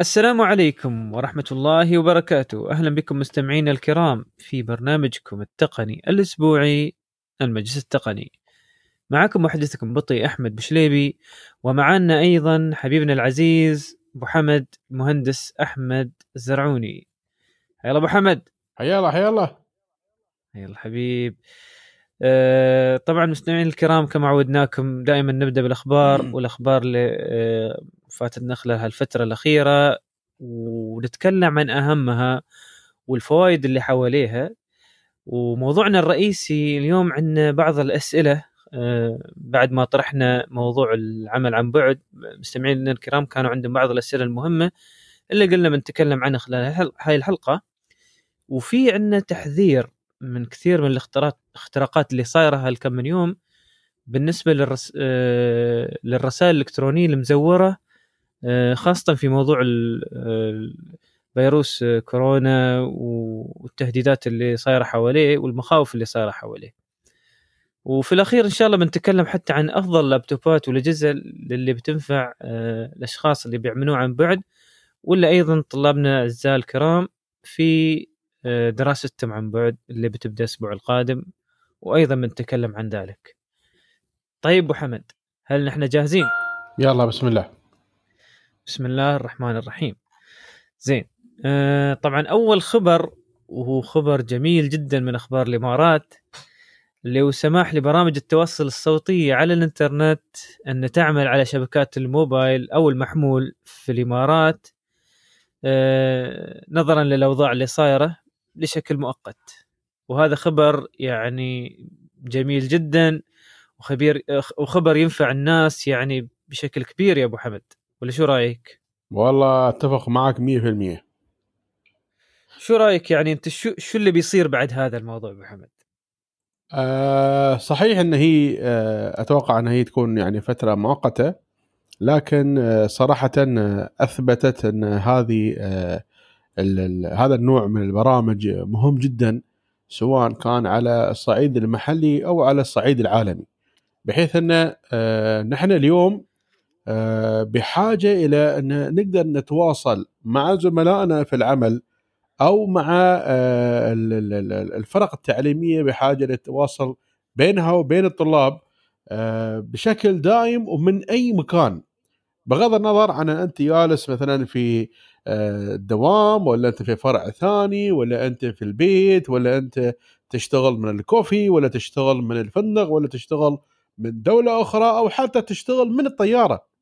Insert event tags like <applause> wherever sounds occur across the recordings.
السلام عليكم ورحمة الله وبركاته. أهلا بكم مستمعينا الكرام في برنامجكم التقني الأسبوعي المجلس التقني. معكم محدثكم بطي أحمد بشليبي ومعنا أيضا حبيبنا العزيز أبو حمد مهندس أحمد الزرعوني يلا أبو حمد. حيا الله حيا الله. يلا حبيب. آه، طبعا مستمعين الكرام كما عودناكم دائما نبدأ بالأخبار والأخبار اللي فاتتنا خلال هالفترة الأخيرة ونتكلم عن أهمها والفوائد اللي حواليها. وموضوعنا الرئيسي اليوم عندنا بعض الأسئلة آه، بعد ما طرحنا موضوع العمل عن بعد. مستمعينا الكرام كانوا عندهم بعض الأسئلة المهمة اللي قلنا بنتكلم عنها خلال هاي الحلقة. وفي عندنا تحذير من كثير من الاختراقات اللي صايرة هالكم من يوم بالنسبة للرس... آه، للرسائل الإلكترونية المزورة خاصة في موضوع فيروس كورونا والتهديدات اللي صايرة حواليه والمخاوف اللي صايرة حواليه وفي الأخير إن شاء الله بنتكلم حتى عن أفضل اللابتوبات والاجهزه اللي بتنفع آه، الأشخاص اللي بيعملوه عن بعد ولا أيضا طلابنا الاعزاء الكرام في دراستهم عن بعد اللي بتبدأ الأسبوع القادم وأيضا بنتكلم عن ذلك. طيب أبو حمد هل نحن جاهزين؟ يلا بسم الله. بسم الله الرحمن الرحيم. زين آه طبعا أول خبر وهو خبر جميل جدا من أخبار الإمارات هو سماح لبرامج التوصل الصوتيه على الإنترنت أن تعمل على شبكات الموبايل أو المحمول في الإمارات آه نظرا للأوضاع اللي صايرة لشكل مؤقت وهذا خبر يعني جميل جدا وخبير وخبر ينفع الناس يعني بشكل كبير يا أبو حمد ولا شو رأيك؟ والله أتفق معك 100% شو رأيك يعني أنت شو شو اللي بيصير بعد هذا الموضوع أبو حمد؟ أه صحيح إن هي أه أتوقع إن هي تكون يعني فترة مؤقتة لكن أه صراحة آه، أثبتت إن هذه أه هذا النوع من البرامج مهم جدا سواء كان على الصعيد المحلي أو على الصعيد العالمي بحيث إن آه، نحن اليوم آه، بحاجة إلى أن نقدر نتواصل مع زملائنا في العمل أو مع آه، الفرق التعليمية بحاجة للتواصل بينها وبين الطلاب بشكل دائم ومن أي مكان. بغض النظر عن أنت جالس مثلا في الدوام ولا أنت في فرع ثاني ولا أنت في البيت ولا أنت تشتغل من الكوفي ولا تشتغل من الفندق ولا تشتغل من دولة أخرى أو حتى تشتغل من الطيارة.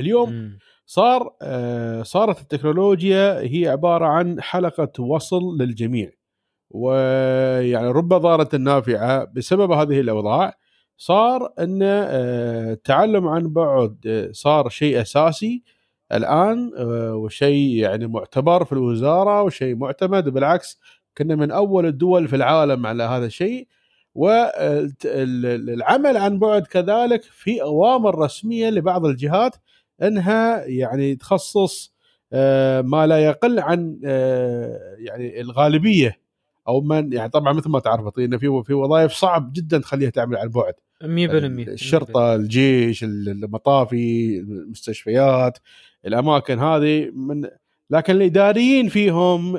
اليوم صار آه، صارت التكنولوجيا هي عبارة عن حلقة وصل للجميع. ويعني رب ضارة نافعة بسبب هذه الأوضاع صار إن آه، التعلم عن بعد آه، صار شيء أساسي. الآن وشيء يعني معتبر في الوزارة وشيء معتمد. بالعكس كنا من أول الدول في العالم على هذا الشيء. والعمل عن بعد كذلك في أوامر رسمية لبعض الجهات إنها يعني تخصص آه، ما لا يقل عن آه، يعني الغالبية أو من يعني طبعا مثل ما تعرف في في وظائف صعب جدا تخليها تعمل عن بعد 100% الشرطة الجيش المطافي المستشفيات الأماكن هذه من لكن الإداريين فيهم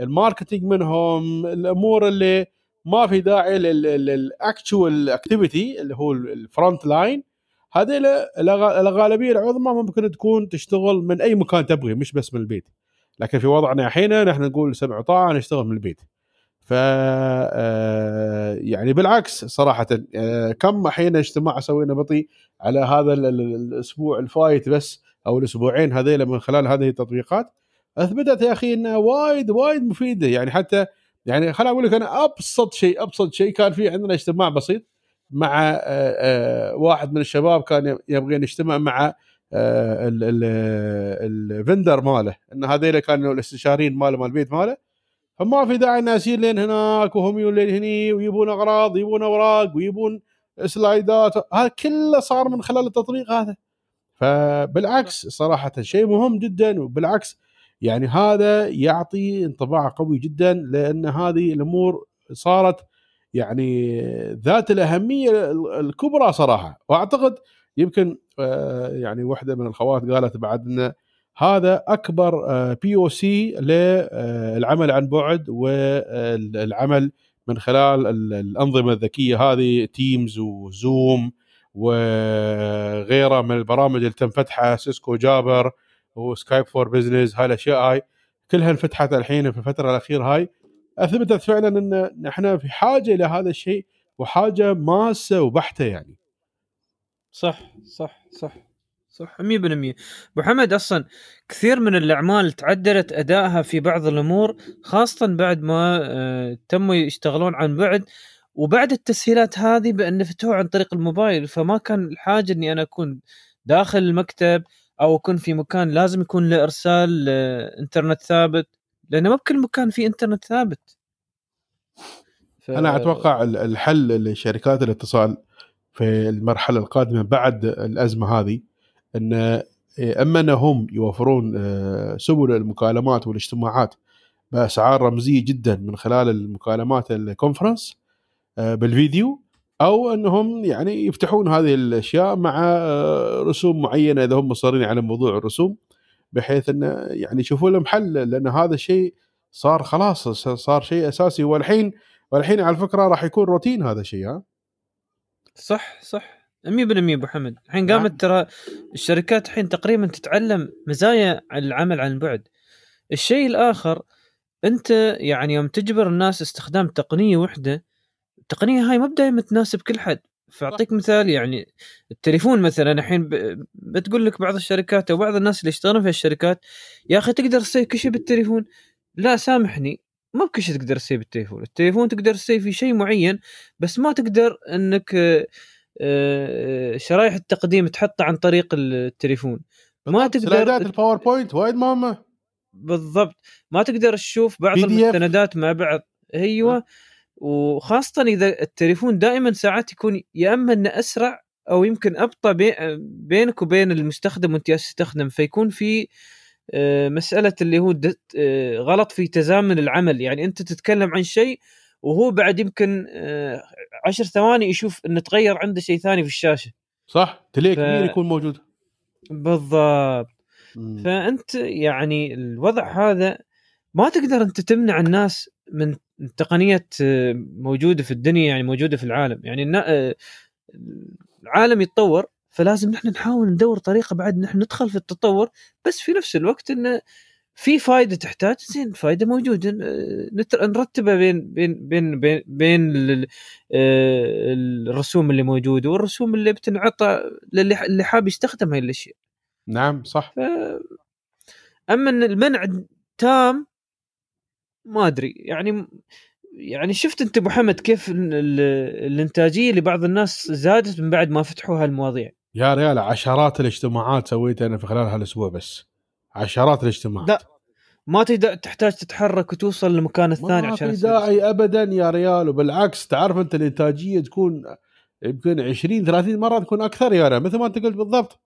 ال marketing منهم الأمور اللي ما في داعي لل actual activity اللي هو ال front line هذه الغالبيه العظمى ممكن تكون تشتغل من أي مكان تبغي مش بس من البيت. لكن في وضعنا الحين نحن نقول سمع وطاعه نشتغل من البيت. ف آه، يعني بالعكس صراحة آه، كم الحين اجتماع سوينا بطيء على هذا الأسبوع الفايت بس أو الأسبوعين هذيلا من خلال هذه التطبيقات. أثبتت يا أخي إنها وايد وايد مفيدة. يعني حتى يعني خليني أقول لك أنا أبسط شيء أبسط شيء كان في عندنا اجتماع بسيط. مع آه، آه، واحد من الشباب كان يبغى يجتمع مع آه، ال vendor ماله. إن هذيلا كانوا الاستشاريين ماله مال البيت ماله. فما في داعي الناس لين هناك وهم لين هني ويبون أغراض ويبون أوراق ويبون slide ات. هذا كله صار من خلال التطبيق هذا. فبالعكس صراحة شيء مهم جدا وبالعكس يعني هذا يعطي انطباع قوي جدا لأن هذه الأمور صارت يعني ذات الأهمية الكبرى صراحة. وأعتقد يمكن آه، يعني واحدة من الخوات قالت بعد إن هذا أكبر POC للعمل عن بعد والعمل من خلال الأنظمة الذكية هذه تيمز وزوم وغيرها من البرامج اللي تم فتحها سيسكو جابر و Skype for Business هاي الأشياء هاي كلها انفتحت الحين في الفترة الأخيرة هاي. أثبتت فعلا أن نحن في حاجة إلى هذا الشيء وحاجة ماسة وبحتة يعني. صح صح صح صح 100% أبو حمد أصلا كثير من الأعمال تعدلت أدائها في بعض الأمور خاصة بعد ما آه، تموا يشتغلون عن بعد وبعد التسهيلات هذه بأن فتحوه عن طريق الموبايل. فما كان الحاجة إني أنا أكون داخل المكتب أو أكون في مكان لازم يكون له إرسال آه، إنترنت ثابت. لأنه ما بكل مكان في إنترنت ثابت. ف... أنا أتوقع الحل لشركات الاتصال في المرحلة القادمة بعد الأزمة هذه إن أما انهم يوفرون آه، سبل المكالمات والاجتماعات بأسعار رمزية جدا من خلال المكالمات الكونفرنس آه، بالفيديو أو انهم يعني يفتحون هذه الأشياء مع آه، رسوم معينة إذا هم مصرين على موضوع الرسوم. بحيث إنه يعني يشوفون لهم حل لأن هذا الشيء صار خلاص صار شيء أساسي. والحين والحين على فكرة راح يكون روتين هذا الشيء ها؟ صح صح. 100% أبو حمد. الحين قامت نعم. ترى الشركات الحين تقريبا تتعلم مزايا العمل عن بعد. الشيء الآخر أنت يعني يوم تجبر الناس استخدام تقنية واحدة التقنيه هاي ما بدايما تناسب كل حد. فأعطيك مثال يعني التليفون مثلا الحين بتقول لك بعض الشركات أو بعض الناس اللي يشتغلون في الشركات يا أخي تقدر تسوي كل شيء بالتليفون؟ لا سامحني ما بكل شيء تقدر تسوي بالتليفون. التليفون تقدر تسوي في شيء معين بس ما تقدر إنك آه، شرايح التقديم تحطها عن طريق التليفون. ما تقدر slide ات ال PowerPoint وايد مهمة. بالضبط. ما تقدر تشوف بعض المستندات مع بعض. أيوه. وخاصة إذا التليفون دائما ساعات يكون يا أما إنه أسرع أو يمكن أبطأ بينك وبين المستخدم وأنت تستخدم فيكون في آه، مسألة اللي هو آه، غلط في تزامن العمل. يعني أنت تتكلم عن شيء وهو بعد يمكن آه، عشر ثواني يشوف إنه تغير عنده شيء ثاني في الشاشة. صح؟ تلي ف... كبير يكون موجود. بالضبط. مم. فأنت يعني الوضع هذا ما تقدر أنت تمنع الناس من تقنيه آه، موجودة في الدنيا يعني موجودة في العالم يعني آه، العالم يتطور فلازم نحن نحاول ندور طريقة بعد نحن ندخل في التطور بس في نفس الوقت انه في فائده تحتاج زين فائده موجودة نرتبها بين بين بين بين, بين آه، الرسوم اللي موجودة والرسوم اللي بتنعطى للي اللي حاب يستخدم هاي الأشياء. نعم صح. أما إن المنع تام ما أدري. يعني يعني شفت أنت أبو حمد كيف الإنتاجية لبعض الناس زادت من بعد ما فتحوا هالمواضيع. يا ريال عشرات الاجتماعات سويتها أنا في خلال هالأسبوع بس. عشرات الاجتماعات. لا ما تحتاج تتحرك وتوصل للمكان الثاني ما عشان ما في داعي ابدا يا ريال وبالعكس تعرف أنت الإنتاجية تكون يمكن 20 30 مرة تكون أكثر يا ريال مثل ما أنت قلت بالضبط.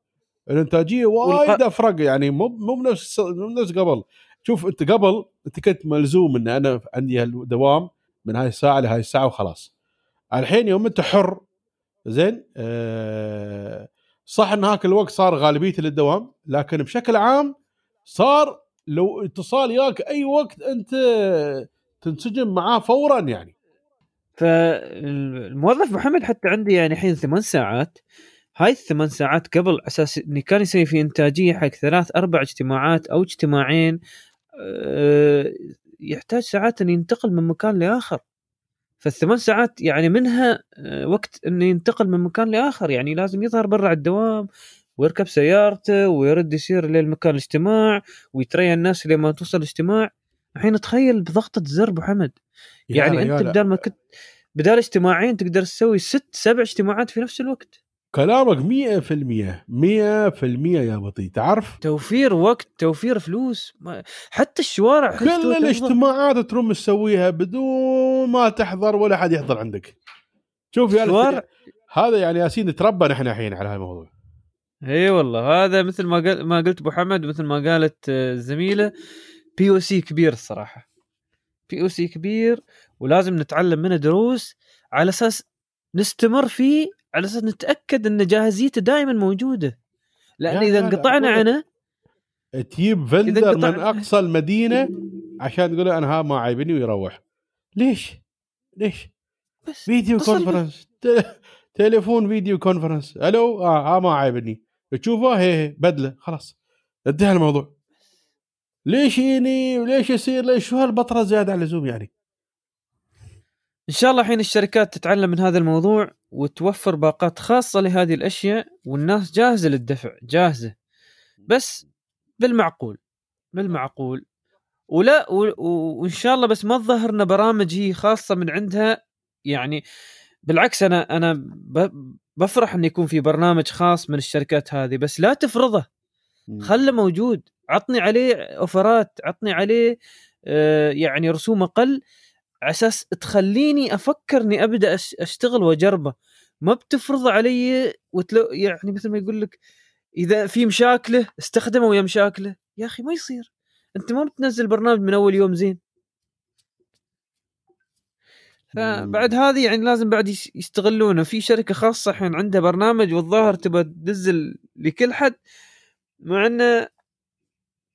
الإنتاجية وايد والق... أفرق يعني مو مو بنفس مو بنفس قبل. شوف انت قبل انت كنت ملزوم إن أنا عندي الدوام من هاي الساعة لهاي الساعة وخلاص. الحين يوم أنت حر زين أه صح إن هاك الوقت صار غالبيته للدوام لكن بشكل عام صار لو اتصال ياك أي وقت أنت تنسجم معاه فورا يعني. فالموظف محمد حتى عندي يعني الحين ثمان ساعات. هاي الثمان ساعات قبل أساس إني كان يسوي في إنتاجية حق ثلاث أربع اجتماعات أو اجتماعين يحتاج ساعات أن ينتقل من مكان لآخر. فالثمان ساعات يعني منها أه وقت انه ينتقل من مكان لآخر. يعني لازم يظهر برا الدوام ويركب سيارته ويرد يسير للمكان الاجتماع ويتريا الناس لما توصل الاجتماع. الحين تخيل بضغطة زر أبو حمد. يعني أنت بدال ما كنت بدال اجتماعين تقدر تسوي ست سبع اجتماعات في نفس الوقت. كلامك 100% 100% يا بطي تعرف؟ توفير وقت توفير فلوس ما حتى الشوارع كل الاجتماعات تروم تسويها بدون ما تحضر ولا حد يحضر عندك. شوف يا هذا يعني ياسين تربى نحن الحين على هالموضوع. إي والله هذا مثل ما قل ما قلت أبو حمد مثل ما قالت الزميلة بي أو سي كبير الصراحة. بي أو سي كبير ولازم نتعلم منه دروس على أساس نستمر فيه على أساس نتأكد إن جاهزيته دائما موجودة. لأن إذا انقطعنا عنه تجيب vendor من أقصى المدينة عشان تقول أنا ها ما عايبني ويروح. ليش؟ ليش؟ بس video conference تليفون فيديو كونفرنس ألو؟ آه, آه ما عايبني. تشوفه هي, هي بدله. خلاص. انتهى الموضوع. ليش يني وليش يصير؟ ليش؟ شو هالبطرة زيادة على اللزوم يعني؟ إن شاء الله الحين الشركات تتعلم من هذا الموضوع وتوفر باقات خاصة لهذه الأشياء والناس جاهزة للدفع جاهزة. بس بالمعقول بالمعقول. ولا وإن شاء الله بس ما تظهرنا برامج هي خاصة من عندها. يعني بالعكس أنا أنا بفرح إن يكون في برنامج خاص من الشركات هذه بس لا تفرضه. خله موجود. عطني عليه أوفرات عطني عليه آه يعني رسوم أقل. على أساس تخليني أفكر إني أبدأ أشتغل وأجربه. ما بتفرض علي وتلو يعني مثل ما يقول لك إذا في مشاكلة استخدمه ويا مشاكلة. يا أخي ما يصير. أنت ما بتنزل برنامج من أول يوم زين. فبعد هذه يعني لازم بعد يستغلونه. في شركة خاصة الحين عندها برنامج والظاهر تبغى تنزل لكل حد مع إنه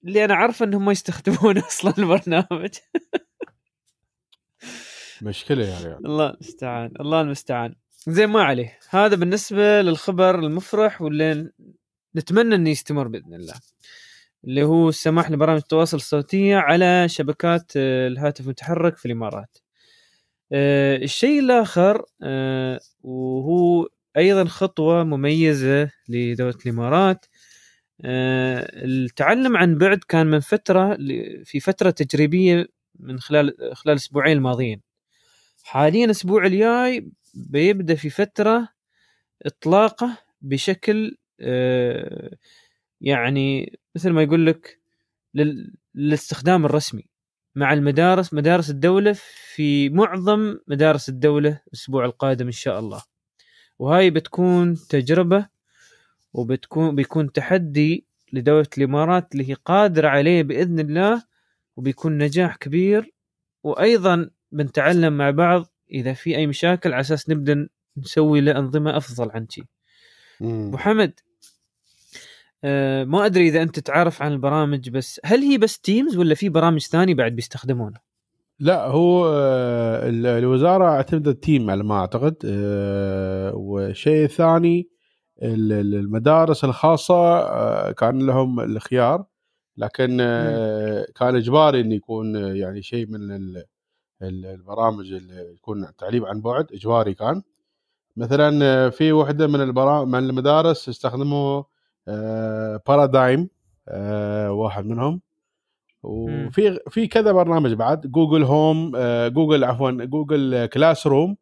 اللي أنا عارفه إنهم ما يستخدمون <laughs> أصلا البرنامج. مشكلة يعني. الله المستعان الله المستعان. زين ما عليه. هذا بالنسبة للخبر المفرح واللي نتمنى إنه يستمر بإذن الله. اللي هو السماح لبرامج التواصل الصوتية على شبكات آه، الهاتف المتحرك في الإمارات. آه، الشيء الآخر آه، وهو أيضا خطوة مميزة لدولة الإمارات. التعلم عن بعد كان من فترة في فترة تجريبية من خلال خلال الأسبوعين الماضيين. حاليا الأسبوع الجاي بيبدأ في فترة إطلاقة بشكل آه، يعني مثل ما يقول لك للاستخدام الرسمي مع المدارس مدارس الدولة في معظم مدارس الدولة الأسبوع القادم إن شاء الله. وهاي بتكون تجربة وبتكون بيكون تحدي لدولة الإمارات اللي هي قادرة عليه بإذن الله وبيكون نجاح كبير. وأيضا بنتعلم مع بعض إذا في أي مشاكل على أساس نبدأ نسوي له أنظمة أفضل عن شي. أبو حمد أه ما أدري إذا أنت تعرف عن البرامج بس هل هي بس تيمز ولا في برامج ثانية بعد بيستخدمونها؟ لا هو آه، الوزارة اعتمدت تيم على ما أعتقد آه، والشيء الثاني المدارس الخاصة آه، كان لهم الخيار لكن كان إجباري انه يكون يعني شيء من البرامج اللي يكون تعليم عن بعد إجباري كان. مثلا في وحدة من البرامج من المدارس استخدموا Paradigm آه، آه، واحد منهم. وفي في كذا برنامج بعد Google Home Google عفوا Google Classroom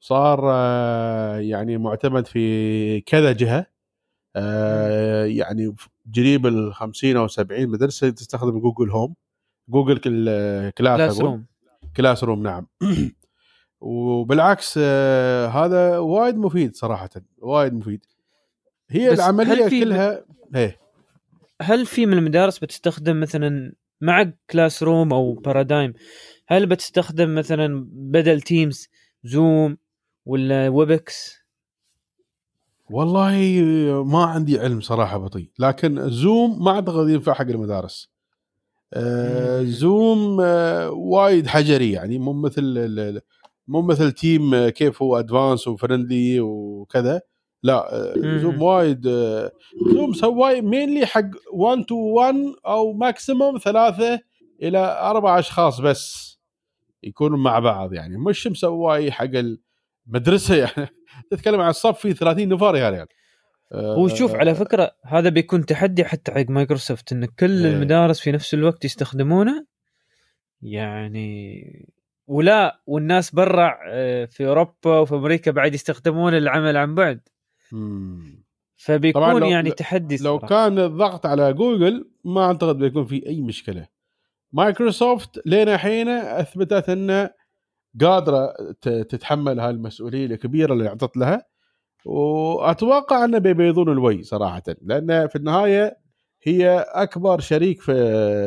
صار آه، يعني معتمد في كذا جهة. يعني قريب ال 50 أو 70 مدرسة تستخدم Google Home Google Classroom Classroom نعم. <clears throat> وبالعكس آه هذا وايد مفيد صراحة وايد مفيد. هي العملية كلها إيه. هل في من المدارس بتستخدم مثلا مع Classroom أو Paradigm هل بتستخدم مثلا بدل تيمز زوم ولا Webex والله ما عندي علم صراحة بطيء لكن زوم ما أعتقد ينفع حق المدارس. آه زوم آه وايد حجري يعني مو مثل مو مثل تيم آه، كيف هو advanced و friendly وكذا. لا آه، زوم وايد زوم سواي mainly حق 1 to 1 أو maximum ثلاثة إلى أربع أشخاص بس يكونوا مع بعض يعني. مش مسواي حق المدرسة <laughs> يعني. تتكلم عن الصف فيه 30 نفر يا ريال. هو شوف على فكرة هذا بيكون تحدي حتى حق مايكروسوفت إن كل إيه. المدارس في نفس الوقت يستخدمونه. يعني ولا والناس برا آه، في أوروبا وفي أمريكا بعد يستخدمون العمل عن بعد. فبيكون لو يعني تحدي لو صراحة. كان الضغط على جوجل ما أعتقد بيكون في أي مشكلة. مايكروسوفت لين حين أثبتت انه قادرة تتحمل هالمسؤولية الكبيرة اللي أعطت لها. وأتوقع أنه بيبيضون الوي صراحة لأن في النهاية هي أكبر شريك في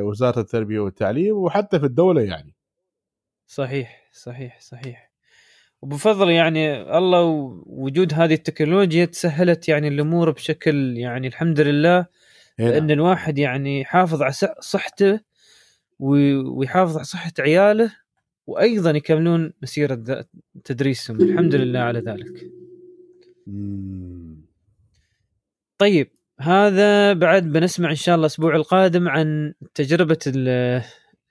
وزارة التربية والتعليم وحتى في الدولة يعني. صحيح صحيح صحيح. وبفضل يعني الله وجود هذه التكنولوجيا تسهلت يعني الأمور بشكل يعني الحمد لله هنا. لأن الواحد يعني يحافظ على صح- صحته وي- ويحافظ على صحة عياله وأيضا يكملون مسيرة تدريسهم. الحمد لله على ذلك. مم. طيب هذا بعد بنسمع إن شاء الله الأسبوع القادم عن تجربة ال-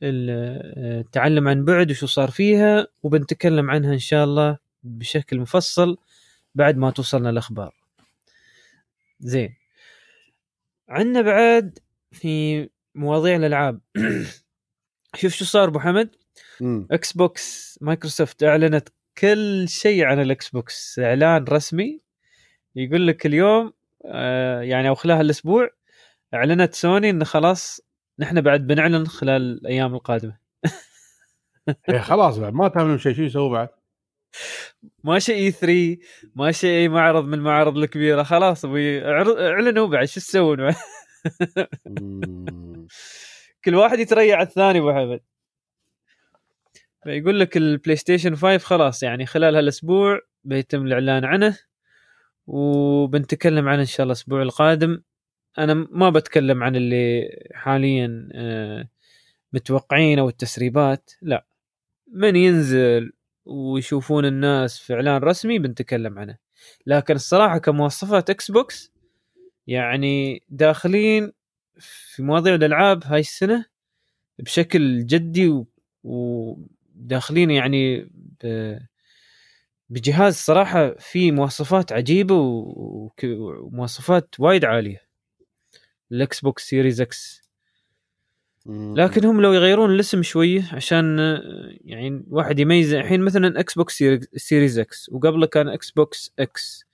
ال- التعلم عن بعد وشو صار فيها وبنتكلم عنها إن شاء الله بشكل مفصل بعد ما توصلنا الأخبار. زين. عندنا بعد في مواضيع الألعاب. <clears throat> شوف شو صار أبو حمد. Xbox مايكروسوفت أعلنت كل شيء عن ال Xbox إعلان رسمي. يقول لك اليوم آه، يعني أو خلال الأسبوع أعلنت سوني انه خلاص نحن بعد بنعلن خلال الأيام القادمة <laughs> إيه خلاص بعد ما تعملون شيء شو يسوي بعد؟ ما شيء E3 ما شيء أي معرض من المعارض الكبيرة خلاص اعلنوا بعد شو تسوون. <laughs> كل واحد يتريع الثاني أبو حمد فيقول لك ال PlayStation 5 خلاص يعني خلال هالأسبوع بيتم الإعلان عنه وبنتكلم عنه إن شاء الله الأسبوع القادم. أنا ما بتكلم عن اللي حاليا آه، متوقعين أو التسريبات لا. من ينزل ويشوفون الناس في إعلان رسمي بنتكلم عنه. لكن الصراحة كمواصفات Xbox يعني داخلين في مواضيع الألعاب هاي السنة بشكل جدي وداخلين يعني ب- بجهاز صراحة فيه مواصفات عجيبة ومواصفات وايد عالية. ال Xbox Series X. لكن هم لو يغيرون الاسم شوية عشان يعني واحد يميز. الحين مثلا Xbox Series X وقبله كان Xbox X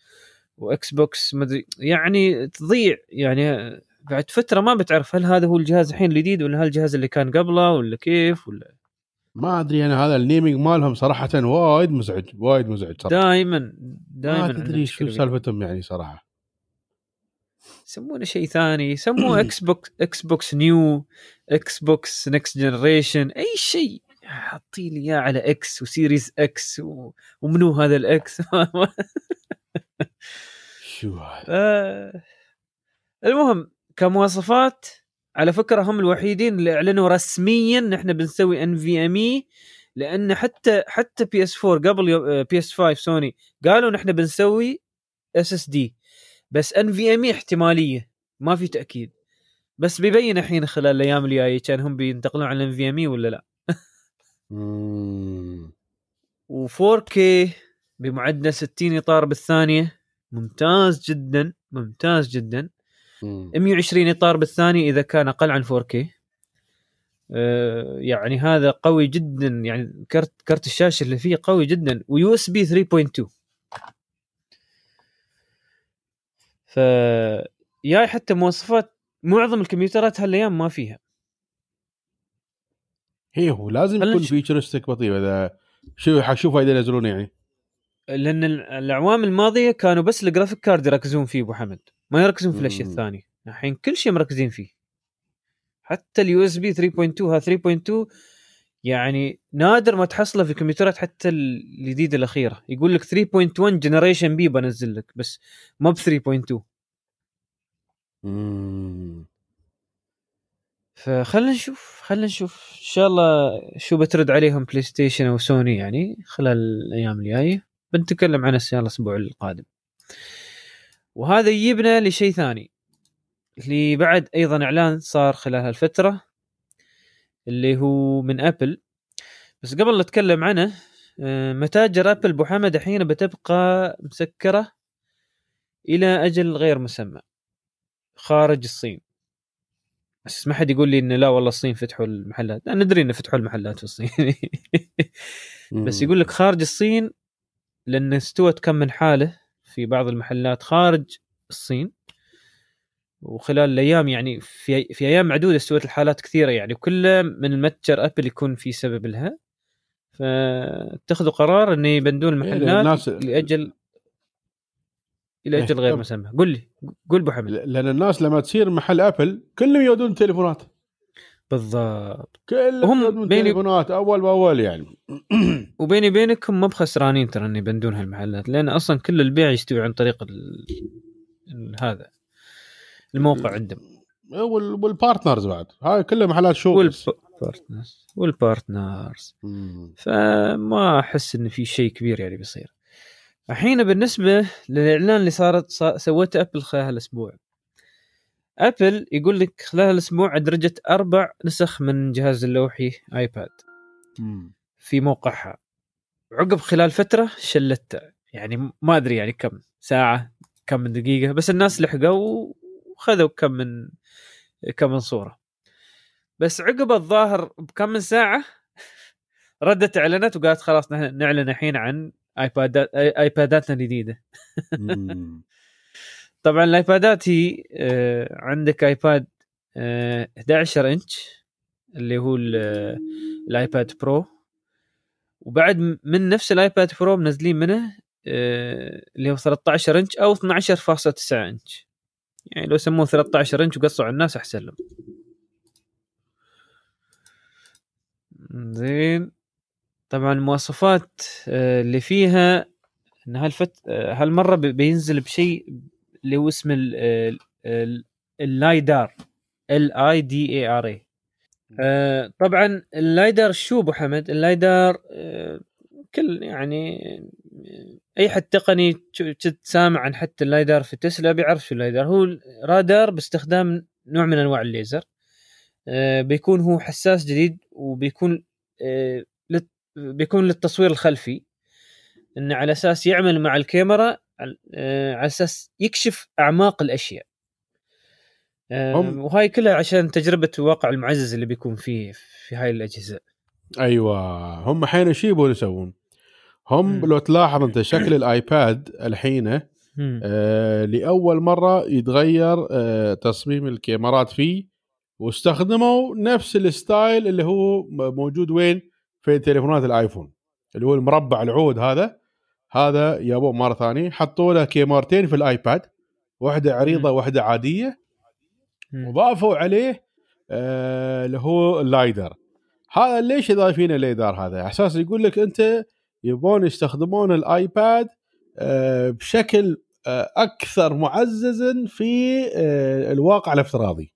و Xbox مدري يعني تضيع يعني بعد فترة ما بتعرف هل هذا هو الجهاز الحين الجديد ولا هل الجهاز اللي كان قبله ولا كيف ولا ما أدري أنا هذا ال naming مالهم صراحة وايد مزعج وايد مزعج صراحة. دائما دائما ما تدري شو سالفتهم يعني صراحة. يسمونه شيء ثاني يسموه Xbox Xbox new Xbox next generation أي شيء. حاطين لي إياه على X و Series X و... ومنو هذا ال X <laughs> شو هذا؟ آه، المهم كمواصفات على فكرة هم الوحيدين اللي أعلنوا رسميا نحن بنسوي NVMe لأن حتى حتى PS 4 قبل PS 5 سوني قالوا نحن بنسوي SSD بس NVMe احتمالية ما في تأكيد بس بيبين الحين خلال الأيام الجاية كان هم بينتقلون على NVMe ولا لا مم. و4K بمعدل 60 إطار بالثانية ممتاز جدا ممتاز جدا. 120 إطار بالثانيه إذا كان أقل عن 4K آه، يعني هذا قوي جدا يعني كرت كرت الشاشة اللي فيه قوي جدا ويو إس بي 3.2 ف ياي حتى مواصفات معظم الكمبيوترات هالأيام ما فيها. هي هو لازم يكون futuristic بطيء إذا شو شو فايده ينزلونه يعني. لأن ال- الأعوام الماضية كانوا بس ال graphic card يركزون فيه أبو حمد. ما يركزون في الأشياء. الثانية. الحين كل شيء مركزين فيه. حتى ال USB 3.2 ها 3.2 يعني نادر ما تحصله في الكمبيوترات حتى الجديده الأخيرة. يقول لك 3.1 generation بي بنزل لك بس ما ب 3.2 مم. فخلنا نشوف خلنا نشوف. إن شاء الله شو بترد عليهم PlayStation أو سوني يعني خلال الأيام الجاية. بنتكلم عنه ان شاء الله الأسبوع القادم. وهذا يجيبنا لشيء ثاني اللي بعد أيضا إعلان صار خلال هالفترة اللي هو من Apple. بس قبل لا أتكلم عنه آه، متاجر Apple أبو حمد الحين بتبقى مسكرة إلى أجل غير مسمى خارج الصين. بس ما حد يقول لي إنه لا والله الصين فتحوا المحلات. أنا ندري إنه فتحوا المحلات في الصين. <laughs> بس. يقول لك خارج الصين لأن استوت كم من حالة. في بعض المحلات خارج الصين وخلال الأيام يعني في في أيام معدودة استوت الحالات كثيرة يعني كله من متجر أبل يكون في سبب لها. فاتخذوا قرار انه يبندون المحلات الناس- لاجل إلى إيه، أجل غير. مسمى. قل لي قول أبو حمد. لأن الناس لما تصير محل Apple كلهم يودون تليفونات. بالضبط. كلهم هم بيني- تليفونات أول بأول يعني. <clears throat> وبيني بينك هم ما بخسرانين ترى ان يبندون هالمحلات لأن أصلا كل البيع يستوي عن طريق ال... هذا الموقع عندهم. وال- وال partners بعد. هاي كلها محلات show. وال partners وال partners. فما أحس إن في شيء كبير يعني بيصير. الحين بالنسبة للإعلان اللي صارت صا- سوته Apple خلال هالأسبوع. Apple يقول لك خلال الأسبوع أدرجت أربع نسخ من جهاز اللوحي iPad مم. في موقعها. عقب خلال فترة شلته. يعني ما أدري يعني كم ساعة كم من دقيقة بس الناس لحقوا وخذوا كم من كم من صورة. بس عقب الظاهر بكم من ساعة <laughs> ردت اعلنت وقالت خلاص نحن نعلن الحين عن ايبادات ايباداتنا الجديدة. <laughs> مم. طبعا الايبادات هي آه، عندك iPad آه، 11 إنش اللي هو آه، ال iPad Pro. وبعد من نفس ال iPad Pro منزلين منه آه، اللي هو 13 إنش أو 12.9 إنش. يعني لو سموه 13 إنش وقصوا على الناس أحسن لهم. زين. طبعا المواصفات آه، اللي فيها إن هالفت آه، هالمرة بي- بينزل بشيء اللي هو اسمه ال- ال LiDAR L I D A R اي طبعا ال LiDAR شو أبو حمد؟ ال LiDAR آه، كل يعني أي حد تقني تسامع عن حتى ال LiDAR في تسلا بيعرف شو ال LiDAR هو رادار باستخدام نوع من أنواع الليزر. آه، بيكون هو حساس جديد وبيكون آه، بيكون للتصوير الخلفي. إنه على أساس يعمل مع الكاميرا على آه، على أساس يكشف أعماق الأشياء آه، هم- وهاي كلها عشان تجربة الواقع المعزز اللي بيكون فيه في هاي الأجهزة أيوه هم حين إيش يبون يسوون؟ هم. لو تلاحظ أنت شكل الآيباد الحين. آه لأول مرة يتغير آه تصميم الكاميرات فيه واستخدموا نفس ال style اللي هو موجود وين؟ في تليفونات ال iPhone اللي هو المربع العود هذا هذا يابوه مرة ثانية. حطوا له كاميرتين في ال iPad. واحدة عريضة. واحدة عادية. وضافوا عليه آه، اللي هو ال LiDAR هذا ليش ضايفين ال LiDAR هذا؟ أساس يقول لك أنت يبون يستخدمون ال iPad آه، بشكل آه، أكثر معززا في آه، الواقع الافتراضي.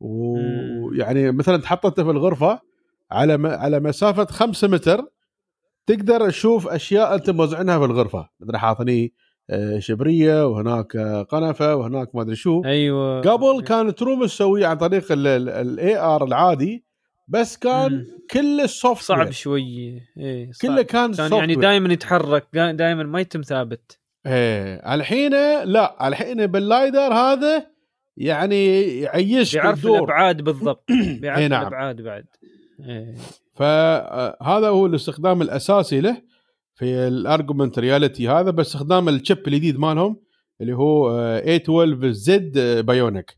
ويعني مثلا تحط انت في الغرفة على على مسافة 5 متر تقدر تشوف أشياء أنت موزعينها في الغرفه مثلا حاطني آه، شبرية وهناك آه، قنفة وهناك ما أدري شو. أيوه. قبل كانت room تسويه عن طريق ال IR العادي بس كان مم. كل ال soft صعب شوي. إيه صعب. كله كان كان يعني دائما يتحرك دائما ما يتم ثابت. إيه الحين لا. الحين بال LiDAR هذا يعني يعيش بيعرف الدور. الأبعاد بالضبط. <clears throat> بيعرف إيه نعم. الأبعاد بعد. إيه. فهذا هو الاستخدام الأساسي له في ال augmented reality هذا باستخدام ال chip الجديد مالهم اللي هو آه، A12 Z Bionic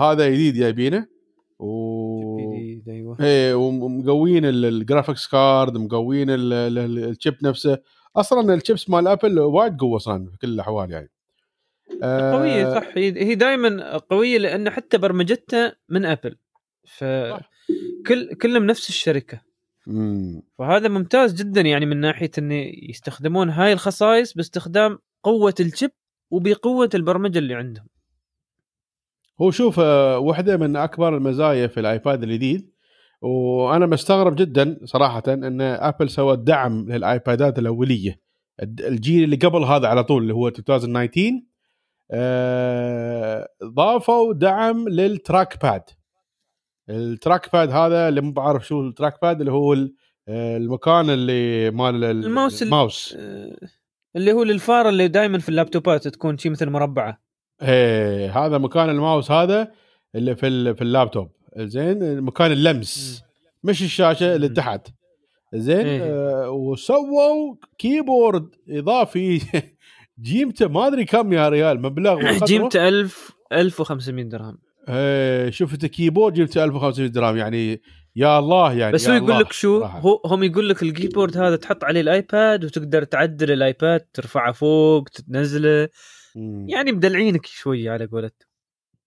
هذا جديد جايبينه. و جديد أيوه. إيه ومقوين ال- ال graphics card مقوين ال- ال- ال- ال chip نفسه. أصلا الشيبس مال ابل وايد قوة أصلا في كل الأحوال يعني. آه، قوية صح. هي هي دائما قوية لأن حتى برمجتها من ابل ف صح. كل كلهم نفس الشركة. مم. فهذا ممتاز جدا يعني من ناحية إن يستخدمون هاي الخصائص باستخدام قوة ال chip وبقوة البرمجة اللي عندهم. هو شوف آه، واحدة من أكبر المزايا في الآيباد الجديد وأنا مستغرب جدا صراحة إن أبل سوت دعم للآيبادات الأولية. الجيل اللي قبل هذا على طول اللي هو 2019 آه، ضافوا دعم لل track pad. ال track pad هذا اللي مو بعرف شو ال track pad اللي هو آه، المكان اللي مال ال- الماوس ال- الماوس. آه، اللي هو للفاره اللي دائما في اللابتوبات تكون شيء مثل مربعة. إيه هذا مكان الماوس هذا اللي في في اللابتوب. زين؟ مكان اللمس. مش الشاشة اللي. تحت. زين؟ إيه. آه وسووا keyboard إضافي. <laughs> جيمته ما أدري كم يا ريال مبلغ. <coughs> جيمته 1000 1500 درهم. آه شفت keyboard جبته 1500 درهم يعني يا الله يعني بس هو يقول لك شو. هو هم يقول لك ال keyboard هذا تحط عليه الآيباد وتقدر تعدل الآيباد ترفعه فوق تنزله. يعني مدلعينك شوي على قولتهم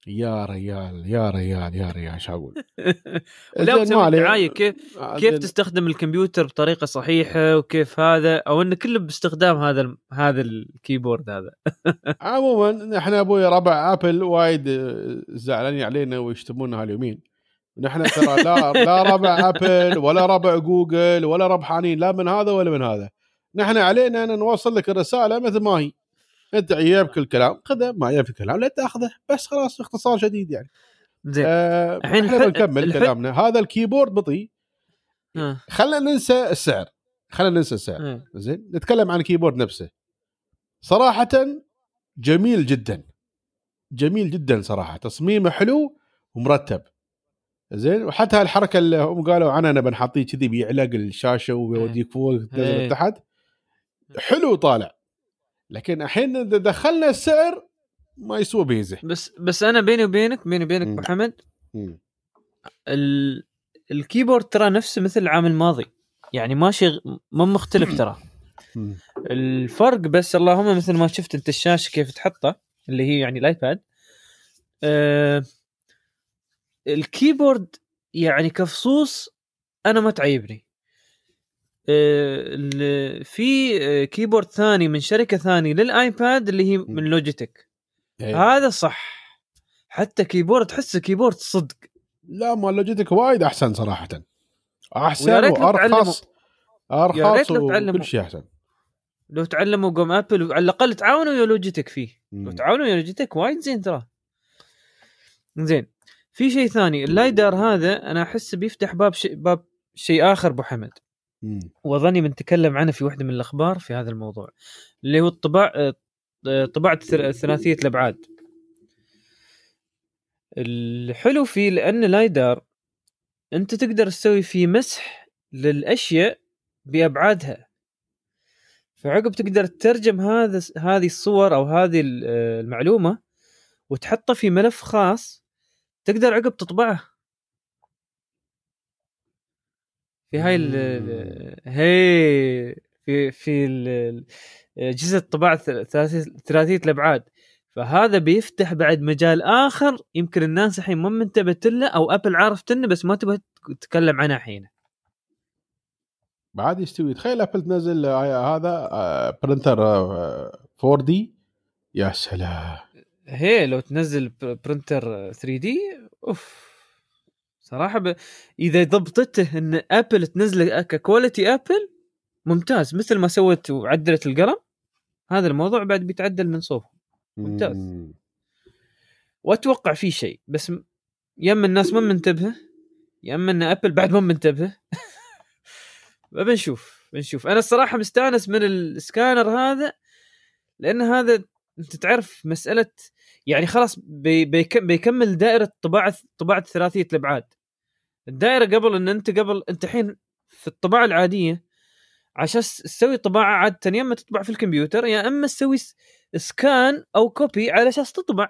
يا ريال يا ريال يا ريال إيش أقول؟ <laughs> لا. دعاية كيف آه، كيف زين. تستخدم الكمبيوتر بطريقة صحيحة وكيف هذا؟ أو انه كله باستخدام هذا ال- هذا ال keyboard هذا. <laughs> عموما إحنا أبوي ربع آبل وايد آه، زعلانين علينا ويشتمونا هاليومين. نحن ترى لا <laughs> لا ربع آبل ولا ربع جوجل ولا ربحانين لا من هذا ولا من هذا. نحن علينا أن نوصل لك الرسالة مثل ما هي. انت عيبك الكلام خذه ما عيبك الكلام لا تأخذه بس خلاص باختصار شديد يعني. زين. آه الحين إحنا الح- بنكمل الح- كلامنا. هذا ال keyboard بطيء. آه. خلينا ننسى السعر. خلينا ننسى السعر. آه. زين نتكلم عن ال keyboard نفسه. صراحة جميل جدا. جميل جدا صراحة. تصميمه حلو ومرتب. زين وحتى هالحركة اللي هم قالوا عنها أنا بنحطيه كذي بيعلق الشاشة ويوديك فوق تنزل إيه. تحت حلو طالع. لكن الحين إذا دخلنا السعر ما يسوى بيزه بس بس أنا بيني وبينك بيني وبينك. ابو حمد. ال... ال keyboard ترى نفسه مثل العام الماضي يعني ماشي غ- ما مختلف ترى. الفرق بس اللهم مثل ما شفت أنت الشاشة كيف تحطها اللي هي يعني الآيباد آه ال keyboard يعني كفصوص أنا ما تعيبني في آه، keyboard ثاني من شركة ثانية للآيباد اللي هي من لوجيتك إيه. هذا صح. حتى keyboard تحسه keyboard صدق. لا ما لوجيتك وايد أحسن صراحة. أحسن لو وارخص أرخص لو تعلموا. وكل شيء أحسن. لو تعلموا قوم ابل على الأقل تعاونوا يا لوجيتك فيه. لو مم. تعاونوا يا لوجيتك وايد زين ترى. زين. في شيء ثاني. ال LiDAR هذا أنا أحس بيفتح باب شيء باب شيء آخر أبو حمد. وأظني بنتكلم عنه في واحدة من الأخبار في هذا الموضوع اللي هو الطباع آه، طباعة ثلاثية الأبعاد. الحلو فيه لأن LiDAR أنت تقدر تسوي فيه مسح للأشياء بأبعادها. فعقب تقدر تترجم هذا هذه الصور أو هذه آه، المعلومة وتحطه في ملف خاص تقدر عقب تطبعه. في هاي ال- هي في في اجهزه طباعه ثلاثيه ثلاثية الأبعاد. فهذا بيفتح بعد مجال آخر يمكن الناس الحين ما منتبهت له أو ابل عرفت انه بس ما تبغى تتكلم عنه الحين. بعد يستوي تخيل ابل تنزل هذا printer 4 D يا سلام. هي لو تنزل بر- printer 3 D أوف. صراحة ب... إذا ضبطته إن ابل تنزله ك quality ابل ممتاز مثل ما سوت وعدلت القلم هذا الموضوع بعد بيتعدل من صوبه ممتاز. مم. وأتوقع في شيء بس يا أما الناس ما منتبهة يا أما إن ابل بعد ما منتبهة <laughs> بنشوف بنشوف أنا الصراحة مستأنس من السكانر هذا لأن هذا أنت تعرف مسألة يعني خلاص بي بيك بيكمل دائرة طباعه طباعة ثلاثية الأبعاد الدائرة قبل إن أنت قبل أنت الحين في الطباعة العادية عشان تسوي طباعة عاده يا إما تطبع في الكمبيوتر يا إما تسوي scan أو copy على أساس تطبع.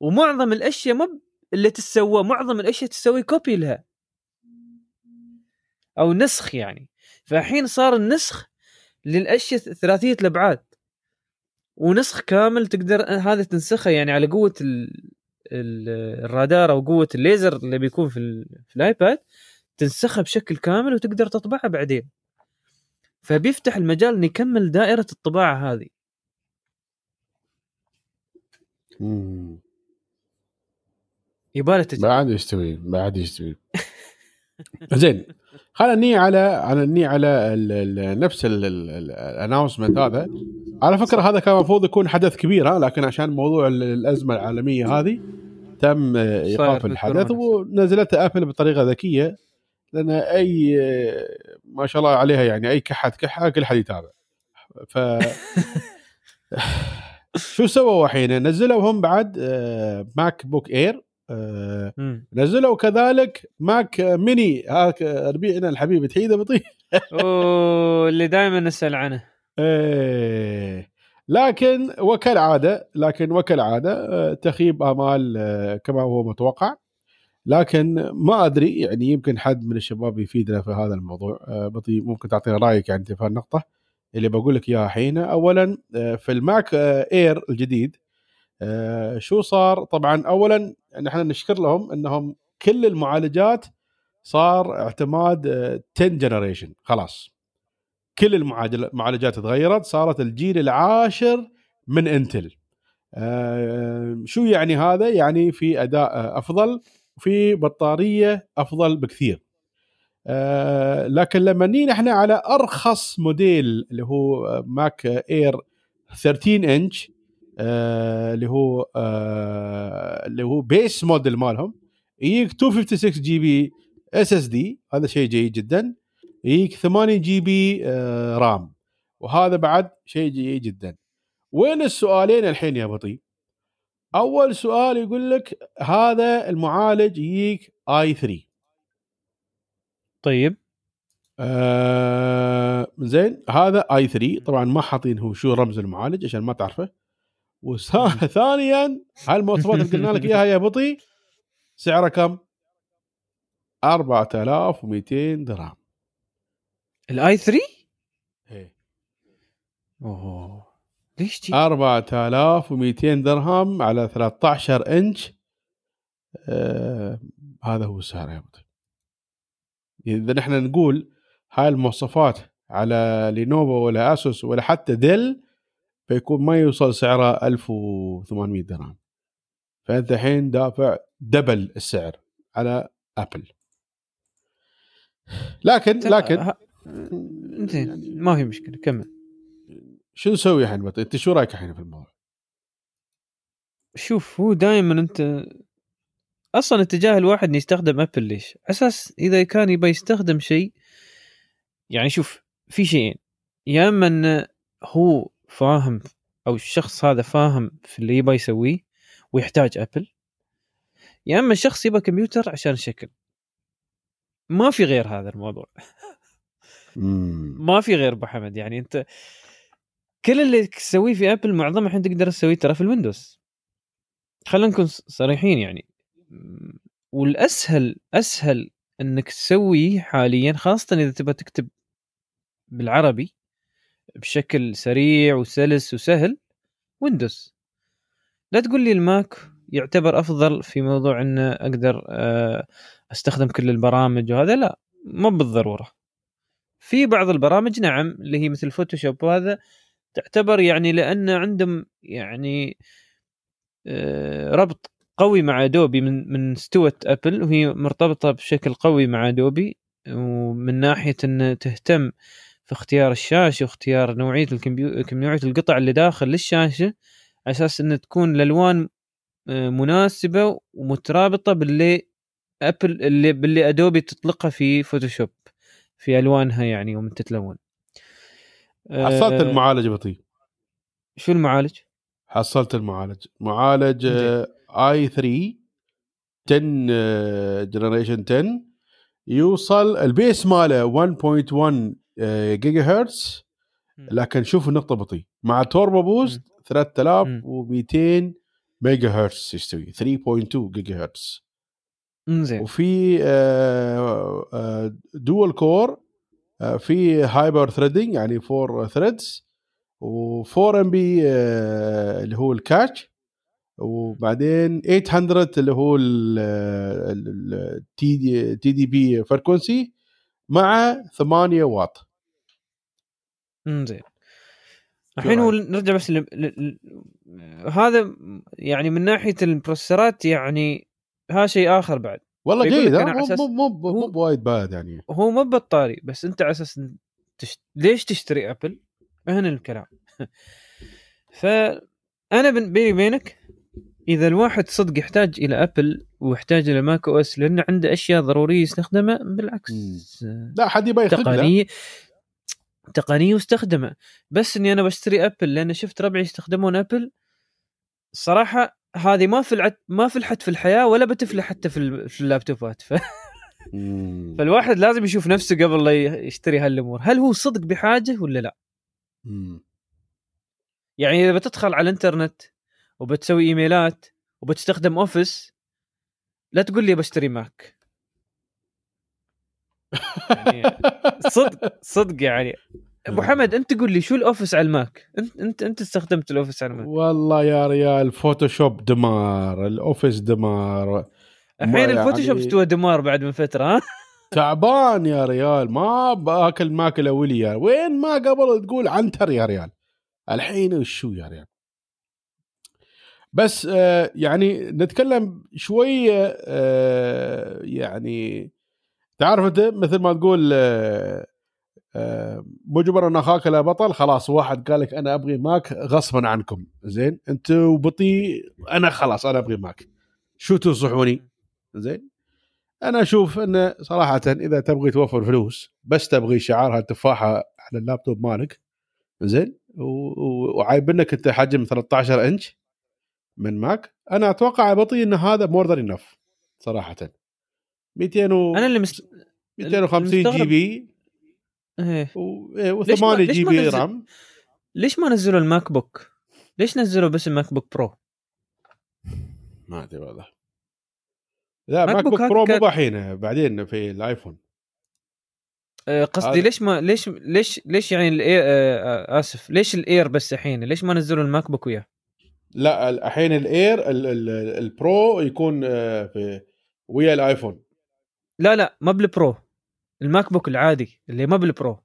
ومعظم الأشياء ب- اللي تسوى معظم الأشياء تسوي copy لها. أو نسخ يعني. فالحين صار النسخ للأشياء ثلاثية الأبعاد. ونسخ كامل تقدر هذا تنسخه يعني على قوة ال... ال... الرادار أو قوة الليزر اللي بيكون في. في الآيباد تنسخها بشكل كامل وتقدر تطبعها بعدين فبيفتح المجال ان يكمل دائرة الطباعة هذه مم. يباله تجي بعد يستوي بعد يستوي <laughs> زين خلينا ني على على ني على ال ال نفس ال announcement هذا على فكرة هذا كان المفروض يكون حدث كبير ها لكن عشان موضوع ال- الأزمة العالمية هذه تم إيقاف الحدث. ونزلته ابل بطريقة ذكية لأن أي ما شاء الله عليها يعني أي كحه كحه كل حد يتابع ف <laughs> شو سووا الحين نزلوا هم بعد MacBook Air. نزلوا كذلك Mac mini. هاك ربيعنا الحبيب تحيده بطي. <laughs> أوه اللي دائما نسأل عنه. إيه. لكن وكالعادة لكن وكالعادة آه، تخيب آمال آه، كما هو متوقع. لكن ما أدري يعني يمكن حد من الشباب يفيدنا في هذا الموضوع. آه، بطي ممكن تعطينا رأيك يعني في هالنقطه اللي بقول لك إياها حين. اولا في ال Mac Air الجديد شو صار؟ طبعا اولا نحن نشكر لهم إنهم كل المعالجات صار اعتماد 10 generation خلاص. كل المعالجات تغيرت صارت الجيل العاشر من Intel آه شو يعني هذا؟ يعني في أداء أفضل وفي بطارية أفضل بكثير. آه لكن لما نيجي إحنا على أرخص موديل اللي هو Mac Air 13 إنش؟ آه اللي هو آه اللي هو base model مالهم. يجيك 256 GB SSD هذا شيء جيد جدا. يجيك 8 GB آه RAM وهذا بعد شيء جيد جدا. وين السؤالين الحين يا بطي؟ أول سؤال يقول لك هذا المعالج يجيك i3 طيب. آه زين هذا آي 3 طبعا ما حاطين هو شو رمز المعالج عشان ما تعرفه. وثانيا هالمواصفات اللي قلنا لك إياها يا بطي؟ سعره كم؟ 4200 درهم. الآي 3 إيه. أوه. ليش جي؟ 4200 درهم على 13 إنش. آه هذا هو السعر يا بطي. إذا نحن نقول هاي المواصفات على Lenovo ولا Asus ولا حتى Dell فيكون ما يوصل سعره 1800 درهم. فأنت الحين دافع double السعر على Apple. لكن لكن زين يعني ما في مشكلة كمل. شو نسوي الحين؟ أنت شو رأيك الحين في الموضوع؟ شوف هو دائما انت أصلا اتجاه الواحد إنه يستخدم أبل ليش؟ أساس إذا كان يبغى يستخدم شيء يعني شوف في شيئين. يا إما إنه هو فاهم أو الشخص هذا فاهم في اللي يبغى يسويه ويحتاج أبل. يا أما الشخص يبغى كمبيوتر عشان شكل. ما في غير هذا الموضوع. ما في غير أبو حمد. يعني أنت كل اللي تسويه في Apple معظمه الحين تقدر تسويه ترى في ال Windows. خلينا نكون صريحين يعني. والأسهل أسهل إنك تسويه حاليا خاصة إذا تبغى تكتب بالعربي. بشكل سريع وسلس وسهل Windows لا تقول لي ال Mac يعتبر أفضل في موضوع ان أقدر آه، أستخدم كل البرامج وهذا؟ لا مو بالضرورة. في بعض البرامج نعم اللي هي مثل Photoshop وهذا تعتبر يعني لأن عندهم يعني آه، ربط قوي مع Adobe من من استوى Apple وهي مرتبطة بشكل قوي مع Adobe ومن ناحية ان تهتم في اختيار الشاشة واختيار نوعية الكمبيوتر نوعية القطع اللي داخل للشاشة على أساس ان تكون الألوان آه، مناسبة ومترابطة باللي Apple اللي باللي Adobe تطلقها في Photoshop في ألوانها يعني يوم تتلون. حصلت آه، المعالج بطي؟ شو المعالج؟ حصلت المعالج. معالج i3 10 generation 10 يوصل ال base ماله 1.1 جيجا هرتز لكن شوف النقطة بطي. مع turbo boost 3200 ميجا هرتز يستوي 3.2 جيجا هرتز زين وفي dual core في hyper threading يعني 4 threads و4 MB اللي هو ال cache وبعدين 800 اللي هو ال TD TDP frequency مع 8 واط. زين. الحين نرجع بس ل... ل... هذا يعني من ناحية البروسيسورات يعني هذا شيء آخر بعد. والله جيد مو مو مو بوايد bad يعني. هو مو بطاري بس أنت على أساس تشت... ليش تشتري Apple؟ هنا الكلام. <laughs> فانا بيني وبينك إذا الواحد صدق يحتاج إلى Apple ويحتاج إلى Mac OS لأنه عنده أشياء ضرورية يستخدمها بالعكس لا حد يبغى تقنية. تقنية واستخدمه بس إني أنا بشتري أبل لأن شفت ربعي يستخدمون أبل. الصراحه هذه ما فلحت ما فلحت في الحياة ولا بتفلح حتى في, في اللابتوبات. <laughs> ف... فالواحد لازم يشوف نفسه قبل لا يشتري هالأمور. هل هو صدق بحاجة ولا لا؟ يعني إذا بتدخل على الإنترنت وبتسوي إيميلات وبتستخدم أوفيس لا تقول لي بشتري ماك. <laughs> يعني صدق صدق يعني. أبو حمد أنت قول لي شو الأوفيس على الماك؟ انت انت أنت استخدمت الأوفيس على الماك. والله يا ريال فوتوشوب دمار الأوفيس دمار. الحين يعني- الفوتوشوب استوى دمار بعد من فترة ها؟ <laughs> تعبان يا ريال ما بآكل ماكل اولي يا وين ما قبل تقول عنتر يا ريال. الحين وشو يا ريال؟ بس آه يعني نتكلم شوية آه يعني تعرف أنت مثل ما تقول آه مجبر أن أخاك لا بطل خلاص واحد قال لك أنا أبغي ماك غصبا عنكم. زين؟ أنت بطيء أنا خلاص أنا أبغي ماك. شو تنصحوني؟ زين؟ أنا أشوف انه صراحة إذا تبغي توفر فلوس بس تبغي شعار هالتفاحة على اللابتوب مالك زين؟ و- و- وعايبنك أنت حجم 13 إنش من Mac. أنا أتوقع بطي إن هذا more than enough صراحة. 200 و أنا اللي مست... 250 GB إيه. و8 ليش ما- ليش GB RAM ليش ما نزلوا ال MacBook؟ ليش نزلوا بس ال MacBook Pro؟ ما أدري والله لا Mac MacBook Book Pro مو بحين بعدين في ال iPhone آه، قصدي ليش ما ليش ليش ليش يعني ال Air آه، آه، آسف ليش ال Air بس الحين؟ ليش ما نزلوا ال MacBook وياه؟ لا الحين ال Air ال- ال- ال Pro يكون آه، في ويا ال iPhone لا لا ما بال Pro ال MacBook العادي اللي ما بال Pro.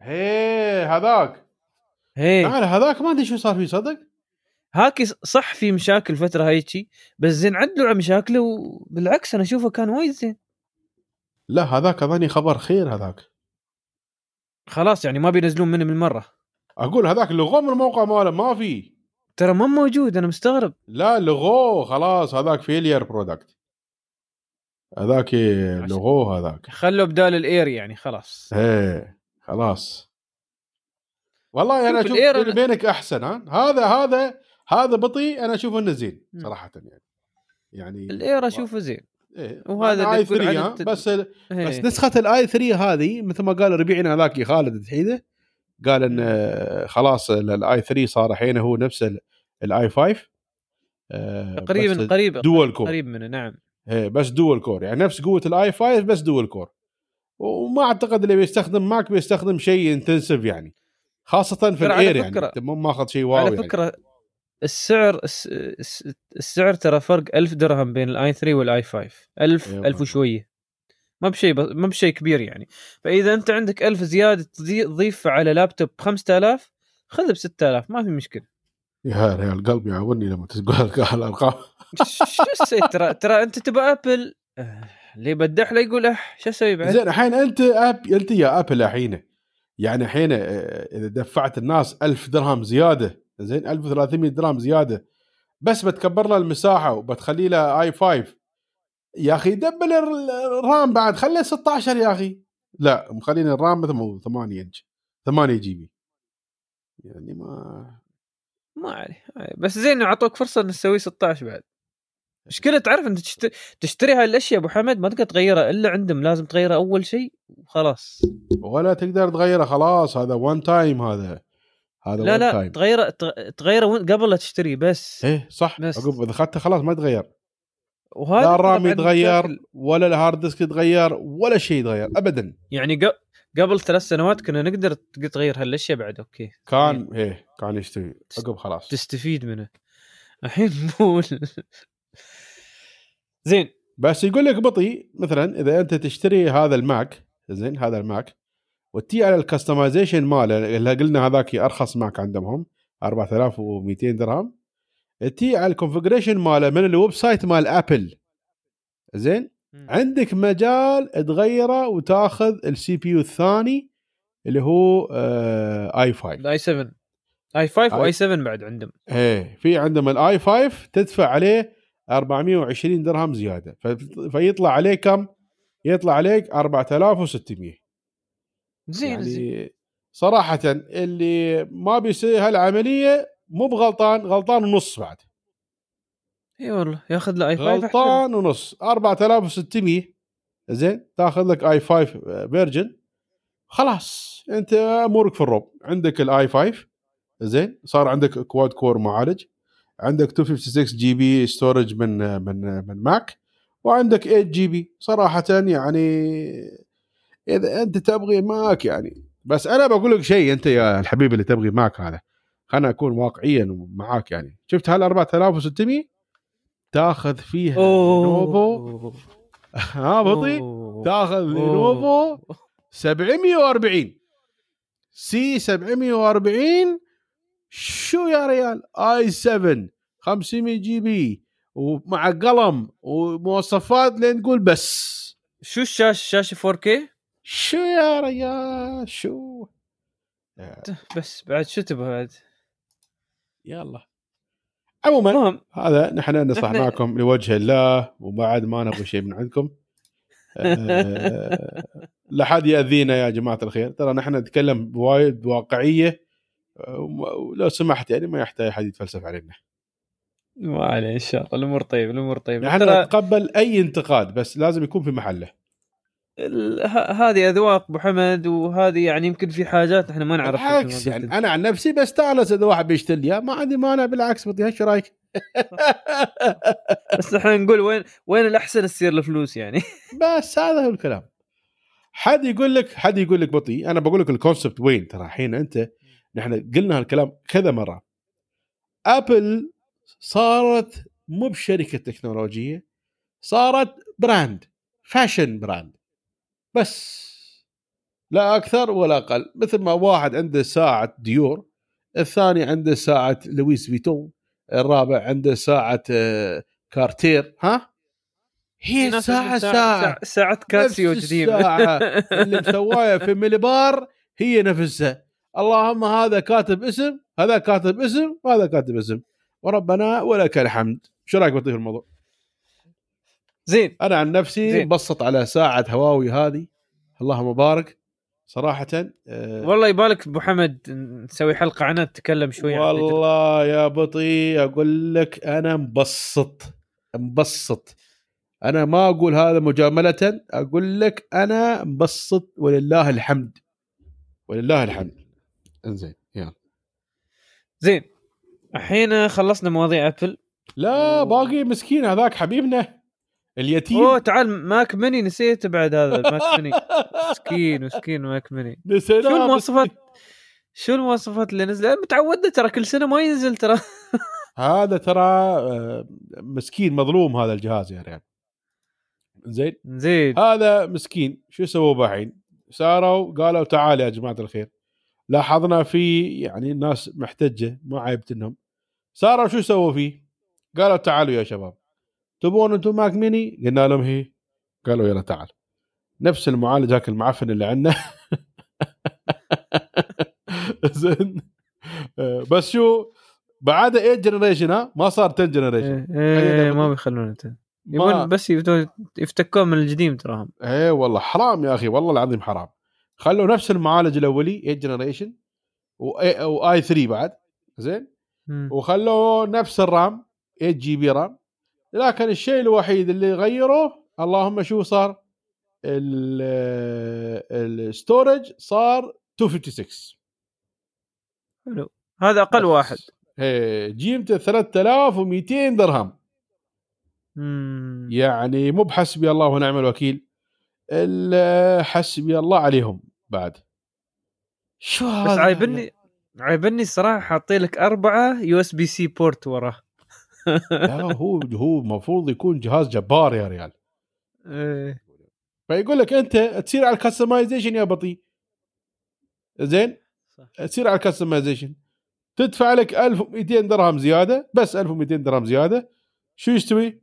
هي هذاك. هي. تعال هذاك ما أدري شو صار فيه صدق؟ هاكي صح في مشاكل فترة هايجي بس زين عدلوا على مشاكله وبالعكس أنا أشوفه كان وايد زين. لا هذاك أظني خبر خير هذاك. خلاص يعني ما بينزلون منه من مرة. أقول هذاك لغوه من الموقع ماله ما في. ترى ما موجود أنا مستغرب. لا لغوه خلاص هذاك failure product هذاك لغوه هذاك. خلوا بدال ال Air يعني خلاص. إيه خلاص. والله أنا شوف أشوف بيني وبينك أحسن ها؟ هذا هذا هذا بطيء أنا أشوفه إنه زين. صراحة يعني. يعني ال Air أشوفه زين. إيه. وهذا مع اللي i تقول 3 ها؟ عدد- بس إيه. بس نسخة ال i3 هذه مثل ما قال ربيعنا هذاك خالد تحيده قال إن آه، خلاص ال i3 صار الحين هو نفس ال i5 تقريبا قريب dual core قريب منه نعم. إيه بس دول كور يعني نفس قوة ال i5 بس dual core وما أعتقد اللي بيستخدم ماك بيستخدم شيء intensive يعني. خاصة في ال Air يعني. أنت مو ماخذ شيء wow على يعني. فكرة السعر الس- الس- السعر ترى فرق ألف درهم بين ال i3 وال i5 ألف أيوة. ألف وشوية. ما بشيء. ما بشيء كبير يعني. فإذا أنت عندك ألف زيادة تضي- تضيف على لابتوب 5000 خذ ب 6000 ما في مشكلة. يا ريال قلبي يعورني لما تقول <laughs> الأرقام. شو أسوي ترى ترى أنت تبى أبل. اللي يبدح له يقول اح شو أسوي بعد؟ زين الحين أنت أب... أنت يا أبل الحين. يعني الحين آه، إذا دفعت الناس ألف درهم زيادة زين 1300 درهم زيادة بس بتكبر له المساحة وبتخلي له i5 يا أخي double ال- ال RAM بعد خليه 16 يا أخي. لا مخلين ال RAM مثل ما هو 8 إنش 8 GB يعني ما ما عليه بس زين أعطوك فرصة ان تسوي 16 بعد. مشكلة تعرف انت تشتري, تشتري هاي الأشياء أبو حمد ما تقدر تغيرها إلا عندهم لازم تغيرها أول شيء وخلاص. ولا تقدر تغيره خلاص هذا one time هذا. هذا لا لا time. تغيره تغ- تغيره قبل لا تشتري بس. إيه صح. بس. عقب إذا اخذته خلاص ما يتغير وهذا لا ال RAM يتغير. ولا ال hard disk يتغير ولا شيء يتغير ابدا. يعني قبل ثلاث سنوات كنا نقدر تغير هالأشياء بعد أوكي. كان إيه كان يشتري عقب خلاص. تستفيد منه. الحين مو <laughs> زين. بس يقول لك بطيء مثلا إذا أنت تشتري هذا الماك زين هذا الماك وتي على ال customization ماله اللي قلنا هذاك أرخص ماك عندهم 4200 درهم تي على ال configuration ماله من ال website مال ابل زين؟ عندك مجال تغيره وتاخذ ال CPU الثاني اللي هو آه آي 5 الاي 7 آي 5 آي- واي 7 بعد عندهم. إيه في عندهم ال i5 تدفع عليه 420 درهم زيادة. فيطلع عليك كم؟ يطلع عليك 4600 زين زين يعني صراحة اللي ما بيسوي هالعملية مو بغلطان غلطان ونص بعد. اي والله ياخذ له i5 أحسن. غلطان ونص. 4600 زين تاخذ لك i5 version. خلاص أنت أمورك في الرب عندك ال i5 زين صار عندك quad core معالج. عندك 256 GB storage من من من ماك وعندك 8 GB صراحة يعني إذا أنت تبغي ماك يعني. بس أنا بقول لك شيء أنت يا الحبيب اللي تبغي ماك هذا. خلنا أكون واقعيا معاك يعني. شفت هال 4600 تاخذ فيها لينوفو. ها أوه. تاخذ. لينوفو 740 C 740 شو يا ريال؟ i7 500 GB. ومع قلم ومواصفات لين تقول بس. شو الشاشه شاشة 4K شو يا ريال؟ شو؟ بس بعد شو تبغى بعد؟ يلا. عموما هذا نحن نصحناكم لوجه الله وبعد ما نبغى شيء من عندكم. أه لا حد يأذينا يا جماعة الخير. ترى نحن نتكلم بوايد بواقعيه ولو سمحت يعني ما يحتاج حد يتفلسف علينا. ما عليه إن شاء الله. الأمور طيب الأمور طيب نحن نتقبل أي انتقاد بس لازم يكون في محله. هذه أذواق أبو حمد وهذه يعني يمكن في حاجات إحنا ما نعرفها بالعكس يعني. أنا عن نفسي بستانس إذا واحد بيشتري لي. ما عندي مانع بالعكس بطيء. إيش رأيك؟ بس إحنا نقول وين وين الأحسن تصير الفلوس يعني؟ <laughs> بس هذا هو الكلام. حد يقول لك حد يقول لك بطيء. أنا بقول لك ال concept وين؟ ترى الحين أنت نحن قلنا هالكلام كذا مرة. ابل صارت مو بشركة تكنولوجية صارت brand fashion brand بس. لا أكثر ولا أقل. مثل ما واحد عنده ساعة ديور الثاني عنده ساعة لويس فيتون الرابع عنده ساعة آه، كارتير ها؟ هي نفس ساعة الساعة- ساعة. ساعة كاسيو قديمة الساعة. <laughs> اللي مسوايا في ملي بار هي نفسها. اللهم هذا كاتب اسم هذا كاتب اسم وهذا كاتب اسم. وربنا ولك الحمد. شو رأيك بطيء في الموضوع؟ زين. أنا عن نفسي زين. بسط على ساعة هواوي هذه. اللهم بارك. صراحة آه، والله يبالك أبو حمد نسوي حلقة عنها نتكلم شوي. والله يا بطيء أقول لك أنا مبسط. مبسط. أنا ما أقول هذا مجاملة. أقول لك أنا مبسط ولله الحمد. ولله الحمد. إنزين يلا. زين. الحين خلصنا مواضيع أبل. لا باقي مسكين هذاك حبيبنا. اليتيم. أوه تعال ماك ميني نسيت بعد هذا الماك ميني <laughs> مسكين مسكين ماك ميني شو المواصفات؟ شو المواصفات اللي نزلت؟ متعودنا ترى كل سنة ما ينزل ترى. <laughs> هذا ترى آه، مسكين مظلوم هذا الجهاز يا ريال. زين؟ زين. هذا مسكين. شو سووا الحين؟ ساروا قالوا تعال يا جماعة الخير. لاحظنا في يعني ناس محتجة ما عيبتنهم ساروا شو سووا فيه؟ قالوا تعالوا يا شباب. تبون أنتم Mac mini؟ قلنا لهم هي. قالوا يلا تعال. نفس المعالج هاك المعفن اللي عندنا. <laughs> زين. آه، بس شو بعد 8 generation ها؟ ما صار 10 generation إيه إيه خلينا ما بدي- بيخلون انت ما يبون بس يفتكون من القديم تراهم. إيه والله حرام يا أخي والله العظيم حرام. خلوا نفس المعالج الأولي 8 generation و i3 بعد. زين. مم. وخلوا نفس ال RAM 8 GB RAM. لكن الشيء الوحيد اللي غيروه اللهم شو صار؟ ال storage صار 256 حلو. هذا أقل بس. واحد. قيمته 3200 درهم. مم. يعني مو بحسبي الله ونعم الوكيل ال- حسبي الله عليهم بعد. شو بس؟ عايبني عايبني الصراحة حاطين لك أربعة USB-C port وراه لا هو <laughs> هو المفروض يكون جهاز جبار يا ريال إيه. فيقول لك أنت تصير على ال customization يا بطي زين. تصير على ال customization تدفع لك 1200 درهم زيادة بس 1200 درهم زيادة شو يستوي؟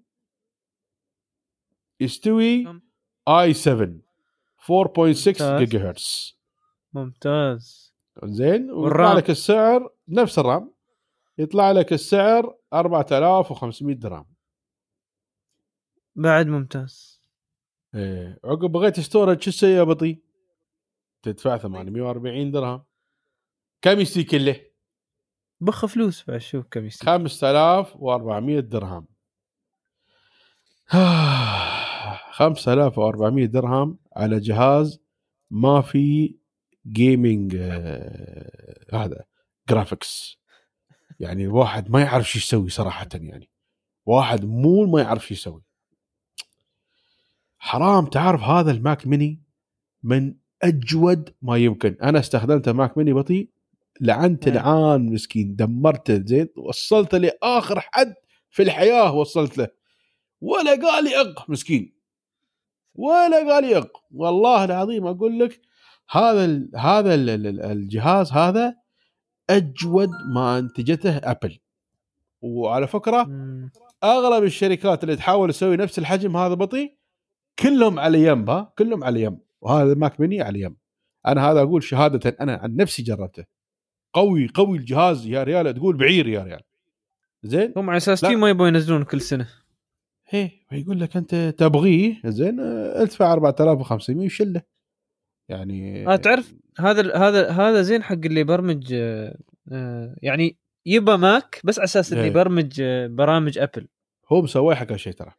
يستوي؟ i7 4.6 ممتاز. جيجا هرتز ممتاز زين ويطلع؟ لك السعر نفس ال RAM يطلع لك السعر 4500 درهم. بعد ممتاز. إيه عقب بغيت storage شو تسوي يا بطي؟ تدفع 840 درهم. كم يستوي كله؟ بخ فلوس بعد شوف كم يصير 5400 درهم. <sighs> 5400 درهم على جهاز ما في gaming آه، هذا graphics يعني الواحد ما يعرف شو يسوي صراحة يعني. واحد مو ما يعرف شو يسوي. حرام تعرف هذا ال Mac mini من أجود ما يمكن. أنا استخدمته Mac mini بطي لعنت إيه. العان مسكين دمرته زين وصلته لآخر حد في الحياة وصلت له. ولا قال لي اق مسكين. ولا قال لي اق والله العظيم أقول لك هذا ال هذا ال ال- الجهاز هذا أجود ما انتجته أبل. وعلى فكرة مم. أغلب الشركات اللي تحاول تسوي نفس الحجم هذا بطي كلهم على يم ها؟ كلهم على يم. وهذا ال Mac mini على يم. أنا هذا أقول شهادة أنا عن نفسي جربته. قوي قوي الجهاز يا ريال تقول بعير يا ريال. زين؟ هم على أساس ما يبغوا ينزلون كل سنة. هي يقول لك أنت تبغيه زين ادفع 4500 وشلة. يعني آه تعرف هذا هذا هذا زين حق اللي يبرمج آه، آه، يعني يبى Mac بس على أساس انه إيه. يبرمج آه، برامج أبل هو مسوي حق هالشيء ترى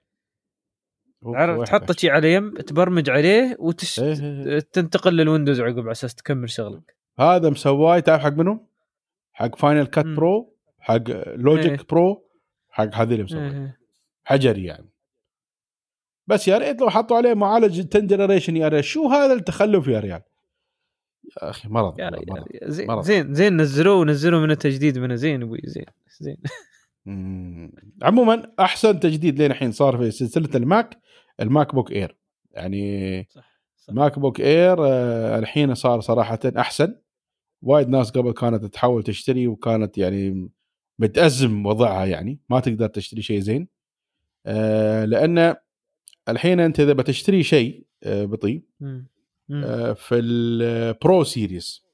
عرفت تحطه هالشيء. شي على يم تبرمج عليه وتش إيه، إيه،. تنتقل لل Windows عقب على أساس تكمل شغلك هذا مسوى تعرف حق منو؟ حق Final Cut. Pro حق Logic إيه. Pro حق هذه اللي مسوي إيه. حجري يعني بس يا ريت لو حطوا عليه معالج 10 generation يا ريت. شو هذا التخلف يا ريال؟ يا أخي مرض مرض, مرض. زين مرض. زين زين نزلوه ونزلوا منه تجديد منه. زين أبوي زين زين. عموما أحسن تجديد لين الحين صار في سلسلة ال Mac ال MacBook Air. يعني صح صح. MacBook Air آه، الحين صار صراحة أحسن. وايد ناس قبل كانت تحاول تشتري وكانت يعني متأزم وضعها يعني ما تقدر تشتري شيء زين. آه، لأن الحين أنت إذا بتشتري شيء آه، بطي. آه، في ال Pro series.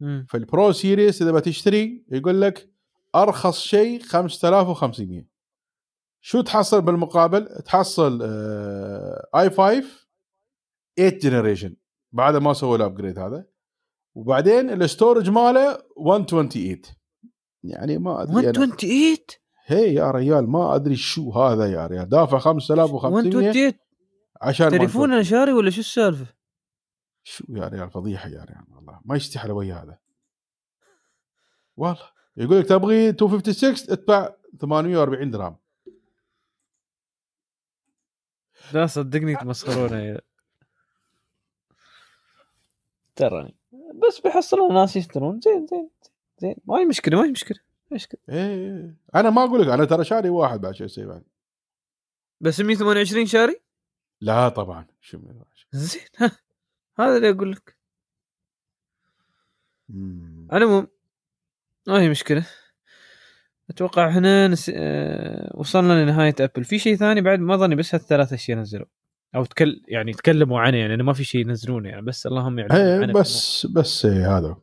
في ال Pro series إذا بتشتري يقول لك أرخص شيء 5500 شو تحصل بالمقابل؟ تحصل i5 8 generation بعد ما سووا ال upgrade هذا وبعدين ال storage ماله 128 يعني ما أدري أنا. 128 هي يا ريال ما أدري شو هذا يا ريال. دافع 5500 128 عشان تليفون أنا شاري ولا شو السالفة؟ شو يا ريال فضيحة يا ريال والله. ما يستحي ويا هذا. والله. يقول لك تبغي 256 ادفع 840 درهم. لا صدقني تمسخرونه يا. ترى بس بيحصلون ناس يشترون. زين زين زين. ما هي مشكلة ما هي مشكلة. ما هي مشكله إيه أنا ما أقول لك أنا ترى شاري واحد بعد شو يصير بعد. بس 128 شاري؟ لا طبعا شو زين ها هذا اللي أقول لك. مم. على العموم ما هي مشكلة. أتوقع إحنا نس... آه... وصلنا لنهاية أبل. في شيء ثاني بعد؟ ما ظني بس هالثلاث أشياء نزلوا. أو تكل يعني تكلموا عنه يعني أنا ما في شيء ينزلونه يعني بس اللهم يعلم عنه. بس بس إيه هذا.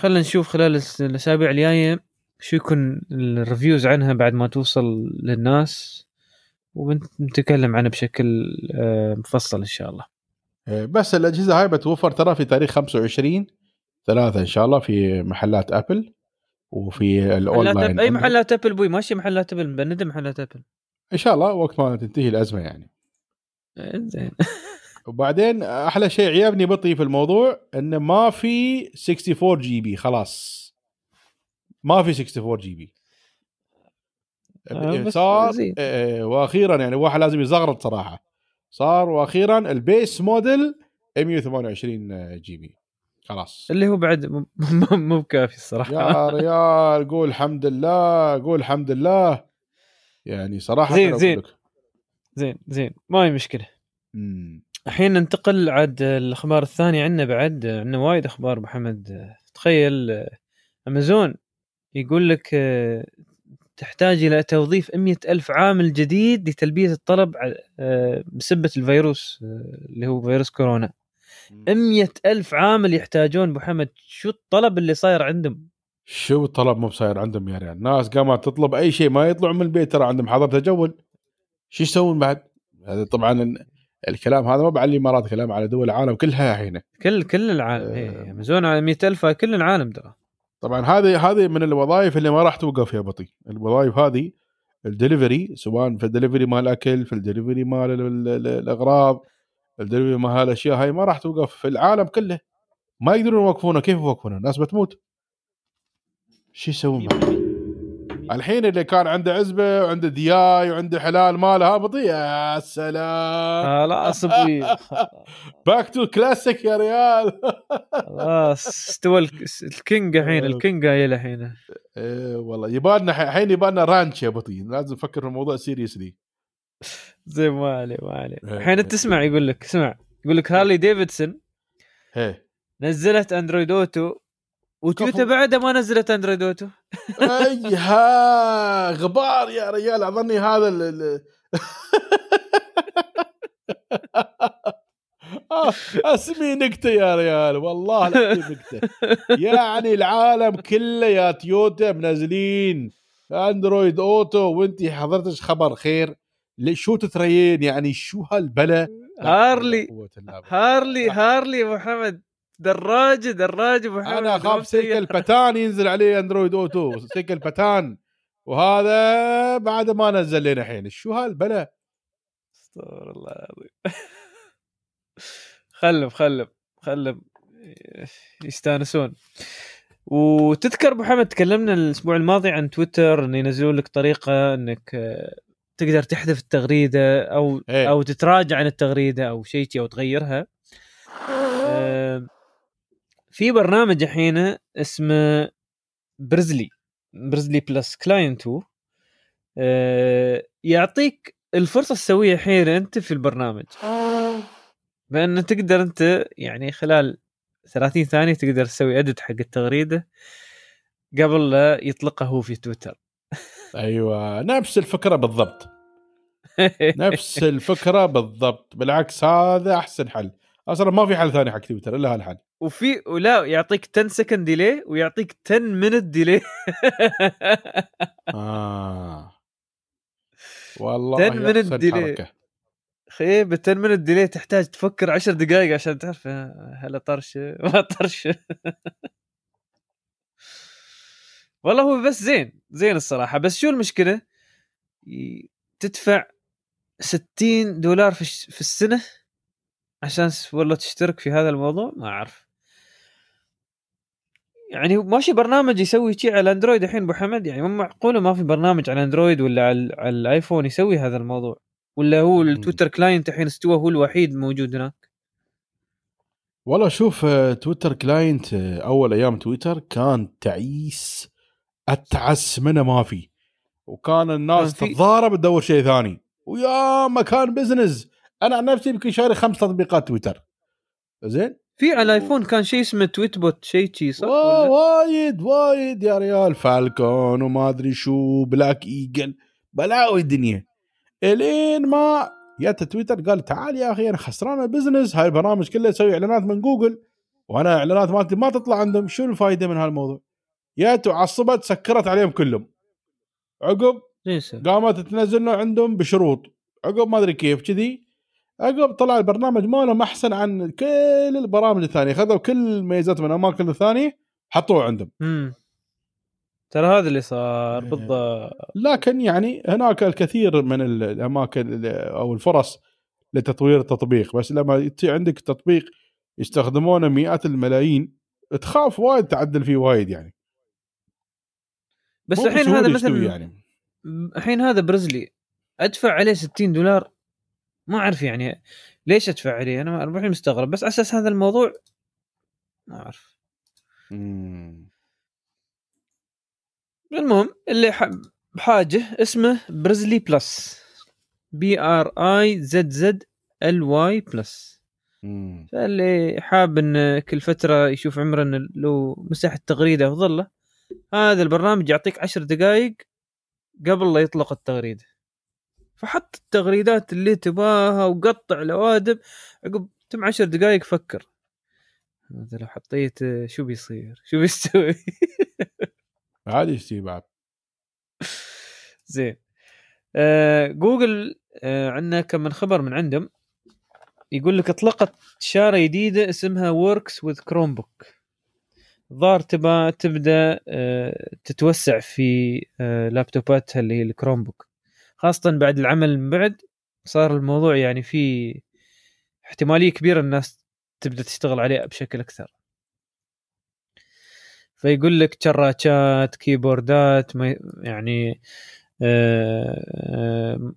خلينا نشوف خلال الأسابيع الجاية شو يكون ال reviews عنها بعد ما توصل للناس وبنتكلم عنها بشكل آه، مفصل إن شاء الله. إيه بس الأجهزة هاي بتوفر ترى في تاريخ 25 ثلاثة إن شاء الله في محلات أبل وفي الاونلاين. أي محلات أبل أبوي؟ ماشي محلات أبل بندم محلات أبل. إن شاء الله وقت ما تنتهي الأزمة يعني. زين <laughs> وبعدين أحلى شيء عيبني بطي في الموضوع إنه ما في 64 GB خلاص. ما في 64 GB آه، صار زين. آه، وأخيرا يعني واحد لازم يزغرط صراحة. صار وأخيرا ال base model 128 GB خلاص. اللي هو بعد مو بكافي الصراحة. يا ريال قول الحمد لله قول الحمد لله. يعني صراحة زين، زين. زين زين. ما هي مشكلة. الحين ننتقل عاد الاخبار الثانية. عندنا بعد عندنا وايد أخبار أبو محمد تخيل أمازون يقول لك تحتاج إلى توظيف مئة ألف عامل جديد لتلبية الطلب بسبة الفيروس اللي هو فيروس كورونا. مئة ألف عامل يحتاجون. أبو محمد شو الطلب اللي صاير عندهم؟ شو الطلب مو بصاير عندهم يا ريال؟ الناس قامت تطلب أي شيء ما يطلعوا من البيت ترى عندهم حظر تجول. شو يسوون بعد؟ هذا طبعا الكلام هذا ما على الامارات كلام على دول العالم كلها الحين كل كل العالم آه. هي امازون على مئة ألف كل العالم ترى. طبعا هذه هذه من الوظائف اللي ما راح توقف يا بطي. الوظائف هذه الدليفري سواء في الدليفري مال الاكل في الدليفري مال ال- ال- ال- الأغراض الدليفري مال هالاشياء هاي ما راح توقف في العالم كله. ما يقدرون يوقفونها كيف يوقفونها الناس بتموت. شو يسوون؟ الحين اللي كان عنده عزبة وعنده دياي وعنده حلال ماله هابط يا سلام. خلاص أبوي back to classic يا ريال. خلاص استوى الك- ال king الحين ال king جاي الحين. إيه والله. يبالنا الحين يبالنا ranch يا بطي لازم نفكر في الموضوع seriously زي ما عليه ما عليه. إيه. الحين تسمع يقول لك اسمع. يقول لك Harley Davidson هي نزلت Android Auto وتويوتا كفو. بعدها ما نزلت Android Auto. اي ها غبار يا ريال أظني هذا ال- <laughs> آه، اسمي نكتة يا ريال والله العظيم نكتة. <laughs> يعني العالم كله يا تويوتا منزلين Android Auto وانت حضرتش خبر خير؟ شو تتريين؟ يعني شو هالبلا لا هارلي. هارلي هارلي أبو محمد دراجه دراجه أبو محمد أنا أخاف سيكل باتان ينزل عليه Android Auto. <laughs> سيكل باتان. وهذا بعد ما نزل لنا الحين. شو هالبلا أستغفر الله العظيم. خلف خلف خلف يستانسون. وتذكر أبو محمد تكلمنا الأسبوع الماضي عن تويتر إن ينزلون لك طريقة إنك آه، تقدر تحذف التغريدة أو إيه. أو تتراجع عن التغريدة أو شيء أو تغيرها. في برنامج الحين اسمه Brizzly Brizzly plus client هو آه، يعطيك الفرصة تسويها الحين أنت في البرنامج. بأن تقدر أنت يعني خلال 30 ثانية تقدر تسوي edit حق التغريدة قبل لا يطلقها هو في تويتر. <laughs> أيوه نفس الفكرة بالضبط. <laughs> نفس الفكرة بالضبط. بالعكس هذا أحسن حل. أصلا ما في حل ثاني حق تويتر إلا هالحل. وفي ولا يعطيك 10 second delay ويعطيك 10 minute delay آه. والله 10 minute أحسن delay. حركة. خيب ب 10 minute delay تحتاج تفكر 10 دقائق عشان تعرف آه، هل طرش <laughs> ما طرش والله هو بس زين زين الصراحة. بس شو المشكلة؟ تدفع 60 دولار في السنة؟ عشان والله تشترك في هذا الموضوع؟ ما أعرف. يعني ماشي برنامج يسوي شيء على أندرويد الحين أبو حمد؟ يعني مو معقولة ما في برنامج على أندرويد ولا على, على الأيفون يسوي هذا الموضوع؟ ولا هو ال Twitter client الحين استوى هو الوحيد موجود هناك؟ والله شوف آه، Twitter client آه، أول أيام تويتر كان تعيس أتعس منه ما في. وكان الناس تتضارب تدور شيء ثاني. ويا ما كان business أنا عن نفسي يمكن شاري خمس تطبيقات تويتر. زين؟ في على الآيفون كان شيء اسمه Tweetbot شيء شي صح؟ وايد وايد يا ريال. Falcon وما أدري شو Black Eagle بلاوي الدنيا. إلين ما جت تويتر قال تعال يا أخي أنا خسران ال business. هاي البرامج كلها تسوي إعلانات من جوجل وأنا إعلانات مالتي ما تطلع عندهم. شو الفائده من هالموضوع؟ جت وعصبت سكرت عليهم كلهم. عقب سوي. قامت تنزل عندهم بشروط. عقب ما أدري كيف كذي عقب طلع البرنامج مالهم أحسن عن كل البرامج الثانية. خذوا كل الميزات من الأماكن الثانية حطوه عندهم. امم ترى هذا اللي صار إيه. بالضبط. لكن يعني هناك الكثير من ال- الأماكن ال- أو الفرص لتطوير التطبيق. بس لما عندك تطبيق يستخدمونه مئات الملايين تخاف وايد تعدل فيه وايد يعني. بس الحين هذا مثلا يعني. الحين هذا Brizzly أدفع عليه 60 دولار ما أعرف يعني ليش أدفع عليه؟ أنا الحين مستغرب بس على أساس هذا الموضوع ما أعرف. مم. المهم اللي بحاجه اسمه Brizzly plus. B R I Z Z L Y plus. فاللي حاب إن كل فترة يشوف عمره إن لو مسح التغريده أفضل له هذا البرنامج يعطيك عشر دقائق قبل لا يطلق التغريدة. فحط التغريدات اللي تباها وقطع الأوادم عقب تم عشر دقائق فكر. هذا لو حطيت شو بيصير؟ شو بيستوي <laughs> عادي يستوي بعد. زين. آه جوجل آه عندنا كم من خبر من عندهم. يقول لك اطلقت شارة جديدة اسمها Works with Chromebook الظاهر تبى تبدأ آه تتوسع في آه لابتوباتها اللي هي الكروم بوك خاصة بعد العمل من بعد صار الموضوع يعني في احتمالية كبيرة الناس تبدأ تشتغل عليه بشكل أكثر. فيقول لك شراشات كيبوردات ما يعني آه آه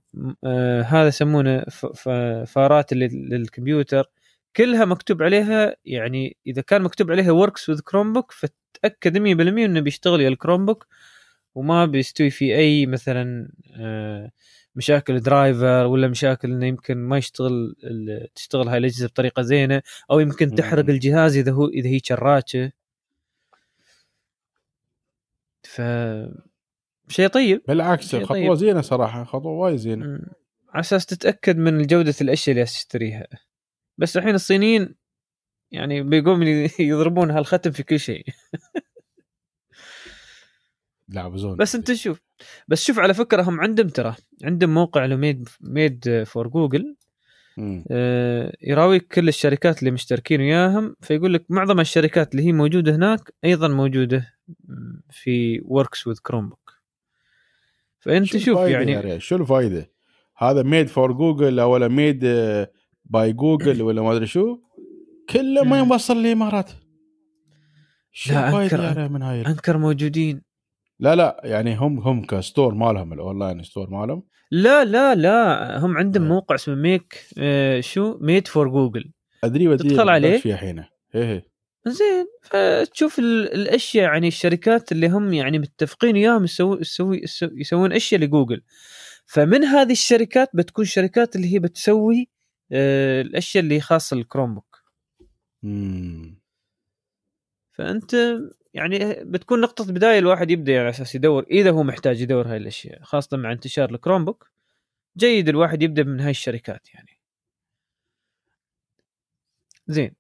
آه هذا يسمونه فارات للكمبيوتر. كلها مكتوب عليها يعني إذا كان مكتوب عليها Works with Chromebook فتاكد 100% إنه بيشتغل يا ال Chromebook وما بيستوي في أي مثلا آه، مشاكل driver ولا مشاكل إنه يمكن ما يشتغل تشتغل هاي الأجهزة بطريقة زينة أو يمكن تحرق. الجهاز إذا هو إذا هي شراكة ف شيء طيب بالعكس شيء خطوة طيب. زينة صراحة خطوة وايد زينة. على أساس تتأكد من جودة الأشياء اللي تشتريها بس الحين الصينيين يعني بيقوم <laughs> يضربون هالختم في كل شيء لا بزون بس انت شوف بس شوف على فكرة هم عندهم ترى عندهم موقع له Made Made for Google. آه، يراويك كل الشركات اللي مشتركين وياهم فيقول لك معظم الشركات اللي هي موجودة هناك أيضا موجودة في Works with Chromebook فأنت شو شوف يعني؟ شو الفائده؟ هذا made for جوجل ولا made by جوجل ولا ما أدري شو كله ما. يوصل للامارات شو ريال من هاي أنكر موجودين لا لا يعني هم هم ك store مالهم ال online store مالهم. لا لا لا هم عندهم إيه. موقع اسمه make آه، شو؟ made for جوجل. أدري ودي تدخل عليه؟ فيها حين إيه إيه. زين فتشوف ال- الأشياء يعني الشركات اللي هم يعني متفقين وياهم يسوي يسوي يسو- يسوون أشياء لجوجل. فمن هذه الشركات بتكون شركات اللي هي بتسوي آه، الأشياء اللي خاصة ال Chromebook. فأنت يعني بتكون نقطة بداية الواحد يبدأ على أساس يدور إذا هو محتاج يدور هاي الأشياء خاصة مع انتشار ال Chromebook جيد الواحد يبدأ من هاي الشركات يعني. زين.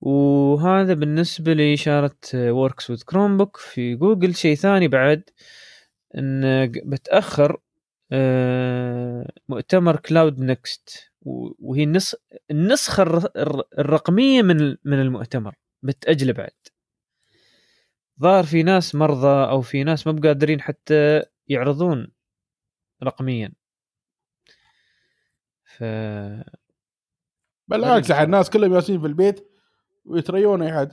وهذا بالنسبة لاشاره works with Chromebook في جوجل شيء ثاني بعد إن بتأخر آه، مؤتمر Cloud Next وهي النسخ النسخة الر- الر- الرقمية من من المؤتمر بتأجله بعد. ظهر في ناس مرضى أو في ناس ما بقادرين حتى يعرضون رقميا. ف بالعكس عاد الناس كلهم جالسين في البيت ويتريون أي حد.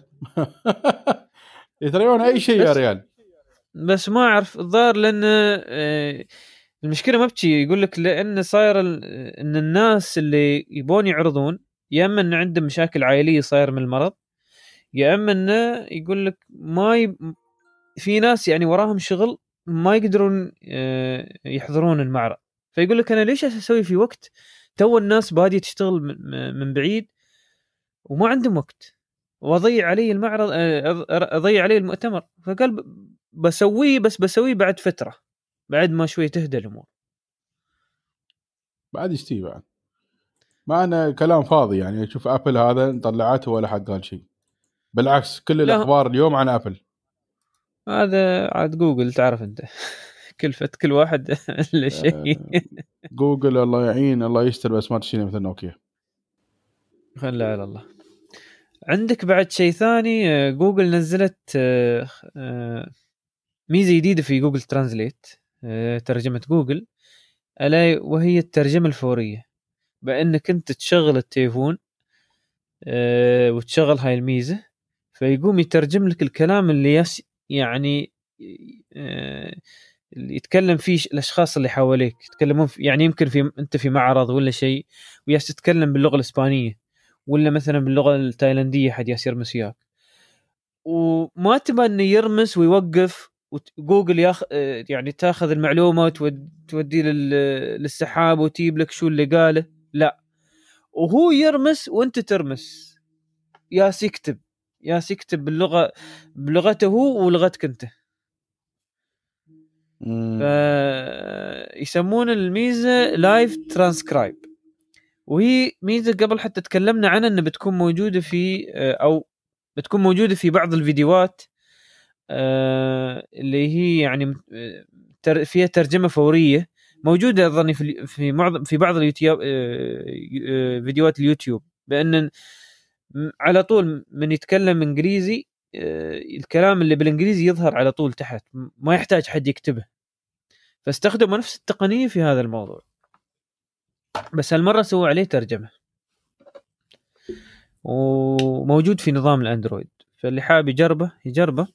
<laughs> يتريون أي شيء يا ريال. بس ما أعرف الظاهر لأن آه، المشكلة ما بتجي يقول لك لأن صاير إن الناس اللي يبون يعرضون يا إما إن عندهم مشاكل عائلية صاير من المرض يا أما إنه يقول لك ما ي... في ناس يعني وراهم شغل ما يقدرون آه، يحضرون المعرض. فيقول لك أنا ليش أسوي في وقت تو الناس بادية تشتغل من- بعيد وما عندهم وقت؟ وأضيع علي المعرض آه، أضيع علي المؤتمر. فقال بسويه بس بسويه بعد فترة بعد ما شوي تهدى الأمور. بعد يشتي بعد؟ مع انه كلام فاضي يعني شوف ابل هذا طلعته ولا حد قال شيء. بالعكس كل لا. الأخبار اليوم عن ابل هذا عاد جوجل تعرف أنت. <laughs> كلفة كل واحد <laughs> له شيء. جوجل الله يعين الله يستر بس ما تشيله مثل نوكيا خلى على الله. عندك بعد شيء ثاني؟ آه، جوجل نزلت آه، آه، ميزة جديدة في جوجل translate آه، ترجمة جوجل ألا وهي الترجمة الفورية. بأنك أنت تشغل التليفون آه، وتشغل هاي الميزة. فيقوم يترجم لك الكلام اللي يس يعني آه، اللي يتكلم فيه الأشخاص اللي حواليك. يتكلمون يعني يمكن في أنت في معرض ولا شيء وياس تتكلم باللغة الإسبانية ولا مثلا باللغة التايلاندية حد ياس يرمس وياك. وما تبى إنه يرمس ويوقف وجوجل ياخ آه، يعني تاخذ المعلومة وتودي للسحاب وتجيب لك شو اللي قاله. لا. وهو يرمس وأنت ترمس. ياس يكتب. ياس يكتب باللغة بلغته هو ولغتك أنت. فيسمون الميزة لايف ترانسكرايب وهي ميزة قبل حتى تكلمنا عنها إنها بتكون موجودة في أو بتكون موجودة في بعض الفيديوهات آه، اللي هي يعني آه، فيها ترجمة فورية موجودة اظني في معظم في بعض اليوتيوب آه، آه، فيديوهات اليوتيوب. بأن على طول من يتكلم إنجليزي آه، الكلام اللي بالإنجليزي يظهر على طول تحت ما يحتاج حد يكتبه. فاستخدموا نفس التقنية في هذا الموضوع. بس هالمرة سووا عليه ترجمة. وموجود في نظام الأندرويد. فاللي حاب يجربه يجربه.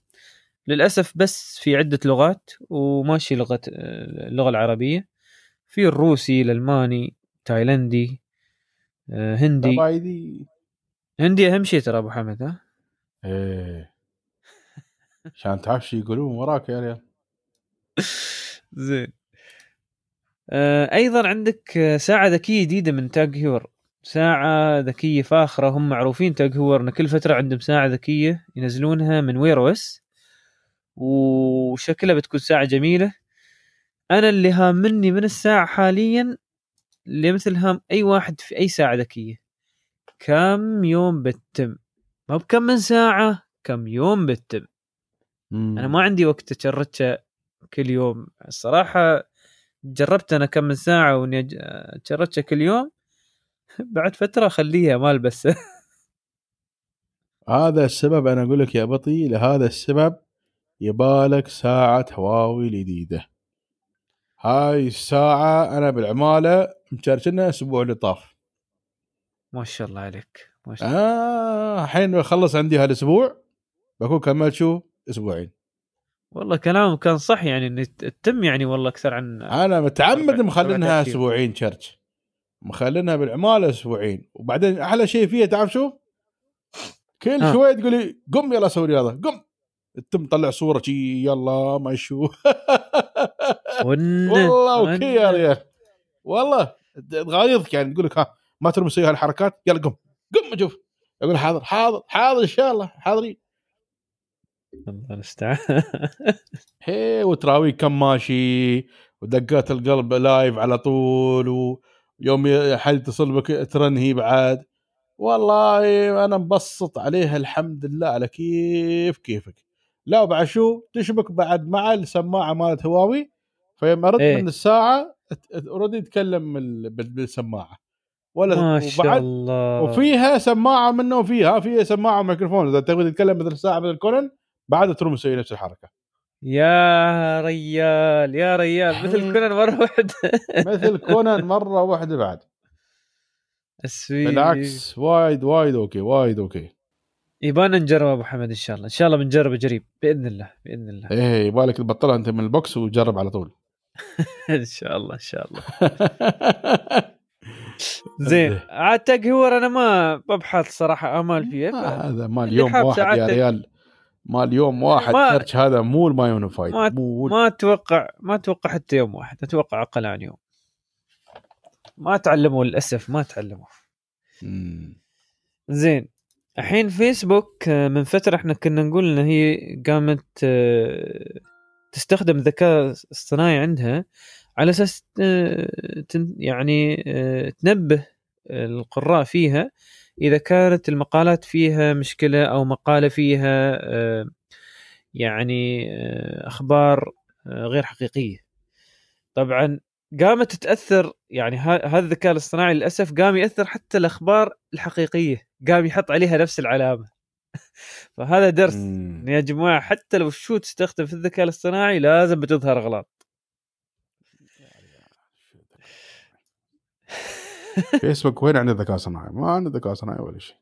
للأسف بس في عدة لغات وماشي لغة اللغة العربية. في الروسي الألماني تايلندي آه، هندي. هندي أهم شيء ترى أبو حمد ها؟ إيه. عشان تعرف شو يقولون وراك يا ريال. <laughs> زين. آه، أيضا عندك آه، ساعة ذكية جديدة من TAG Heuer ساعة ذكية فاخرة هم معروفين TAG Heuer إن كل فترة عندهم ساعة ذكية ينزلونها من Wear OS وشكلها بتكون ساعة جميلة. أنا اللي هامني من الساعة حاليا اللي مثل هام أي واحد في أي ساعة ذكية. كم يوم بتتم؟ ما بكم من ساعة كم يوم بتتم؟ أنا ما عندي وقت اشرتها كل يوم. الصراحة جربت أنا كم من ساعة وإني اشرتها كل يوم. <laughs> بعد فترة أخليها ما البسها <laughs> هذا السبب أنا أقول لك يا بطي لهذا السبب يبالك ساعة هواوي جديدة هاي الساعة أنا بالعمالة مشاركنا الأسبوع اللي طاف. ما شاء الله عليك ما شاء الله. آه الحين بخلص عندي هالأسبوع بكون كملت شو؟ أسبوعين. والله كلامه كان صح يعني ان تتم يعني والله أكثر عن أنا متعمد مخلينها. أسبوعين شرش مخلينها بالعمالة أسبوعين. وبعدين أحلى شيء فيها تعرف شو؟ كل ها. شوية تقولي قم يلا سوي رياضة قم. تم طلع صورة شي يلا ما شو. والله okay يا ريال. والله تغايظك يعني تقول لك ها ما ترمي تسوي هالحركات يلا قم. قم شوف أقول حاضر حاضر حاضر إن شاء الله حاضرين. الله المستعان. <laughs> هي وتراويك كم ماشي ودقات القلب live على طول ويوم حد يتصل بك ترنهي بعد. والله أنا مبسط عليها الحمد لله على كيف كيفك. لا بعد شو تشبك بعد مع السماعة مالت هواوي فيوم ارد إيه. من الساعة already يتكلم ال- بال- بالسماعة. ولا ما شاء وبعد الله. وفيها سماعة منه وفيها فيها سماعة وميكروفون إذا تبغى تتكلم مثل الساعة مثل كونان بعد تروم تسوي نفس الحركة. يا ريال يا ريال. مثل حي- كونان مرة واحدة. <laughs> مثل كونان مرة واحدة بعد. بالعكس وايد وايد okay وايد okay. يبانا نجرب أبو حمد إن شاء الله. إن شاء الله بنجرب قريب بإذن الله بإذن الله. إيه يبالك تبطلها أنت من ال box وتجرب على طول. <laughs> إن شاء الله إن شاء الله. <laughs> زين عاد TAG Heuer أنا ما ببحث صراحة امال فيه آه، هذا مال يوم واحد يا ريال. مال يوم واحد ما- كرش هذا مو ما يونيفايد ما- مو ما أتوقع ما أتوقع حتى يوم واحد أتوقع أقل عن يوم. ما تعلموا للأسف ما تعلموا. زين الحين فيسبوك آه، من فترة إحنا كنا نقول إن هي قامت آه، تستخدم الذكاء الاصطناعي عندها. على أساس يعني آه، تنبه القراء فيها. إذا كانت المقالات فيها مشكلة أو مقالة فيها آه، يعني آه، أخبار غير حقيقية. طبعا قامت تتأثر يعني هذا الذكاء الاصطناعي للأسف قام يأثر حتى الأخبار الحقيقية. قام يحط عليها نفس العلامة. <laughs> فهذا درس. يا جماعة حتى لو شو تستخدم في الذكاء الاصطناعي لازم بتظهر أغلاط. فيسبوك وين عنده ذكاء صناعي؟ ما عنده ذكاء صناعي ولا شيء.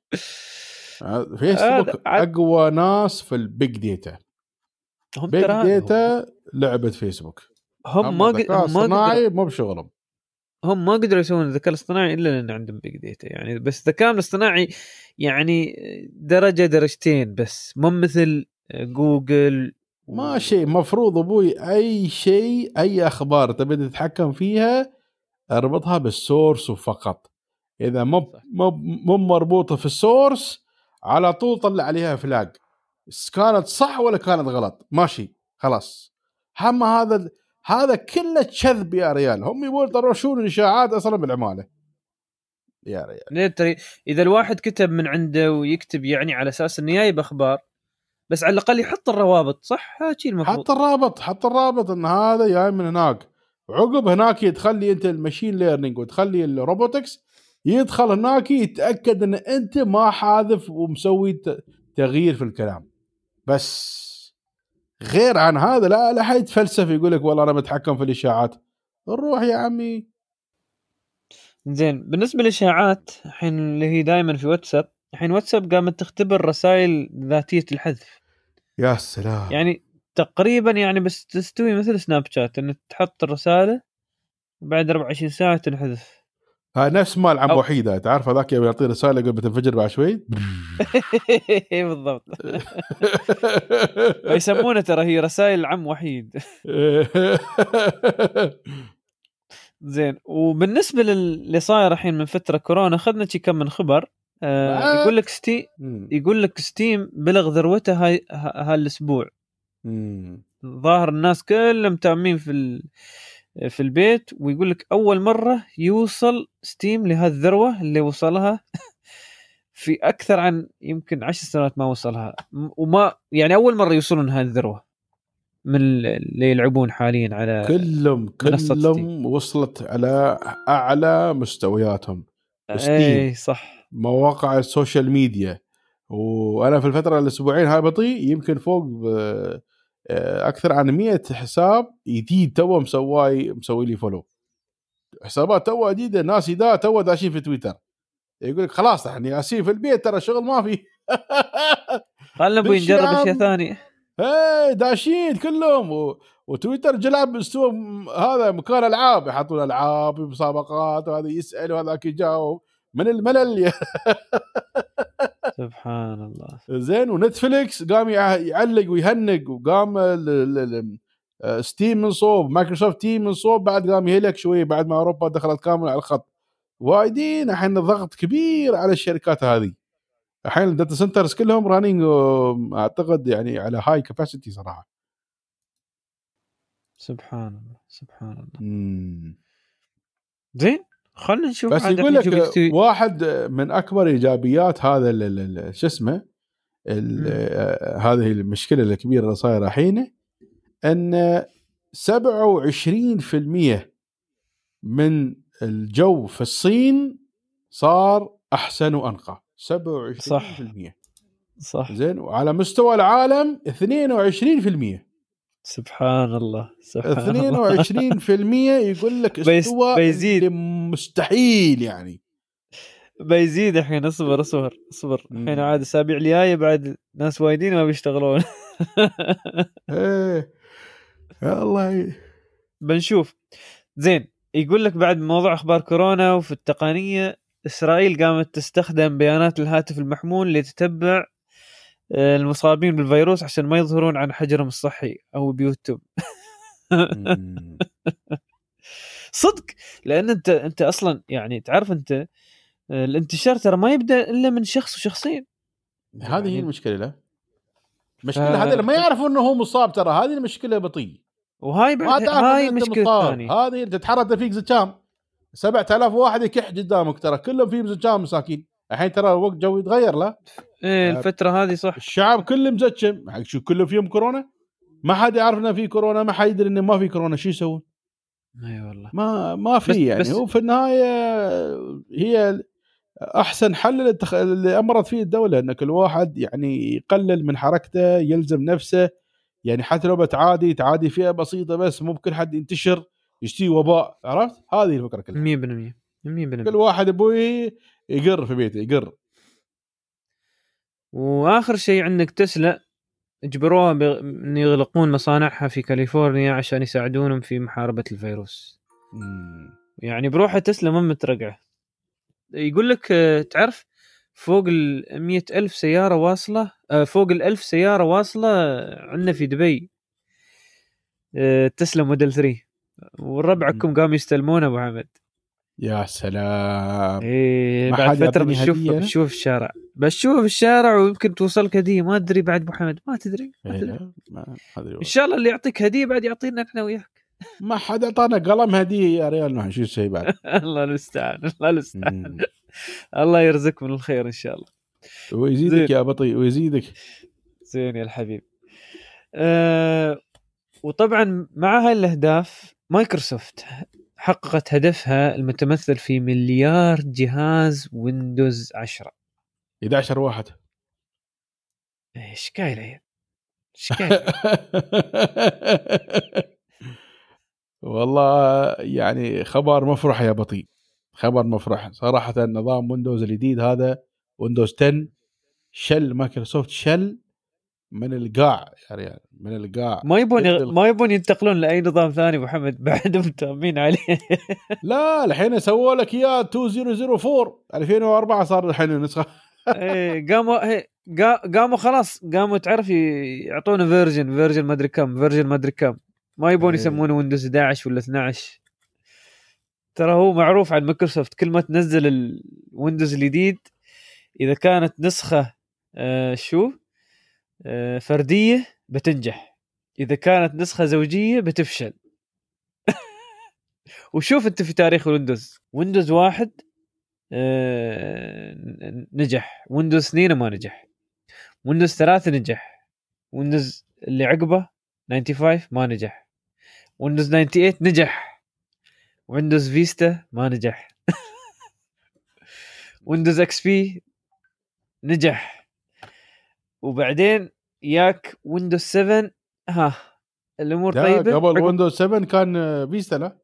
آه، فيسبوك عاد- أقوى ناس في ال big data هم big data لعبة فيسبوك. هم ما قدروا صناعي مو بشغلهم. هم ما قدروا يسوون الذكاء الاصطناعي إلا لأن عندهم big data يعني بس الذكاء الاصطناعي يعني درجة درجتين بس. مو مثل جوجل ما شيء. مفروض أبوي أي شيء أي أخبار تبي تتحكم فيها أربطها بالسورس وفقط إذا مو. مو مو مربوطة في السورس على طول طلع عليها فلاج. كانت صح ولا كانت غلط؟ ماشي خلاص. هم هذا هذا كله كذب يا ريال. هم يبون يطرشون الإشاعات أصلا بالعمالة. يا ريال. ترى إذا الواحد كتب من عنده ويكتب يعني على أساس إنه جايب أخبار بس على الأقل يحط الروابط صح؟ هذا المفروض. حط الرابط حط الرابط إن هذا جاي من هناك. عقب هناك تخلي أنت ال machine learning وتخلي ال robotics يدخل هناك يتأكد إن أنت ما حاذف ومسوي تغيير في الكلام. بس غير عن هذا لا لا حد يتفلسف يقول لك والله أنا بتحكم في الإشاعات. روح يا عمي. زين بالنسبة للإشاعات الحين اللي هي دائما في واتساب الحين واتساب قامت تختبر رسائل ذاتية الحذف. يا سلام. يعني تقريبا يعني بس تستوي مثل سناب شات إنك تحط الرسالة بعد 24 ساعة تنحذف ها نفس مال عم وحيده تعرف هذاك يعطي رسالة يقول بتنفجر بعد شوي <laughs> بالضبط <laughs> يسمونه ترى هي رسائل عم وحيد <laughs> زين وبالنسبة للي صاير الحين من فترة كورونا أخذنا شي كم من خبر آه. يقول لك Stea. يقول لك Steam بلغ ذروته هاي هالأسبوع. ظاهر الناس كلهم تامين في ال... في البيت ويقول لك أول مرة يوصل Steam لهالذروه اللي وصلها <laughs> في أكثر عن يمكن عشر سنوات ما وصلها. وما يعني أول مرة يوصلون هذه الذروة من ال- اللي يلعبون حاليا على كلهم كلهم وصلت على أعلى مستوياتهم. اي صح. مواقع ال social media وأنا في الفترة الأسبوعين هاي بطيء يمكن فوق أكثر عن 100 حساب جديد تو مسواي مسوي لي follow حسابات تو جديدة ناس دا تو داشين في تويتر. يقول لك خلاص إحنا يالسين في البيت ترى الشغل ما في. <laughs> خلنا أبوي نجرب بالشام. أشياء ثانية. إيه داشين كلهم. و... وتويتر جلب استوى م- هذا مكان ألعاب يحطون ألعاب مسابقات وهذا يسأل وهذاك يجاوب. من الملل <laughs> سبحان الله زين ونتفليكس قام يع- يعلق ويهنق وقام آه، Steam من صوب مايكروسوفت Teams من صوب بعد قام يهلك شوي بعد ما أوروبا دخلت كامل على الخط. وايدين الحين ضغط كبير على الشركات هذه. الحين ال data centers كلهم running أعتقد يعني على هاي كاباسيتي صراحة. سبحان الله سبحان الله. زين؟ خلنا نشوف بس يقول لك واحد من أكبر إيجابيات هذا شو اسمه. آه، هذه المشكلة الكبيرة اللي صايرة الحين إن 27% من الجو في الصين صار أحسن وأنقى. 27% صح. زين وعلى مستوى العالم 22% سبحان الله سبحان الله. 22% يقول لك <laughs> استوى بيزيد. مستحيل يعني. بيزيد الحين اصبر اصبر اصبر. الحين عاد الأسابيع الجاية بعد ناس وايدين ما بيشتغلون. <laughs> إيه. الله. بنشوف. زين يقول لك بعد موضوع أخبار كورونا وفي التقنية إسرائيل قامت تستخدم بيانات الهاتف المحمول لتتبع المصابين بالفيروس عشان ما يظهرون عن حجرهم الصحي أو بيوتهم. <laughs> صدق! لأن أنت أنت أصلا يعني تعرف أنت آه، الانتشار ترى ما يبدأ إلا من شخص وشخصين. هذه هي يعني- المشكلة لا. ف- المشكلة هذا ما يعرفوا إنه هو مصاب ترى هذه المشكلة بطيء. وهاي ما بعد تعرف هاي مصاب. الثانية. هذه أنت تتحرك فيك زكام. 7000 واحد يكح قدامك ترى كلهم فيهم زكام مساكين. الحين ترى الوقت جو يتغير لا؟ إيه الفترة هذه صح. الشعب كله مزكم شو كله فيهم كورونا؟ ما حد يعرف إنه في كورونا ما حد يدري إنه ما في كورونا. شو يسوون؟ أي والله. ما ما في يعني. بس- وفي النهاية هي أحسن حل. اللي أمرت فيه الدولة إن كل واحد يعني يقلل من حركته يلزم نفسه. يعني حتى لو بتعادي تعادي فئة بسيطة بس مو بكل حد ينتشر يشتي وباء. عرفت؟ هذه الفكرة كلها. 100% 100% كل واحد أبوي يقر في بيته يقر. وآخر شيء عندك تسلا اجبروها إن يغلقون مصانعها في كاليفورنيا عشان يساعدونهم في محاربة الفيروس. مم. يعني بروحها تسلا ما مترقعة. يقول لك آه، تعرف فوق ال ألف سيارة واصلة آه، فوق الألف سيارة واصلة عندنا في دبي. آه، تسلا موديل 3 وربعكم قاموا يستلمونه أبو حمد. يا سلام. إيه ما بعد فترة بتشوف أنا؟ بتشوف الشارع. بتشوف الشارع ويمكن توصلك هدية. ما أدري بعد ابو حمد ما تدري ما إيه تدري. لا، ما إن شاء الله اللي يعطيك هدية بعد يعطينا إحنا وياك. ما حد أعطانا قلم هدية يا ريال نحن شو نسوي بعد؟ <laughs> الله المستعان الله المستعان. الله يرزقك من الخير إن شاء الله. ويزيدك. يا بطيء ويزيدك. زين يا الحبيب. أه وطبعا مع هاي الأهداف مايكروسوفت حققت هدفها المتمثل في مليار جهاز ويندوز 10 11 واحد. إيش قايل عيل إيش قايل؟ <laughs> والله يعني خبر مفرح يا بطيء. خبر مفرح. صراحة نظام ويندوز الجديد هذا ويندوز 10 شل مايكروسوفت شل من القاع يا ريال من القاع. ما يبون ما يبون ينتقلون لأي نظام ثاني محمد <laughs> بعدهم تامين عليه. لا الحين سووا لك اياه 2004 2004 صار الحين النسخة. إيه، قاموا قا- قاموا خلاص قاموا تعرف يعطونا version version ما أدري كم version ما أدري كم. ما يبون إيه. يسمونه ويندوز 11 ولا 12 ترى هو معروف عن مايكروسوفت كل ما تنزل الويندوز الجديد إذا كانت نسخة آه شو؟ فردية بتنجح. إذا كانت نسخة زوجية بتفشل. <laughs> وشوف أنت في تاريخ الويندوز ويندوز واحد آه نجح. ويندوز اثنين ما نجح. ويندوز ثلاثة نجح. ويندوز اللي عقبه 95 ما نجح. ويندوز 98 نجح. ويندوز Vista ما نجح. <laughs> ويندوز XP نجح. وبعدين ياك ويندوز 7 ها الأمور لا طيبة؟ قبل ويندوز 7 كان Vista لا؟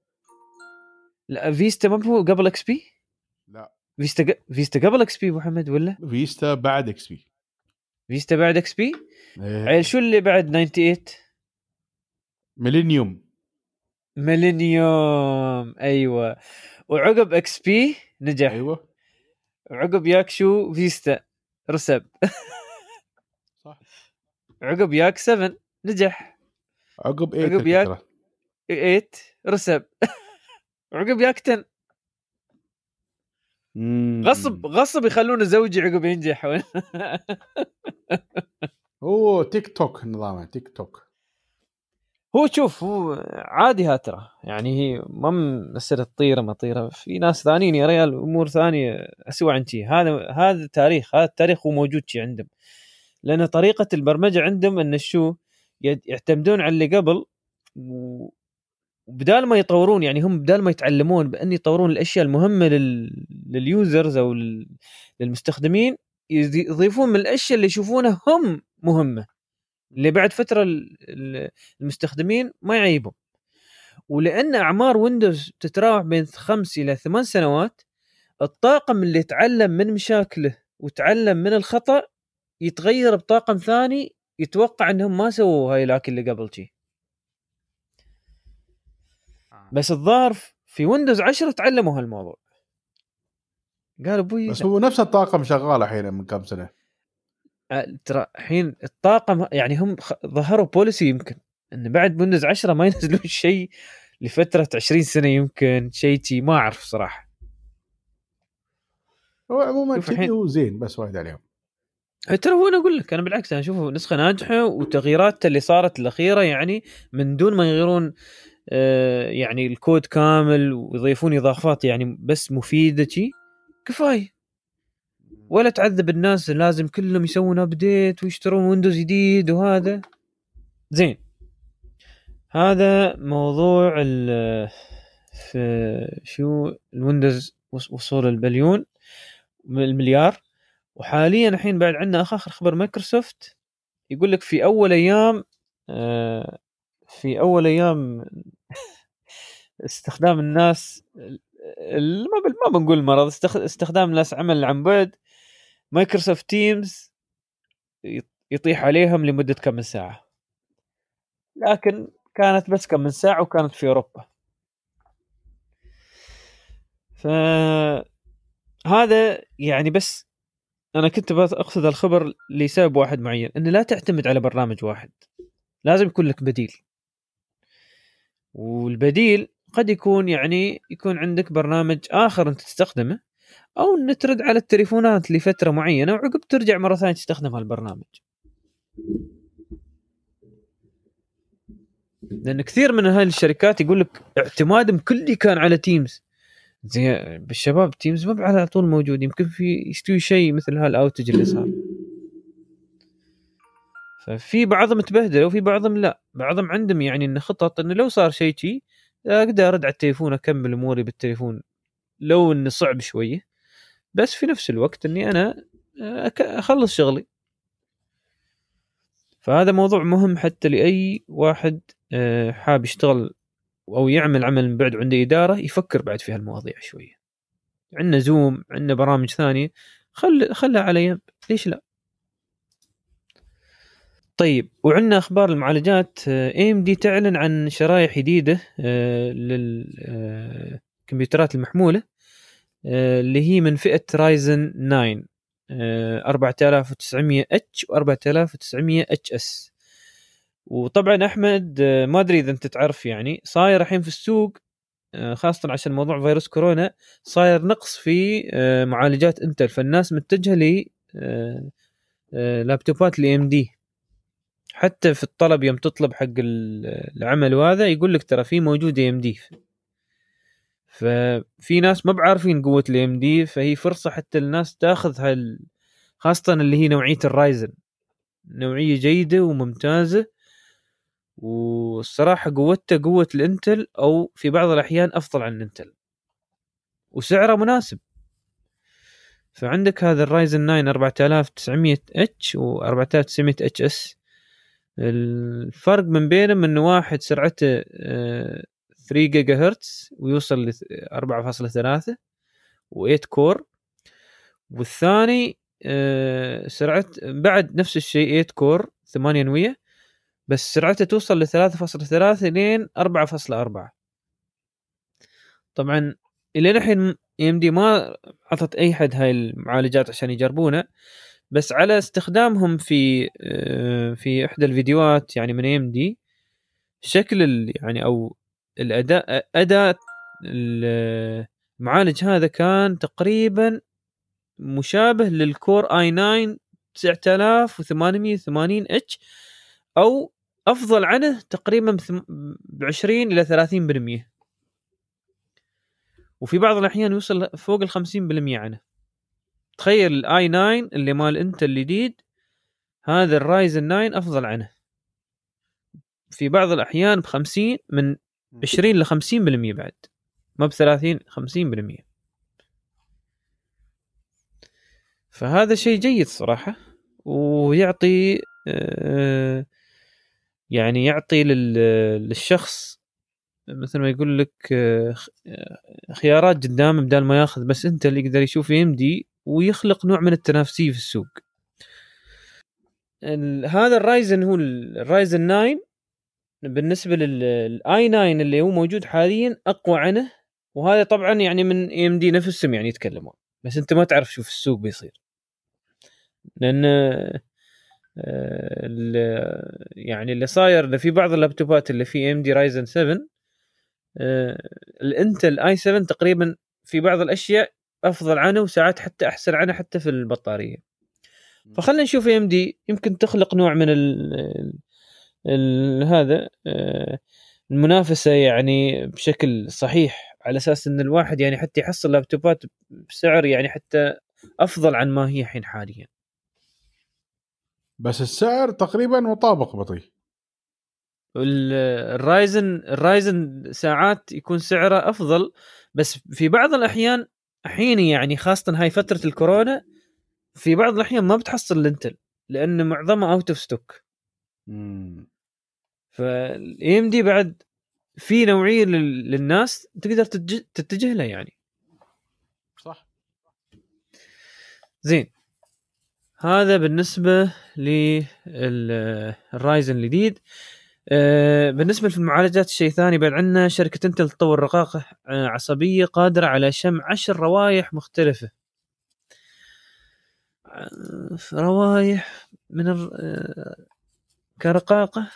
لا Vista ما هو قبل XP لا. Vista ق... Vista قبل XP أبو محمد ولا؟ Vista بعد XP Vista بعد XP إيه. عيل شو اللي بعد 98 Millennium. Millennium. أيوه. وعقب XP نجح. أيوه. وعقب ياك شو؟ Vista رسب. <laughs> عقب ياك 7 نجح. عقب 8 <laughs> عقب ياك- الفكرة. 8 رسب. عقب ياك 10 مم. غصب غصب يخلونه زوجي عقب ينجح. <laughs> هو تيك توك نظامه تيك توك. هو شوف هو عادي ها ترى. يعني هي ما مسألة طيرة ما طيرة في ناس ثانيين يا ريال امور ثانية اسوء عن شي. هذا هذا تاريخ هذا التاريخ هو موجود شي عندهم. لأن طريقة البرمجة عندهم إن شو؟ يعتمدون على اللي قبل وبدال ما يطورون يعني هم بدال ما يتعلمون بأن يطورون الأشياء المهمة لل... لل users أو لل... للمستخدمين يضي- يضيفون من الأشياء اللي يشوفونها هم مهمة اللي بعد ال- المستخدمين ما يعيبهم. ولأن أعمار ويندوز تتراوح بين خمس إلى ثمان سنوات الطاقم اللي تعلم من مشاكله وتعلم من الخطأ يتغير بطاقم ثاني يتوقع إنهم ما سووا هاي لكن اللي قبل شي. بس الظاهر في ويندوز 10 تعلموا هالموضوع. قال أبوي بس هو نفس الطاقم شغال الحين من كم سنة؟ آه، ترى الحين الطاقم يعني هم ظهروا policy يمكن إن بعد ويندوز 10 ما ينزلون <laughs> شيء لفترة 20 سنة يمكن شيء تي ما أعرف صراحة. هو عموما هو زين بس وايد عليهم. ترى هو أنا أقول لك أنا بالعكس أنا أشوفه نسخة ناجحة وتغييرات اللي صارت الأخيرة يعني من دون ما يغيرون آه، يعني الكود كامل ويضيفون إضافات يعني بس مفيدة شي كفاية. ولا تعذب الناس لازم كلهم يسوون update ويشترون ويندوز جديد وهذا. زين. هذا موضوع ال في شو الويندوز وص- وصول البليون المليار. وحاليا الحين بعد عندنا آخر خبر مايكروسوفت يقول لك في أول أيام آه، في أول أيام <laughs> استخدام الناس ال- ما بنقول مرض استخ- استخدام الناس عمل عن بعد مايكروسوفت Teams يط- يطيح عليهم لمدة كم من ساعة. لكن كانت بس كم من ساعة وكانت في أوروبا. فهذا يعني بس أنا كنت أقصد الخبر لسبب واحد معين ان لا تعتمد على برنامج واحد. لازم يكون لك بديل. والبديل قد يكون يعني يكون عندك برنامج آخر أنت تستخدمه أو إن ترد على التليفونات لفترة معينة وعقب ترجع مرة ثانية تستخدم هالبرنامج لأن كثير من هاي الشركات يقول لك اعتمادهم كلي كان على Teams زي بالشباب Teams ما على طول موجود يمكن في يستوي شيء مثل هال outage اللي صار. ففي بعضهم تبهدلوا وفي بعضهم لا. بعضهم عندهم يعني انه خطط إنه لو صار شيء شي أقدر أرد على التليفون أكمل أموري بالتليفون لو إنه صعب شوية. بس في نفس الوقت إني أنا أك- أخلص شغلي. فهذا موضوع مهم حتى لأي واحد آه، حاب يشتغل أو يعمل عمل من بعد عنده إدارة يفكر بعد في هالمواضيع شوية. عندنا Zoom عندنا برامج ثانية. خل خلها على ليش لا؟ طيب وعندنا أخبار المعالجات. AMD تعلن عن شرايح جديدة للكمبيوترات المحمولة آه، اللي هي من فئة Ryzen 9 4900 اتش و 4900 اتش اس وطبعا أحمد آه، ما أدري إذا أنت تعرف يعني صاير الحين في السوق آه، خاصة عشان موضوع فيروس كورونا صاير نقص في معالجات Intel. فالناس متجهة ل لابتوبات ال AMD حتى في الطلب يوم تطلب حق العمل وهذا يقول لك ترى في موجود AMD ففي ناس ما بعارفين قوة ال AMD فهي فرصة حتى الناس تاخذ هال خاصة اللي هي نوعية ال Ryzen. نوعية جيدة وممتازة. والصراحة قوتها قوة ال Intel أو في بعض الأحيان أفضل عن ال Intel. وسعره مناسب. فعندك هذا ال Ryzen 9 4900 H و 4900 HS. الفرق من بينهم إنه واحد سرعته 3 جيجا هرتز ويوصل ل 4.3 و8 core والثاني آه، سرعة بعد نفس الشيء 8 core 8 نوية. بس سرعته توصل ل 3.3 لين 4.4 طبعا إلى الحين AMD ما عطت أي حد هاي المعالجات عشان يجربونه بس على استخدامهم في آه، في إحدى الفيديوهات يعني من AMD شكل يعني أو الأداء أداء المعالج هذا كان تقريبا مشابه لل Core i9 9880 H أو أفضل عنه تقريبا ب 20 إلى 30% وفي بعض الأحيان يوصل فوق ال 50% عنه. تخيل ال i9 اللي مال انت الجديد هذا الرايزن 9 أفضل عنه. في بعض الأحيان ب 50 من 20 ل 50% بعد. ما ب 30 50% فهذا شيء جيد صراحة ويعطي آه، يعني يعطي للشخص مثل ما يقول لك آه، خيارات قدامه بدال ما ياخذ بس انت اللي يقدر يشوف يمدي ويخلق نوع من التنافسية في السوق. هذا ال Ryzen هو ال Ryzen 9 بالنسبة لل i9 اللي هو موجود حاليا أقوى عنه وهذا طبعا يعني من AMD نفسهم يعني يتكلمون بس أنت ما تعرف شو في السوق بيصير. لأن آه، يعني اللي صاير في بعض اللابتوبات اللي في AMD Ryzen 7 ال Intel i7 تقريبا في بعض الأشياء أفضل عنه وساعات حتى أحسن عنه حتى في البطارية. فخلنا نشوف AMD يمكن تخلق نوع من ال ال هذا آه، المنافسة يعني بشكل صحيح على أساس إن الواحد يعني حتى يحصل لابتوبات بسعر يعني حتى أفضل عن ما هي الحين حاليا. بس السعر تقريبا مطابق بطيء. ال Ryzen ال Ryzen ساعات يكون سعره أفضل بس في بعض الأحيان الحين يعني خاصه هاي فترة الكورونا في بعض الأحيان ما بتحصل ال Intel لأن معظمها out of stock فال AMD بعد في نوعية للناس تقدر تتجه لها يعني. صح. زين. هذا بالنسبة لل Ryzen الجديد. آه، بالنسبة للمعالجات الشيء ثاني بعد عندنا شركة Intel تطور رقاقه آه، عصبية قادرة على شم عشر روايح مختلفة. آه، روايح من كرقاقة.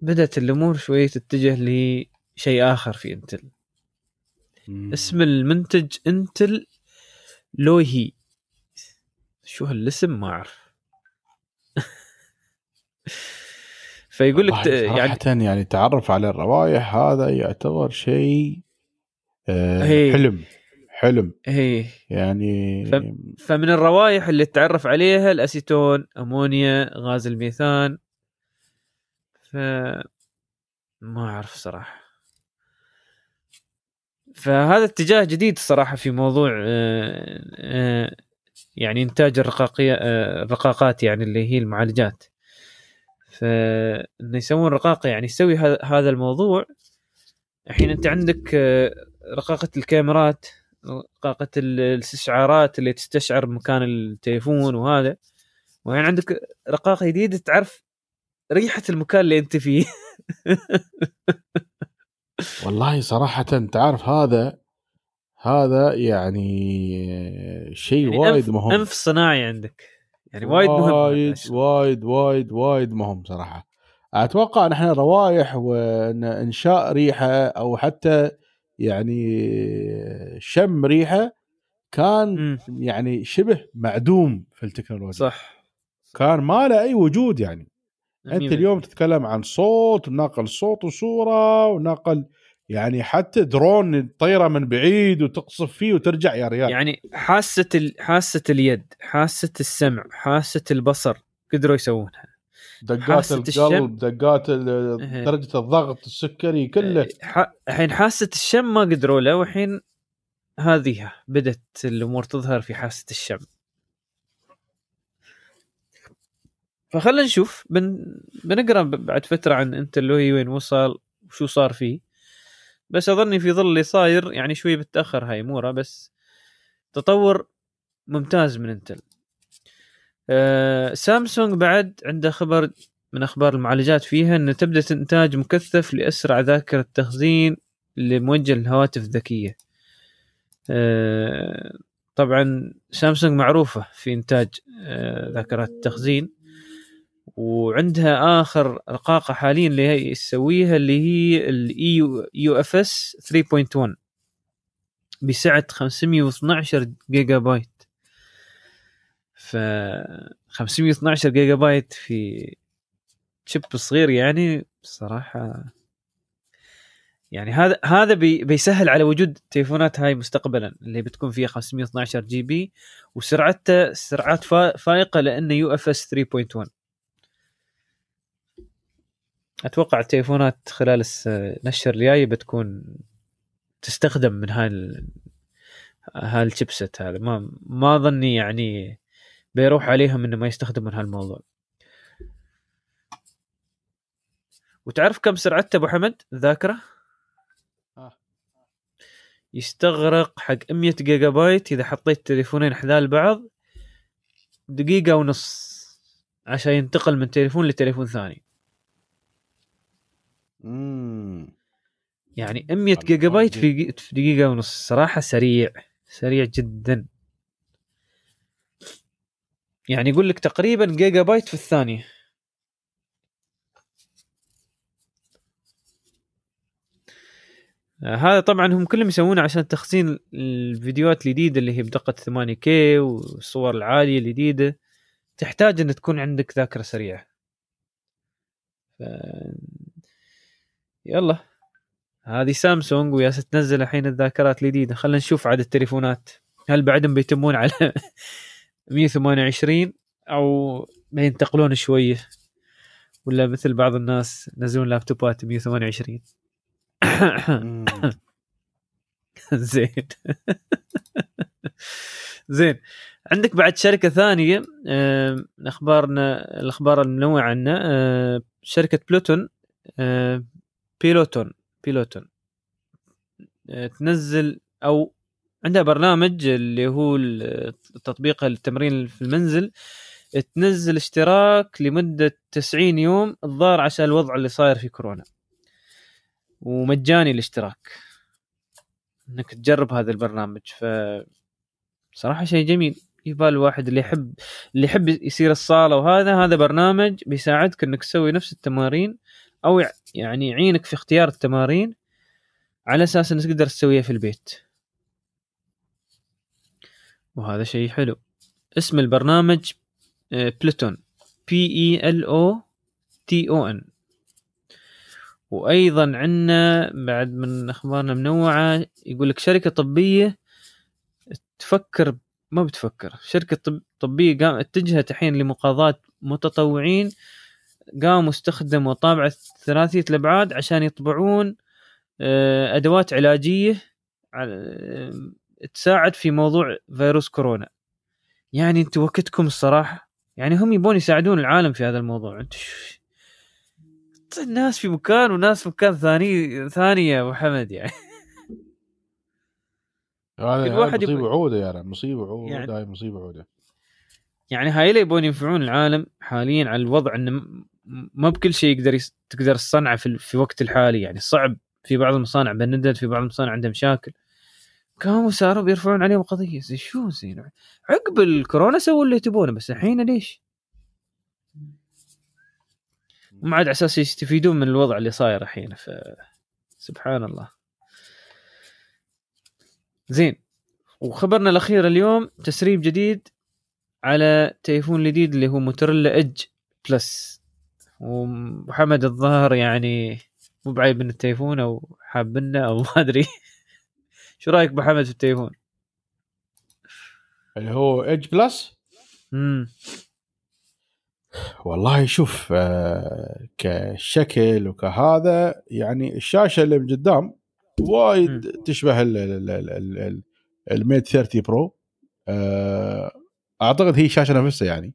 بدأت الأمور شوي تتجه لشيء آخر في انتل اسم المنتج انتل لوهي شو هالاسم ما أعرف. <laughs> فيقول لك يعني يعني التعرف على الروائح هذا يعتبر شيء آه حلم حلم. هي. يعني ف... فمن الروائح اللي تتعرف عليها الأسيتون أمونيا غاز الميثان. ف ما أعرف صراحة. فهذا اتجاه جديد صراحة في موضوع آه، آه، يعني إنتاج الرقاقيه آه، الرقاقات يعني اللي هي المعالجات. فانه يسوون رقاقه يعني يسوي هذا الموضوع. الحين أنت عندك آه، رقاقة الكاميرات رقاقة الاستشعارات اللي تستشعر مكان التليفون وهذا. وين عندك رقاقة جديدة تعرف ريحة المكان اللي أنت فيه. <laughs> والله صراحة انت عارف هذا هذا يعني شيء يعني وايد أنف- مهم. أنف صناعي عندك. يعني وايد مهم وايد وايد وايد وايد مهم صراحة. أتوقع ان إحنا روائح وانشاء ريحة أو حتى يعني شم ريحة كان مم. يعني شبه معدوم في التكنولوجيا. صح. كان ما له أي وجود يعني. أنت اليوم تتكلم عن صوت وناقل صوت وصورة وناقل يعني حتى درون طيره من بعيد وتقصف فيه وترجع يا ريال. يعني حاسة ال... حاسة اليد حاسة السمع حاسة البصر قدروا يسوونها. دقات القلب دقات إيه. درجة الضغط السكري كله. ح- الحين حاسة الشم ما قدروا له والحين هذه بدت الأمور تظهر في حاسة الشم. فخلنا نشوف بن... بنقرأ بعد فترة عن انت اللي وين وصل وشو صار فيه. بس أظني في ظل اللي صاير يعني شوي بتأخر هاي اموره بس تطور ممتاز من انتل آه سامسونج بعد عنده خبر من أخبار المعالجات فيها ان تبدأ إنتاج مكثف لأسرع ذاكرة تخزين اللي موجه للهواتف الذكية. آه طبعا سامسونج معروفة في إنتاج آه ذاكرات التخزين. وعندها آخر رقاقة حاليا اللي هي تسويها اللي هي الاي UFS 3.1 بسعة 512 جيجا بايت ف 512 جيجا بايت في chip صغير يعني بصراحة يعني هذا هذا بي بيسهل على وجود التليفونات هاي مستقبلا اللي بتكون فيها 512 GB وسرعتها سرعات فا- فائقة لأنه UFS 3.1 أتوقع التليفونات خلال الس- الاشهر الجايه بتكون تستخدم من هاي ال- هاي ال chipset هذا. ما ما ظني يعني بيروح عليهم إنه ما يستخدمون هالموضوع. وتعرف كم سرعته أبو حمد؟ الذاكره آه. يستغرق حق 100 جيجا بايت إذا حطيت تليفونين حذال بعض دقيقة ونص عشان ينتقل من تليفون لتليفون ثاني. يعني 100 جيجا بايت في في دقيقة ونص صراحة سريع سريع جدا. يعني يقول لك تقريبا جيجا بايت في الثانية. آه، هذا طبعا هم كلهم يسوونه عشان تخزين الفيديوهات الجديدة اللي هي بدقة 8K والصور العالية الجديدة. تحتاج إن تكون عندك ذاكرة سريعة. يلا. هذه سامسونج ويا تنزل الحين الذاكرات الجديدة. خلينا نشوف عدد التليفونات. هل بعدهم بيتمون على <laughs> 128 أو بينتقلون شوية ولا مثل بعض الناس ينزلون لابتوبات 128 مم. <coughs> <coughs> زين. <coughs> زين. عندك بعد شركة ثانية اخبارنا الأخبار المنوعة عنا شركة Peloton Peloton Peloton. آه، تنزل أو عندها برنامج اللي هو التطبيق التمرين في المنزل. تنزل اشتراك لمدة 90 يوم الظاهر عشان الوضع اللي صاير في كورونا. ومجاني الاشتراك. إنك تجرب هذا البرنامج. ف صراحة شيء جميل. يبال الواحد اللي يحب اللي يحب يصير الصالة وهذا هذا برنامج بيساعدك إنك تسوي نفس التمارين أو يعني يعينك في اختيار التمارين على أساس إنك تقدر تسويها في البيت. وهذا شيء حلو. اسم البرنامج آه، بلوتون. P E L O تي أو ان وأيضا عندنا بعد من أخبارنا منوعة يقول لك شركة طبية تفكر ما بتفكر شركة طب طبية قام اتجهت الحين لمقاضاه متطوعين قاموا استخدموا طابعه ثلاثيه الأبعاد عشان يطبعون آه، أدوات علاجية على- آه، تساعد في موضوع فيروس كورونا. يعني أنتم وقتكم الصراحة يعني هم يبون يساعدون العالم في هذا الموضوع. انت الناس في مكان وناس في مكان ثاني ثانية يا أبو حمد يعني. <laughs> هذا كل هذا واحد مصيبة يبغى- عودة يا رب مصيبة عودة يعني- هاي مصيبة عودة. يعني هاي اللي يبون ينفعون العالم حاليا على الوضع إنه ما بكل شيء يقدر يس... تقدر تصنعه في, ال- في وقت الحالي يعني صعب في بعض المصانع بندت في بعض المصانع عندها مشاكل. قاموا صاروا بيرفعون عليهم قضية زي شو زين؟ عقب الكورونا سووا اللي تبونه بس الحين ليش؟ ما عاد على أساس يستفيدون من الوضع اللي صاير الحين ف سبحان الله. زين وخبرنا الأخير اليوم تسريب جديد على تليفون جديد اللي هو موتوريلا اج بلس ومحمد الظاهر يعني مو بعيب من التليفون أو حابنه أو ما أدري. شو رأيك ابو حمد في التليفون؟ اللي هو Edge Plus امم والله شوف آه، كشكل وكهذا يعني الشاشة اللي من قدام وايد تشبه ال- ال- ال- ال- ال- Mate 30 Pro. آه، أعتقد هي الشاشة نفسها يعني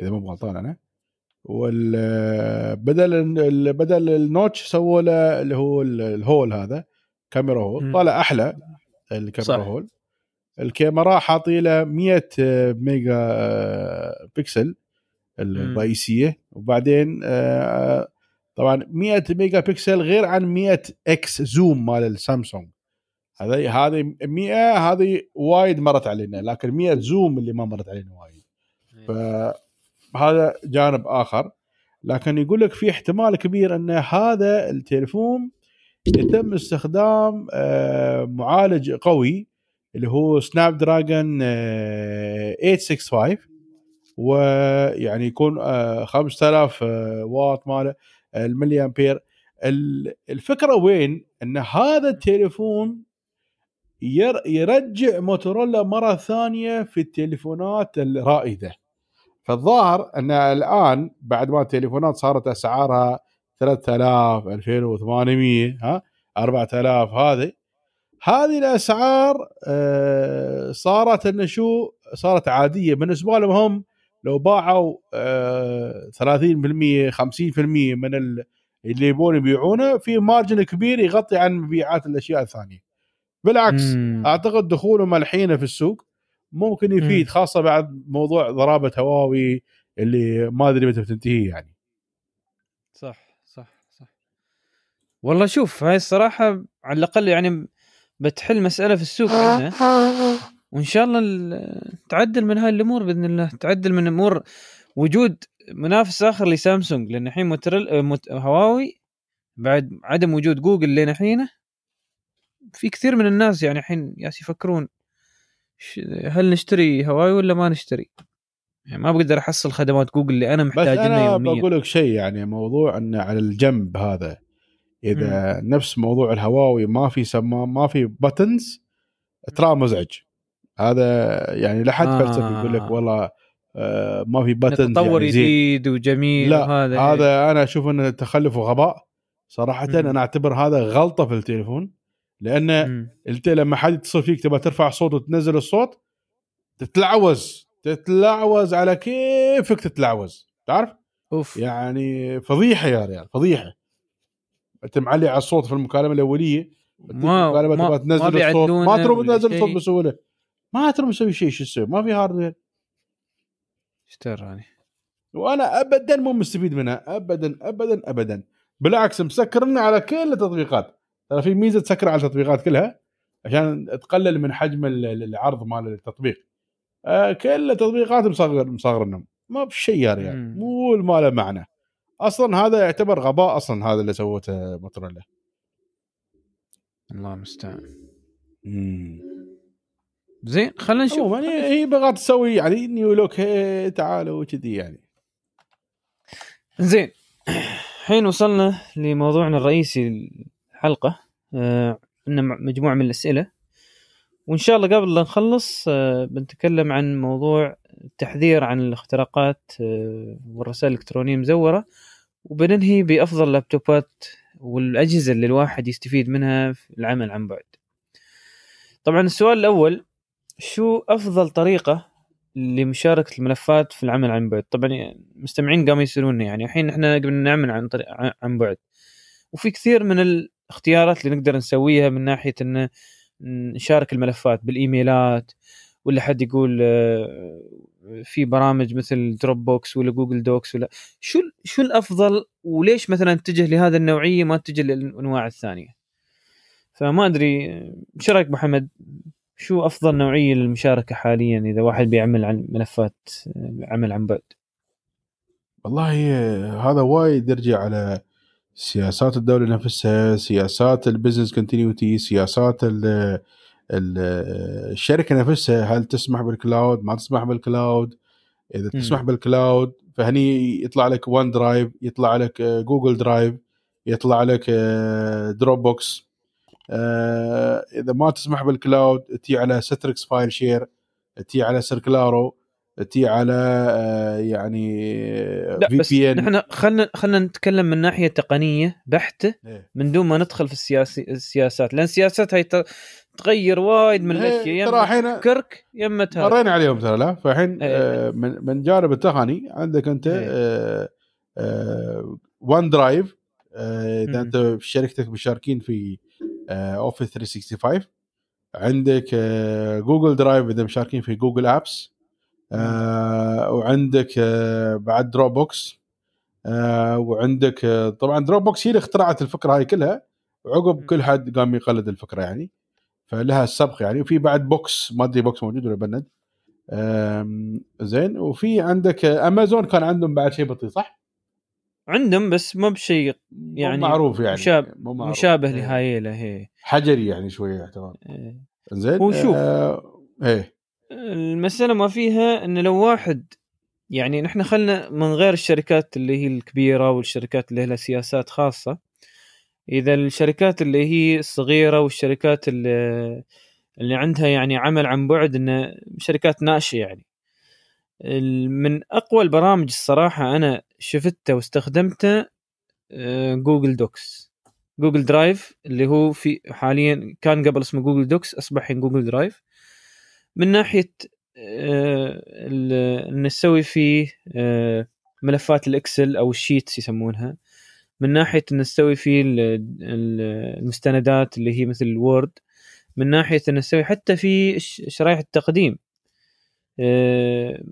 إذا مو غلطان أنا. وال بدل ال- بدل ال notch سووا له اللي هو ال- ال hole هذا كاميرا هول. مم. طالع أحلى الكاميرا صح. hole. الكاميرا حاطي له 100 ميجا بكسل الرئيسية. وبعدين آه، طبعا 100 ميجا بكسل غير عن 100 x zoom مال السامسونج. هذه هذه 100 هذه وايد مرت علينا لكن 100 zoom اللي ما مرت علينا وايد. فهذا جانب آخر. لكن يقول لك في احتمال كبير أن هذا التليفون يتم استخدام آه، معالج قوي اللي هو Snapdragon 865 ويعني يكون آه، 5000 آه، واط ماله الملي امبير ال- الفكرة وين؟ أن هذا التليفون ير- يرجع موتورولا مرة ثانية في التليفونات الرائدة. فالظاهر أن الآن بعد ما التليفونات صارت أسعارها 3000 2800 ها 4000 هذه هذه الأسعار آه، صارت انه شو صارت عادية بالنسبة لهم هم لو باعوا آه، 30% 50% من ال- اللي يبون يبيعونه في مارجن كبير يغطي عن مبيعات الأشياء الثانية بالعكس مم. أعتقد دخولهم الحين في السوق ممكن يفيد. خاصة بعد موضوع ضرابة هواوي اللي ما أدري متى بتنتهي يعني. صح صح صح. والله شوف هاي الصراحة على الأقل يعني بتحل مسألة في السوق عندنا. وإن شاء الله ال- تعدل من هاي الأمور بإذن الله. تعدل من أمور وجود منافس آخر لسامسونج. لأن الحين موتريل آه، موت... هواوي بعد عدم وجود جوجل لين الحين في كثير من الناس يعني الحين ياس يفكرون هل نشتري هواوي ولا ما نشتري؟ يعني ما بقدر أحصل خدمات جوجل اللي أنا بس محتاج انها أنا يوميا بقول لك شيء يعني موضوع انه على الجنب هذا إذا م. نفس موضوع الهواوي ما في سما ما في بتنز ترى مزعج هذا يعني لحد آه. فلسفي يقول لك والله آه ما في بتنز تطور يعني. جديد وجميل لا وهذا هذا أنا أشوف إنه تخلف وغباء صراحة مم. أنا أعتبر هذا غلطة في التليفون لأن. انت لما حد يتصل فيك تبغى ترفع الصوت وتنزل الصوت تتلعوز تتلعوز على كيفك تتلعوز تعرف؟ أوف. يعني فضيحة يا ريال فضيحة. أنت معلي على الصوت في المكالمة الأولية ما المكالمة ما, تبغى تنزل ما الصوت ما تروح تنزل الصوت. بسهولة. ما تروح مسوي شيء شو تسوي؟ ما في هاردوير إيش تراني وأنا ابدا مو مستفيد منها ابدا ابدا ابدا. بالعكس مسكرنا على كل التطبيقات. ترى في ميزة تسكر على التطبيقات كلها عشان تقلل من حجم ال- ال- العرض مال التطبيق. آه كل التطبيقات مصغر مصغرنهم ما بشيء يا ريال مم. مو ما له معنى. أصلا هذا يعتبر غباء أصلا هذا اللي سوته موتوريلا الله المستعان. زين خلينا نشوف. عموما هي بغات تسوي يعني نيو لوك تعالوا وكذي يعني. زين <clears throat> الحين وصلنا لموضوعنا الرئيسي الحلقة آه، عندنا م- مجموعة من الأسئلة. وإن شاء الله قبل لا نخلص آه، بنتكلم عن موضوع التحذير عن الاختراقات آه، والرسائل الإلكترونية المزورة. وبننهي بأفضل اللابتوبات والأجهزة اللي الواحد يستفيد منها في العمل عن بعد. طبعا السؤال الأول شو أفضل طريقة لمشاركة الملفات في العمل عن بعد؟ طبعا المستمعين قاموا يسألوني يعني الحين إحنا قبل نعمل عن طريق عن بعد. وفي كثير من الاختيارات اللي نقدر نسويها من ناحية إن نشارك الملفات بالإيميلات ولا حد يقول آه، في برامج مثل Dropbox ولا Google Docs ولا شو شو الأفضل وليش مثلا تتجه لهذا النوعية ما تتجه للأنواع الثانية؟ فما أدري إيش رأيك محمد؟ شو أفضل نوعية للمشاركة حاليا إذا واحد بيعمل عن ملفات عمل عن بعد؟ والله هذا وايد يرجع على سياسات الدولة نفسها سياسات ال business continuity سياسات ال الشركة نفسها هل تسمح بال cloud ما تسمح بال cloud إذا م. تسمح بال cloud فهني يطلع لك OneDrive يطلع لك Google Drive يطلع لك دروب بوكس إذا ما تسمح بالكلاود تي على ستريكس فايل شير تي على سيركلارو تي على آه، يعني في بي ان نحن خلينا خلينا نتكلم من ناحية تقنية بحتة إيه؟ من دون ما ندخل في السياسي السياسات لأن السياسات هي تغير وايد من إيه، الأشياء ترى الحين كرك يمة مرينا عليهم ترى لا؟ فالحين إيه. آه من من جانب التقني عندك أنت آه آه drive آه إذا أنت في شركتك مشاركين في Office 365 عندك Google Drive إذا مشاركين في Google Apps آه وعندك آه بعد Dropbox آه وعندك آه طبعا Dropbox هي اللي اخترعت الفكرة هاي كلها. وعقب كل حد قام يقلد الفكرة يعني. فلها السبق يعني. وفي بعد Box ما أدري Box موجود ولا بند زين. وفي عندك امازون كان عندهم بعد شيء بطيء صح؟ عندهم بس مو بشيء يعني معروف يعني. مشابه, معروف. مشابه إيه. لهايله هي حجري يعني شوية يعتبر. إيه. زين. وشوف. آه إيه. المسألة ما فيها انه لو واحد يعني نحن خلنا من غير الشركات اللي هي الكبيرة والشركات اللي لها سياسات خاصة إذا الشركات اللي هي الصغيرة والشركات اللي, اللي عندها يعني عمل عن بعد انه شركات ناشئة يعني. من أقوى البرامج الصراحة أنا شفتها واستخدمتها Google Docs. Google Drive اللي هو في حاليا كان قبل اسمه Google Docs أصبح Google Drive. من ناحية آه، نسوي فيه آه، ملفات ال Excel أو ال sheets يسمونها. من ناحية إن نسوي فيه المستندات اللي هي مثل ال Word. من ناحية إن نسوي حتى في شرائح التقديم. آه،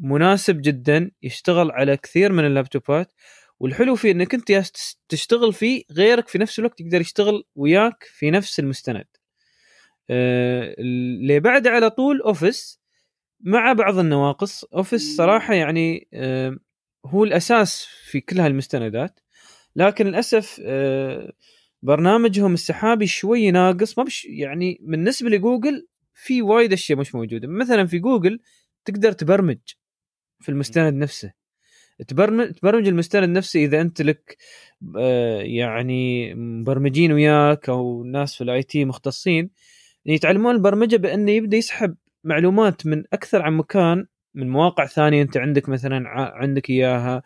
مناسب جدا يشتغل على كثير من اللابتوبات. والحلو فيه إنك أنت تشتغل فيه غيرك في نفس الوقت يقدر يشتغل وياك في نفس المستند. اللي بعده على طول أوفيس مع بعض النواقص أوفيس صراحة يعني آه، هو الأساس في كل هالمستندات. لكن للأسف آه، برنامجهم السحابي شوي ناقص ما بش يعني بالنسبة لجوجل في وايد أشياء مش موجودة. مثلا في جوجل تقدر تبرمج في المستند نفسه. تبرمج تبرمج المستند نفسه إذا أنت لك يعني مبرمجين وياك أو ناس في ال IT مختصين. يتعلمون البرمجة بأنه يبدأ يسحب معلومات من أكثر عن مكان من مواقع ثانية أنت عندك مثلا عندك إياها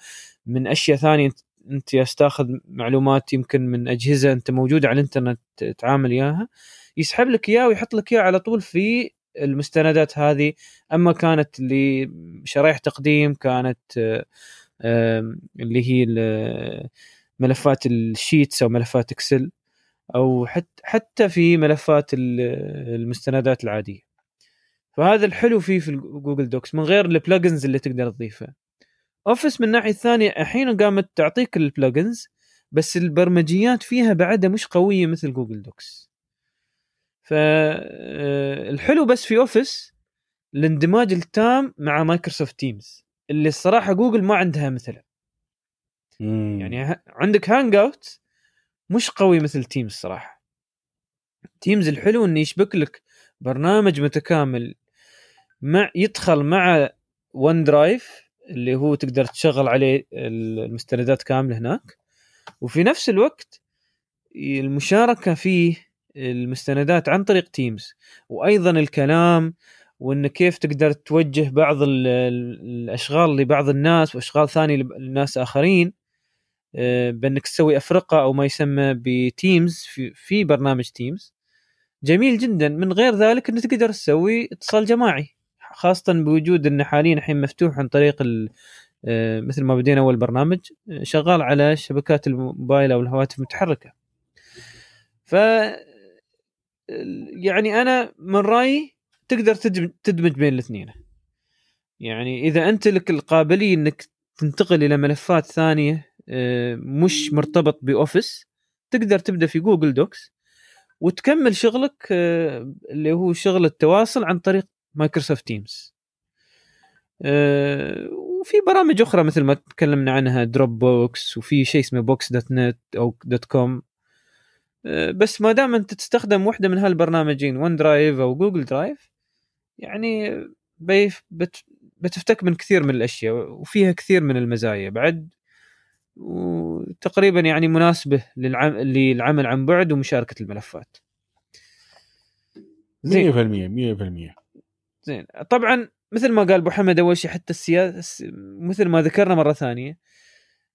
من أشياء ثانية أنت يستاخذ معلومات يمكن من أجهزة أنت موجوده على الإنترنت تتعامل إياها يسحب لك اياها ويحط لك اياها على طول في المستندات هذه. أما كانت اللي شرايح تقديم كانت اللي هي ملفات ال sheets أو ملفات Excel أو حتى حتى في ملفات المستندات العادية. فهذا الحلو فيه في Google Docs من غير ال plugins اللي تقدر تضيفها Office من الناحية الثانية الحين قامت تعطيك ال plugins بس البرمجيات فيها بعدها مش قوية مثل Google Docs. فالحلو آه، بس في Office الاندماج التام مع Microsoft Teams اللي الصراحة جوجل ما عندها مثله يعني عندك Hangout مش قوي مثل Teams صراحة. Teams الحلو إنه يشبك لك برنامج متكامل مع يدخل مع OneDrive اللي هو تقدر تشغل عليه المستندات كاملة هناك. وفي نفس الوقت المشاركة فيه المستندات عن طريق Teams وأيضا الكلام وإن كيف تقدر توجه بعض الأشغال لبعض الناس وأشغال ثانية لناس آخرين. بأنك تسوي أفرقة أو ما يسمى ب Teams في, برنامج Teams. جميل جدا. من غير ذلك انك تقدر تسوي اتصال جماعي خاصة بوجود إنه حاليا الحين مفتوح عن طريق آه، مثل ما بدينا أول برنامج آه، شغال على شبكات الموبايل أو الهواتف المتحركة. ف يعني أنا من رأيي تقدر تدم- تدمج بين الاثنين. يعني إذا أنت لك القابلية إنك تنتقل إلى ملفات ثانية آه، مش مرتبط بأوفيس تقدر تبدأ في Google Docs وتكمل شغلك آه، اللي هو شغل التواصل عن طريق Microsoft Teams. آه، وفي برامج أخرى مثل ما تكلمنا عنها Dropbox وفي شيء اسمه Box dot net أو dot com آه، بس ما دام أنت تستخدم واحدة من هالبرنامجين OneDrive أو Google Drive يعني بتفتك من كثير من الأشياء وفيها كثير من المزايا. بعد وتقريبا يعني مناسبة للعم... للعمل عن بعد ومشاركة الملفات. 100% زين 100% زين. طبعا مثل ما قال أبو حمد أول شيء حتى السياسة مثل ما ذكرنا مرة ثانية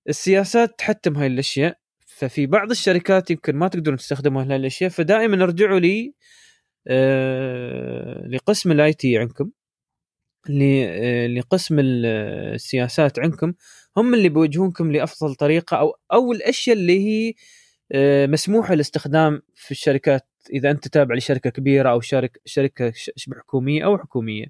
السياسات تحتم هاي الأشياء. ففي بعض الشركات يمكن ما تقدرون تستخدموا هاي الأشياء فدائما ارجعوا لي آه لقسم ال IT عندكم ل- آه، لقسم ال- السياسات عندكم هم اللي بيوجهونكم لأفضل طريقة أو أو الأشياء اللي هي آه، مسموحة الاستخدام في الشركات. إذا أنت تابع لشركة كبيرة أو شركة شركه شبه حكومية أو حكومية.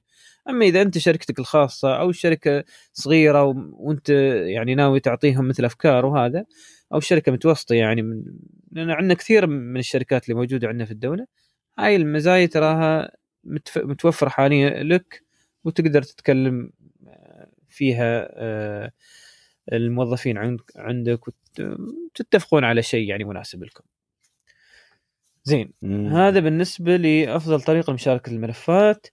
أما إذا أنت شركتك الخاصة أو شركة صغيرة وأنت يعني ناوي تعطيهم مثل أفكار وهذا أو شركة متوسطة يعني من لأن عندنا كثير من الشركات اللي موجودة عندنا في الدولة هاي المزايا تراها متوفرة حاليا لك وتقدر تتكلم آه، فيها آه، الموظفين عند- عندك وتتفقون على شيء يعني مناسب لكم. زين مم. هذا بالنسبة لأفضل طريقة لمشاركة الملفات.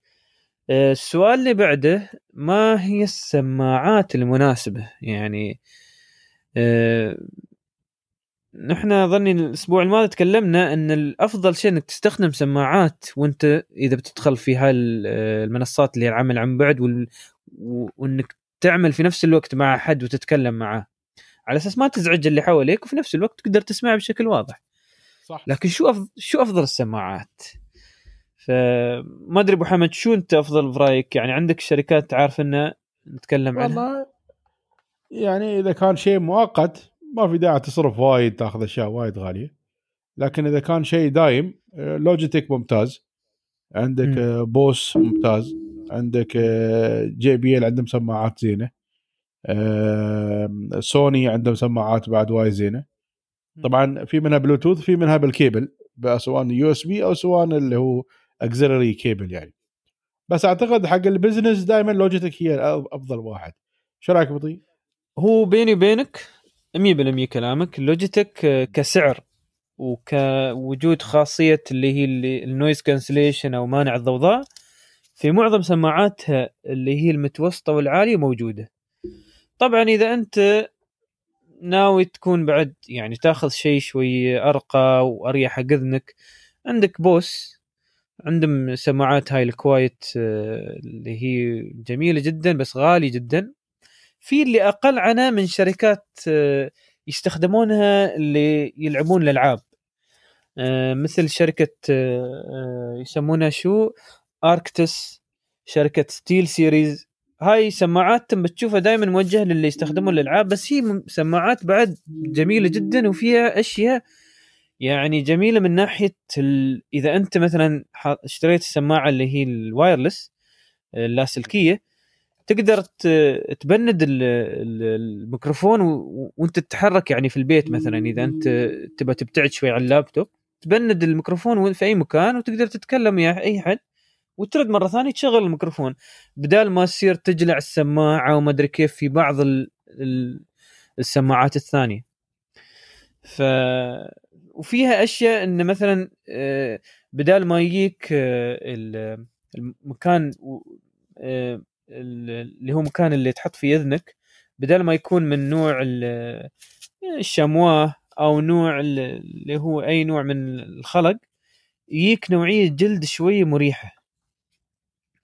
آه، السؤال اللي بعده ما هي السماعات المناسبة؟ يعني آه، نحن ظني الأسبوع الماضي تكلمنا إن الأفضل شيء إنك تستخدم سماعات وأنت إذا بتدخل في هاي ال- المنصات اللي هي العمل عن بعد وال... وإنك تعمل في نفس الوقت مع احد وتتكلم معاه. على أساس ما تزعج اللي حواليك وفي نفس الوقت تقدر تسمع بشكل واضح. صح. لكن شو أفضل شو أفضل السماعات؟ فما أدري أبو حمد شو أنت أفضل برايك يعني عندك شركات عارف انه نتكلم عنها؟ والله يعني إذا كان شيء مؤقت ما في داعي تصرف وايد تأخذ أشياء وايد غالية. لكن إذا كان شيء دايم آه، Logitech ممتاز. عندك. آه، Bose ممتاز. عندك آه، JBL عندهم سماعات زينة آه، سوني عندهم سماعات بعد وايد زينة. طبعا في منها بلوتوث في منها بالكيبل سواء USB أو سواء اللي هو auxiliary cable يعني. بس أعتقد حق ال business دائما Logitech هي أفضل واحد. شو رأيك بطي؟ هو بيني وبينك 100% كلامك. Logitech آه، كسعر وكوجود خاصية اللي هي ال noise cancellation أو مانع الضوضاء. في معظم سماعاتها اللي هي المتوسطة والعالية موجودة. طبعا إذا أنت ناوي تكون بعد يعني تاخذ شيء شوي أرقى وأريح حق اذنك عندك Bose عندهم سماعات هاي ال Quiet آه، اللي هي جميلة جدا بس غالي جدا. في اللي أقل عنها من شركات آه، يستخدمونها اللي يلعبون الألعاب. آه، مثل شركة يسمونها شو؟ Arctis شركة SteelSeries هاي سماعات بتشوفها دائما موجهة للي يستخدمون الألعاب بس هي سماعات بعد جميلة جدا وفيها أشياء يعني جميلة من ناحية ال... إذا أنت مثلا اشتريت السماعة اللي هي ال wireless اللاسلكيه تقدر تبند ال- ال- الميكروفون وأنت تتحرك يعني في البيت مثلا إذا أنت تبى تبتعد شوي عن اللابتوب تبند الميكروفون في أي مكان وتقدر تتكلم ويا أي حد. وترد مرة ثانية تشغل الميكروفون. بدال ما تصير تجلع السماعة وما أدري كيف في بعض ال- ال- السماعات الثانية. ف وفيها أشياء إن مثلا آه، بدال ما يجيك آه، ال- المكان آه، ال- اللي هو مكان اللي تحط فيه اذنك بدل ما يكون من نوع ال- الشمواه أو نوع ال- اللي هو أي نوع من الخلق يجيك نوعية جلد شوي مريحة.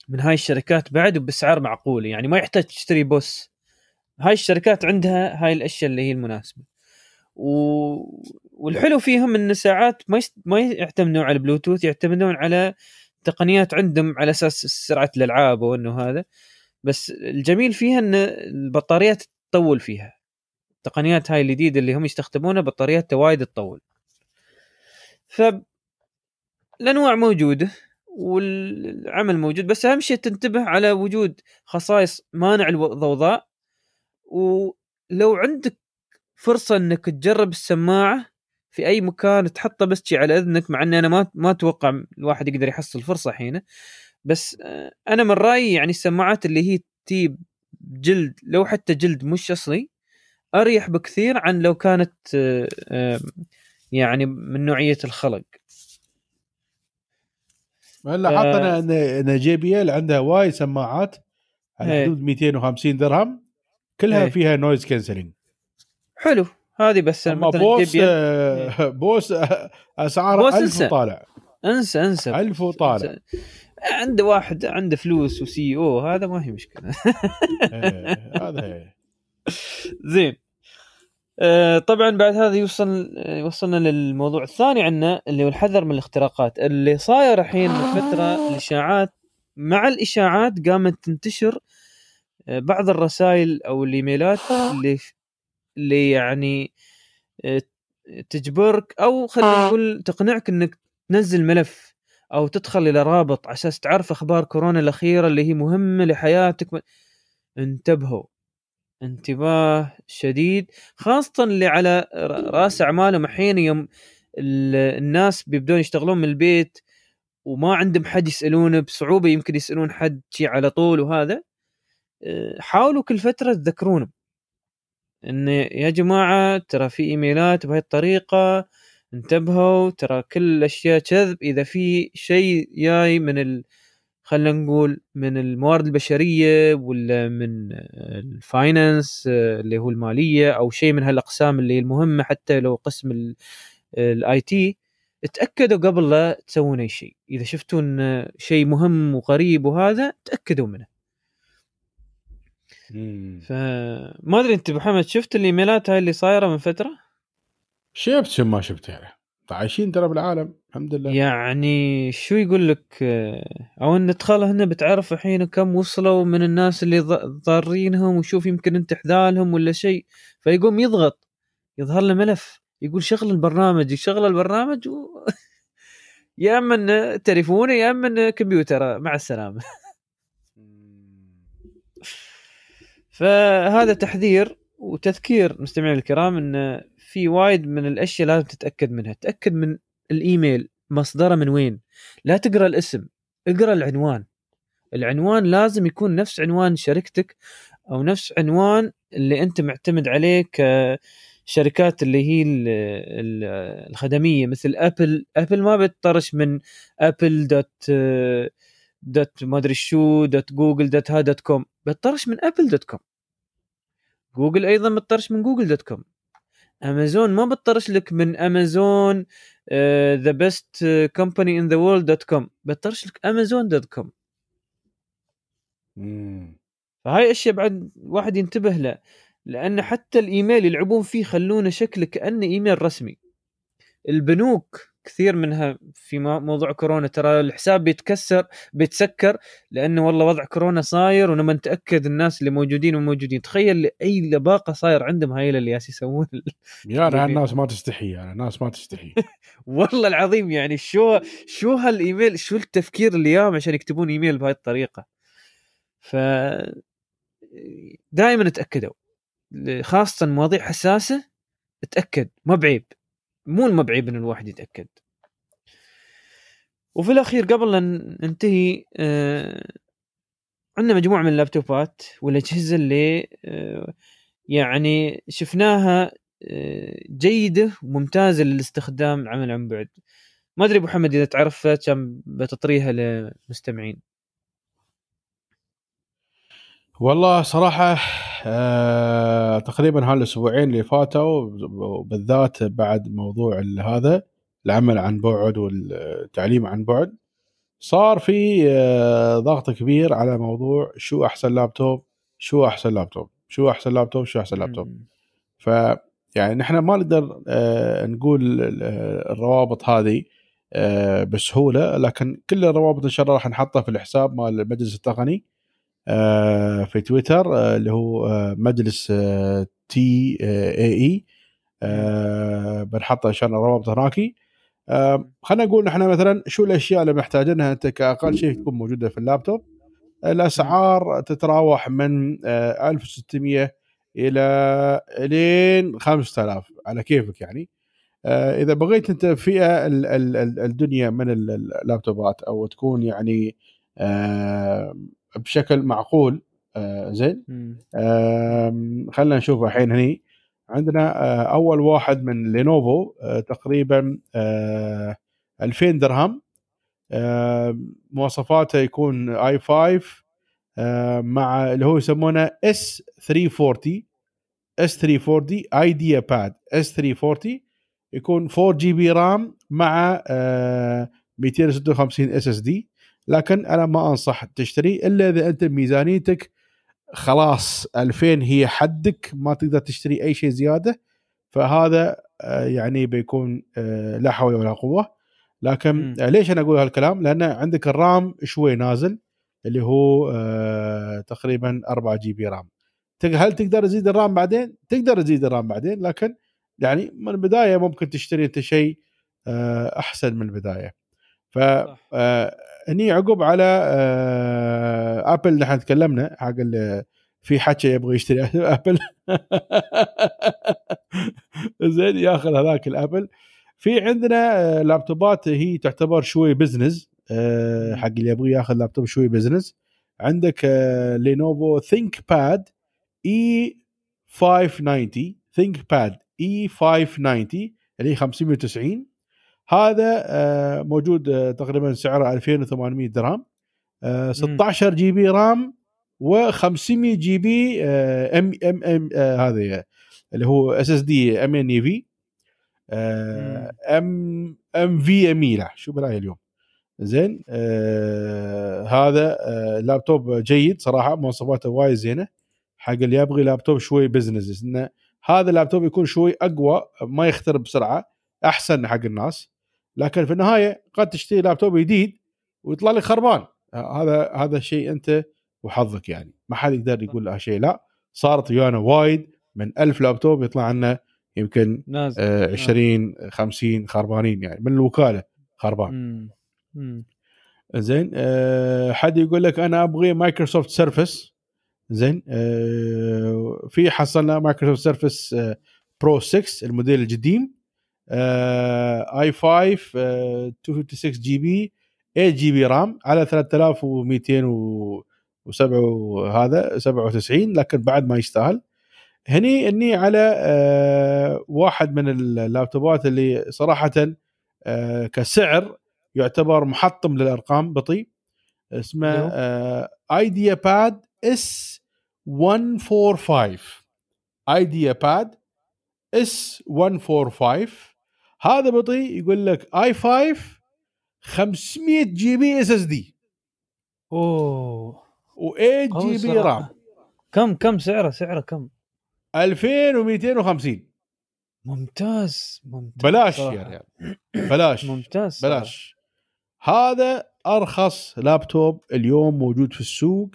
من هاي الشركات بعد وبسعر معقول يعني ما يحتاج تشتري بوس. هاي الشركات عندها هاي الأشياء اللي هي المناسبة. و... والحلو فيهم إن ساعات ما يست... ما يعتمدون على البلوتوث يعتمدون على تقنيات عندهم على أساس سرعة الألعاب وإنه هذا. بس الجميل فيها إن البطاريات تطول فيها. التقنيات هاي الجديدة اللي هم يستخدمونها بطاريات وايد تطول. ف الأنواع موجودة. والعمل موجود بس أهم شيء تنتبه على وجود خصائص مانع الضوضاء ولو عندك فرصة إنك تجرب السماعة في أي مكان تحطه بس على إذنك مع إني أنا ما ما أتوقع الواحد يقدر يحصل فرصة حينه. بس آه، أنا من رأيي يعني السماعات اللي هي تي جلد لو حتى جلد مش أصلي أريح بكثير عن لو كانت آه، يعني من نوعية الخلق. هلا حطنا ان JBL عندها وايد سماعات على إيه. حدود 250 درهم. كلها إيه. فيها noise cancelling حلو. هذه بس مثلاً Bose آه، <laughs> Bose آه، أسعاره Bose 1000 أنسى. وطالع. أنسى أنسى. 1000 وطالع. عنده واحد عنده فلوس وسي أو هذا ما هي مشكلة. إيه، هذا هي. <laughs> زين. آه طبعا بعد هذا يوصل آه، يوصلنا للموضوع الثاني عندنا اللي هو الحذر من الاختراقات. اللي صاير الحين فترة الإشاعات مع الإشاعات قامت تنتشر آه، بعض الرسائل أو الإيميلات اللي اللي يعني آه، تجبرك أو خلينا نقول تقنعك إنك تنزل ملف أو تدخل إلى رابط أساس تعرف أخبار كورونا الأخيرة اللي هي مهمة لحياتك. انتبهوا. انتباه شديد خاصة اللي على رأس أعمالهم أحيانا يوم ال- الناس بيبدون يشتغلون من البيت وما عندهم حد يسألونه بصعوبة يمكن يسألون حد شي على طول وهذا أه، حاولوا كل فترة تذكرونهم إن يا جماعة ترى في إيميلات بهي الطريقة انتبهوا ترى كل الأشياء كذب إذا في شيء جاي من. خلينا نقول من الموارد البشرية ولا من الفاينانس اللي هو المالية أو شيء من هالأقسام اللي المهمة حتى لو قسم ال IT تأكدوا قبل لا تسوون أي شيء. إذا شفتون شيء مهم وغريب وهذا تأكدوا منه. مم. فما أدري أنت محمد شفت الإيميلات هاي اللي صايرة من فترة؟ شفت شو ما شفت يعني عايشين ترى بالعالم الحمد لله. يعني شو يقول لك؟ آه، أو إن تدخل هنا بتعرف الحين كم وصلوا من الناس اللي ضارينهم وشوف يمكن أنت حذالهم ولا شيء فيقوم يضغط يظهر له ملف يقول شغل البرنامج يشغل البرنامج و... <laughs> يا أما تليفونه يا أما إنه كمبيوتر مع السلامة. <laughs> فهذا تحذير وتذكير مستمعينا الكرام إن في وايد من الأشياء لازم تتأكد منها. تأكد من الإيميل مصدره من وين. لا تقرأ الاسم اقرأ العنوان. العنوان لازم يكون نفس عنوان شركتك أو نفس عنوان اللي أنت معتمد عليه كشركات اللي هي ال- ال- الخدمية مثل Apple Apple ما بتطرش من Apple dot dot ما أدري شو dot Google dot ها dot com بتطرش من Apple dot com Google أيضا بتطرش من Google dot com امازون ما بتطرش لك من Amazon the best company in the world dot com بتطرش لك Amazon dot com. فهاي أشياء بعد واحد ينتبه له لأن حتى الإيميل يلعبون فيه خلونه شكله كأنه إيميل رسمي. البنوك كثير منها في مو- موضوع كورونا. ترى الحساب بيتكسر بيتسكر لأنه والله وضع كورونا صاير ونما نتاكد الناس اللي موجودين وموجودين تخيل أي لباقة صاير عندهم هاي اللي ياس يسوون. يا جميل. الناس ما تستحي يعني الناس ما تستحي. <laughs> والله العظيم يعني شو شو هالإيميل شو التفكير اللي ياهم عشان يكتبون إيميل بهاي الطريقة؟ ف دائما تاكدوا خاصة مواضيع حساسة تاكد ما بعيب. مو ما بعيب إن الواحد يتأكد. وفي الأخير قبل لا ننتهي آه عندنا مجموعة من اللابتوبات والأجهزة اللي آه يعني شفناها آه جيدة وممتازة للاستخدام العمل عن بعد. ما أدري أبو محمد إذا تعرفها كم بتطريها للمستمعين والله صراحة آه تقريبا هالأسبوعين اللي فاتوا وبالذات بعد موضوع هذا العمل عن بعد والتعليم عن بعد صار في آه ضغط كبير على موضوع شو أحسن لابتوب شو أحسن لابتوب شو أحسن لابتوب شو أحسن لابتوب. ف يعني نحن ما نقدر آه، نقول ال- الروابط هذه آه، بسهولة لكن كل الروابط إن شاء الله راح نحطها في الحساب مال المجلس التقني في تويتر آه، اللي هو آه، مجلس تي إي اي بنحطها إن شاء الله روابط هناك آه خلينا نقول نحن مثلا شو الأشياء اللي محتاجينها؟ أنت كأقل شيء تكون موجودة في اللابتوب. الأسعار تتراوح من آه 1600 إلى لين 5000 على كيفك يعني. آه إذا بغيت أنت فئة الدنيا من اللابتوبات أو تكون يعني آه بشكل معقول آه زين؟ خلينا نشوف الحين هني. عندنا آه أول واحد من Lenovo آه تقريبا 2000 درهم. مواصفاته يكون i 5 مع اللي هو يسمونه S 340 S 340 IdeaPad. S 340 يكون 4 GB RAM مع 256 SSD. لكن أنا ما أنصح تشتري إلا إذا أنت ميزانيتك خلاص 2000 هي حدك ما تقدر تشتري أي شيء زيادة فهذا آه، يعني بيكون آه، لا حول ولا قوة لكن م. ليش أنا أقول هالكلام؟ لأن عندك ال RAM شوي نازل اللي هو آه، تقريبا 4 GB RAM هل تقدر تزيد ال RAM بعدين؟ تقدر تزيد ال RAM بعدين لكن يعني من البداية ممكن تشتري أنت شيء أحسن من البداية. ف هني عقب على آه Apple نحن تكلمنا حق في حكي يبغى يشتري <laughs> Apple. زين ياخذ هذاك ال Apple. في عندنا آه لابتوبات هي تعتبر شوي business آه حق اللي يبغى ياخذ لابتوب شوي business عندك آه Lenovo ThinkPad اي 590 ثينك باد اي 590 اللي هي 590 هذا آه، موجود آه، تقريبا سعره 2800 درهم 16 آه، جي بي رام و500 جي بي ام ام ام هذا اللي هو اس اس دي ام ان اي في ام ام في ام اي لا شو بلاي اليوم؟ زين آه هذا آه لابتوب جيد صراحة مواصفاته وايد زينة حق اللي يبغي لابتوب شوي business إنه هذا اللابتوب يكون شوي أقوى ما يخترب بسرعة أحسن حق الناس. لكن في النهاية قد تشتري لابتوب جديد ويطلع لك خربان. هذا هذا الشيء أنت وحظك يعني. ما حد يقدر يقول له شيء. لا صارت ويانا وايد من ألف لابتوب يطلع عنا يمكن نازل. آه 20 50 خربانين يعني. من الوكالة خربان. زين آه حد يقول لك أنا أبغي Microsoft Surface زين آه في حصلنا Microsoft Surface آه Pro 6 الموديل القديم. i 5 256 GB 8 GB RAM على 3207 وهذا 97 لكن بعد ما يستاهل هني إني على آه واحد من اللابتوبات اللي صراحة آه كسعر يعتبر محطم للأرقام بطي. اسمه آه IdeaPad S 145 IdeaPad S 145 هذا بطي يقول لك i 5 500 GB SSD أوه. و8 GB RAM. كم كم سعره؟ سعره كم؟ 2250 ممتاز ممتاز بلاش يا ريال بلاش. <clears throat> ممتاز بلاش. هذا أرخص لابتوب اليوم موجود في السوق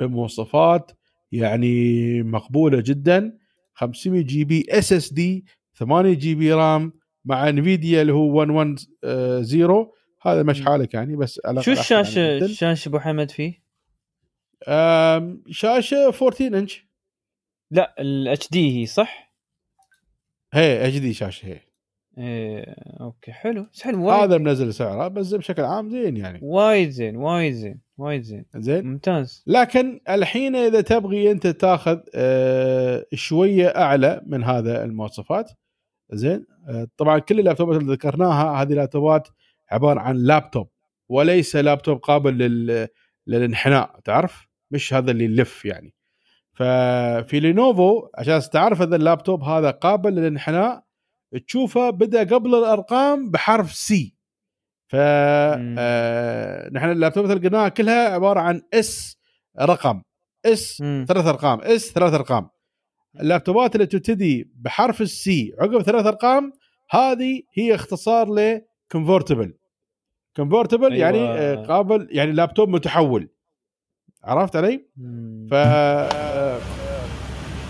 بمواصفات يعني مقبولة جدا. 500 GB SSD 8 GB RAM مع Nvidia اللي هو 110 هذا مش حالك يعني بس على شو الشاشه الشاشه أبو حمد فيه؟ شاشة 14 انش لا ال HD هي صح؟ هي HD شاشة هي. إيه okay حلو. حلو وايد هذا منزل سعره بس بشكل عام زين يعني. وايد زين وايد زين وايد زين. زين. ممتاز. لكن الحين إذا تبغي أنت تاخذ آه شوية أعلى من هذا المواصفات زين؟ آه، طبعا كل اللابتوبات اللي ذكرناها هذه لابتوبات عبارة عن لابتوب وليس لابتوب قابل لل... للانحناء تعرف؟ مش هذا اللي يلف يعني. ففي Lenovo عشان تعرف هذا اللابتوب هذا قابل للانحناء تشوفه بدأ قبل الأرقام بحرف C ف آه نحن اللابتوبات اللي قلناها كلها عبارة عن S رقم S ثلاث أرقام S ثلاث أرقام. اللابتوبات اللي تبتدي بحرف ال C عقب ثلاث أرقام هذه هي اختصار ل convertible يعني آه، قابل يعني لابتوب متحول. عرفت علي؟ ف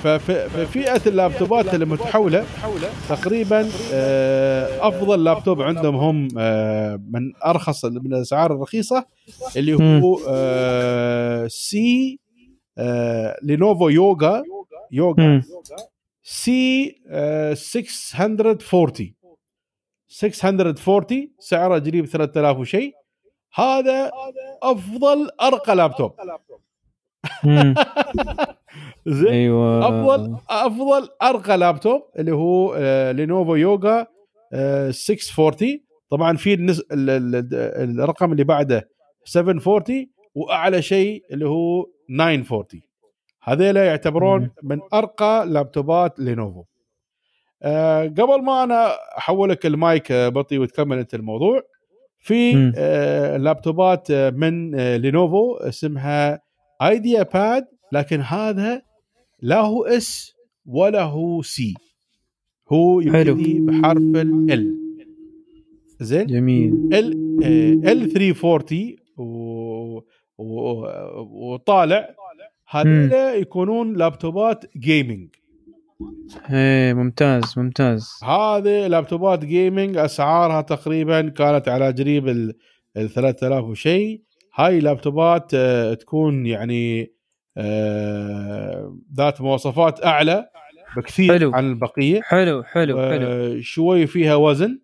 ففي فئة اللابتوبات المتحوله تقريبا آه، أفضل لابتوب عندهم هم آه، من أرخص من الأسعار الرخيصة اللي هو C Lenovo Yoga. Yoga C 640 640 سعره قريب 3000 وشيء. هذا أفضل أرقى لابتوب <laughs> زين. أيوه. أفضل أفضل أرقى لابتوب اللي هو Lenovo Yoga آه 640 طبعا في النز... الرقم اللي بعده 740 وأعلى شيء اللي هو 940 هذيلا يعتبرون من أرقى لابتوبات Lenovo. آه قبل ما أنا أحولك المايك آه، بطي وتكمل أنت الموضوع في آه لابتوبات من Lenovo اسمها IdeaPad لكن هذا لا هو S ولا هو C. هو يبتدي بحرف L زين؟ جميل. ال L 340 و... و... وطالع هذول يكونون لابتوبات gaming إيه ممتاز ممتاز. هذه لابتوبات gaming أسعارها تقريبا كانت على قريب ال 3000 وشيء. هاي لابتوبات آه، تكون يعني آه، ذات مواصفات أعلى بكثير حلو. عن البقية. حلو حلو حلو. شوي فيها وزن.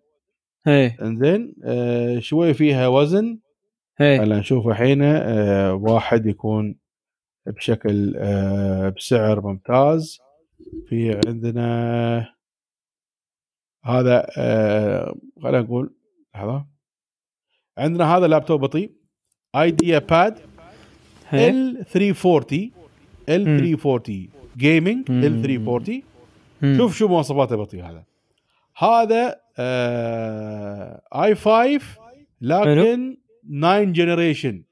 إيه. إنزين آه شوي فيها وزن. إيه. هلا نشوف الحين واحد يكون بشكل آه بسعر ممتاز. في عندنا هذا آه خلينا نقول لحظة. عندنا هذا لابتوب بطيء. IdeaPad L 340 L 340 gaming L 340 شوف شو مواصفاته بطيء هذا. هذا آه i 5 لكن 9 generation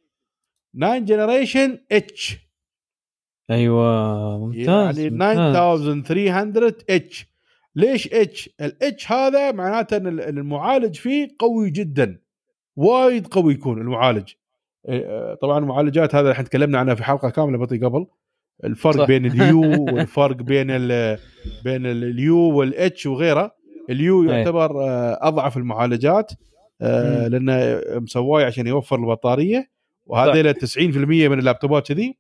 9 generation H أيوه ممتاز يعني 9300 H ليش اتش؟ الاتش هذا معناته إن المعالج فيه قوي جدا وايد قوي يكون المعالج. إيه، طبعا المعالجات هذا إحنا تكلمنا عنها في حلقة كاملة بطي قبل. الفرق صح. بين ال U <laughs> والفرق بين ال بين ال U وال H وغيره. ال U إيه. يعتبر آه، أضعف المعالجات آه، لأنه مسواي عشان يوفر البطارية وهذا 90% من اللابتوبات كذي.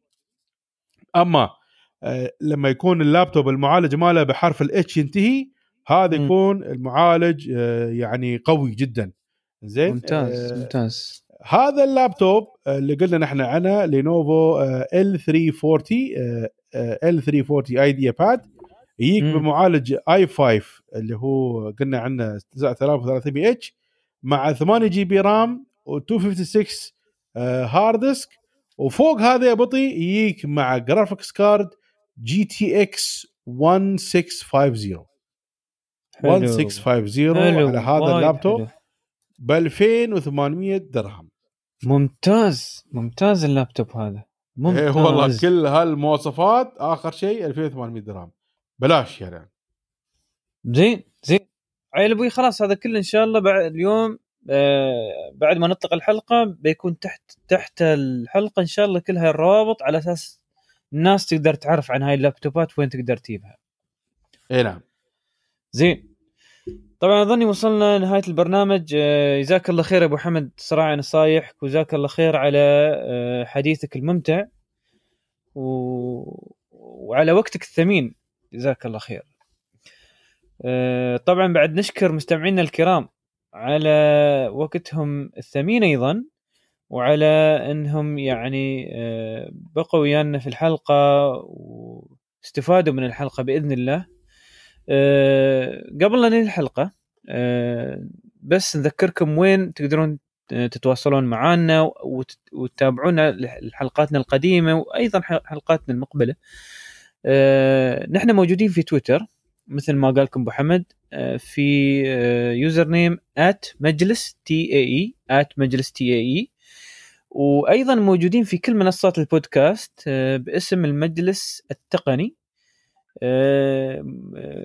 أما آه، لما يكون اللابتوب المعالج ماله بحرف ال H ينتهي هذا يكون المعالج يعني قوي جدا. زين؟ ممتاز ممتاز. هذا اللابتوب اللي قلنا نحن عنه Lenovo L 340 L 340 IdeaPad يجيك بمعالج i 5 اللي هو قلنا عنه 9300 H مع 8 GB RAM و256 hard disk وفوق هذا يا بطي يجيك مع graphics card GTX 1650 1650 على هذا اللابتوب. ب 2800 درهم. ممتاز. ممتاز اللابتوب هذا. ممتاز إيه والله كل هالمواصفات آخر شيء 2800 درهم. بلاش يعني زين زين. عيل أبوي خلاص هذا كله إن شاء الله بعد اليوم بعد ما نطلق الحلقة بيكون تحت تحت الحلقة إن شاء الله كلها الروابط على أساس الناس تقدر تعرف عن هاي اللابتوبات وين تقدر تجيبها. إي نعم. زين. طبعا أظني وصلنا نهايه البرنامج. آه، جزاك الله خير أبو حمد صراحة نصايحك وجزاك الله خير على آه، حديثك الممتع. و... وعلى وقتك الثمين. جزاك الله خير. آه، طبعا بعد نشكر مستمعينا الكرام. على وقتهم الثمين أيضا وعلى إنهم يعني بقوا ويانا في الحلقة واستفادوا من الحلقة بإذن الله أه قبل لا ننهي الحلقة أه بس نذكركم وين تقدرون تتواصلون معنا وتتابعونا لحلقاتنا القديمة وأيضا حلقاتنا المقبلة. نحن موجودين في تويتر مثل ما قال لكم أبو حمد في username مجلس T A E مجلس T A E وأيضا موجودين في كل منصات البودكاست أه باسم المجلس التقني. آه،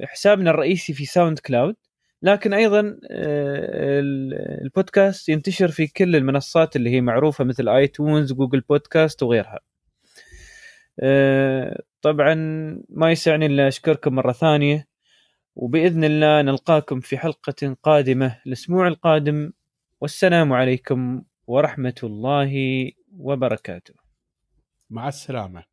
حسابنا الرئيسي في SoundCloud. لكن أيضا آه، البودكاست ينتشر في كل المنصات اللي هي معروفة مثل iTunes Google Podcast وغيرها. آه، طبعا ما يسعني إلا أشكركم مرة ثانية. وبإذن الله نلقاكم في حلقة قادمة الأسبوع القادم. والسلام عليكم ورحمة الله وبركاته. مع السلامة.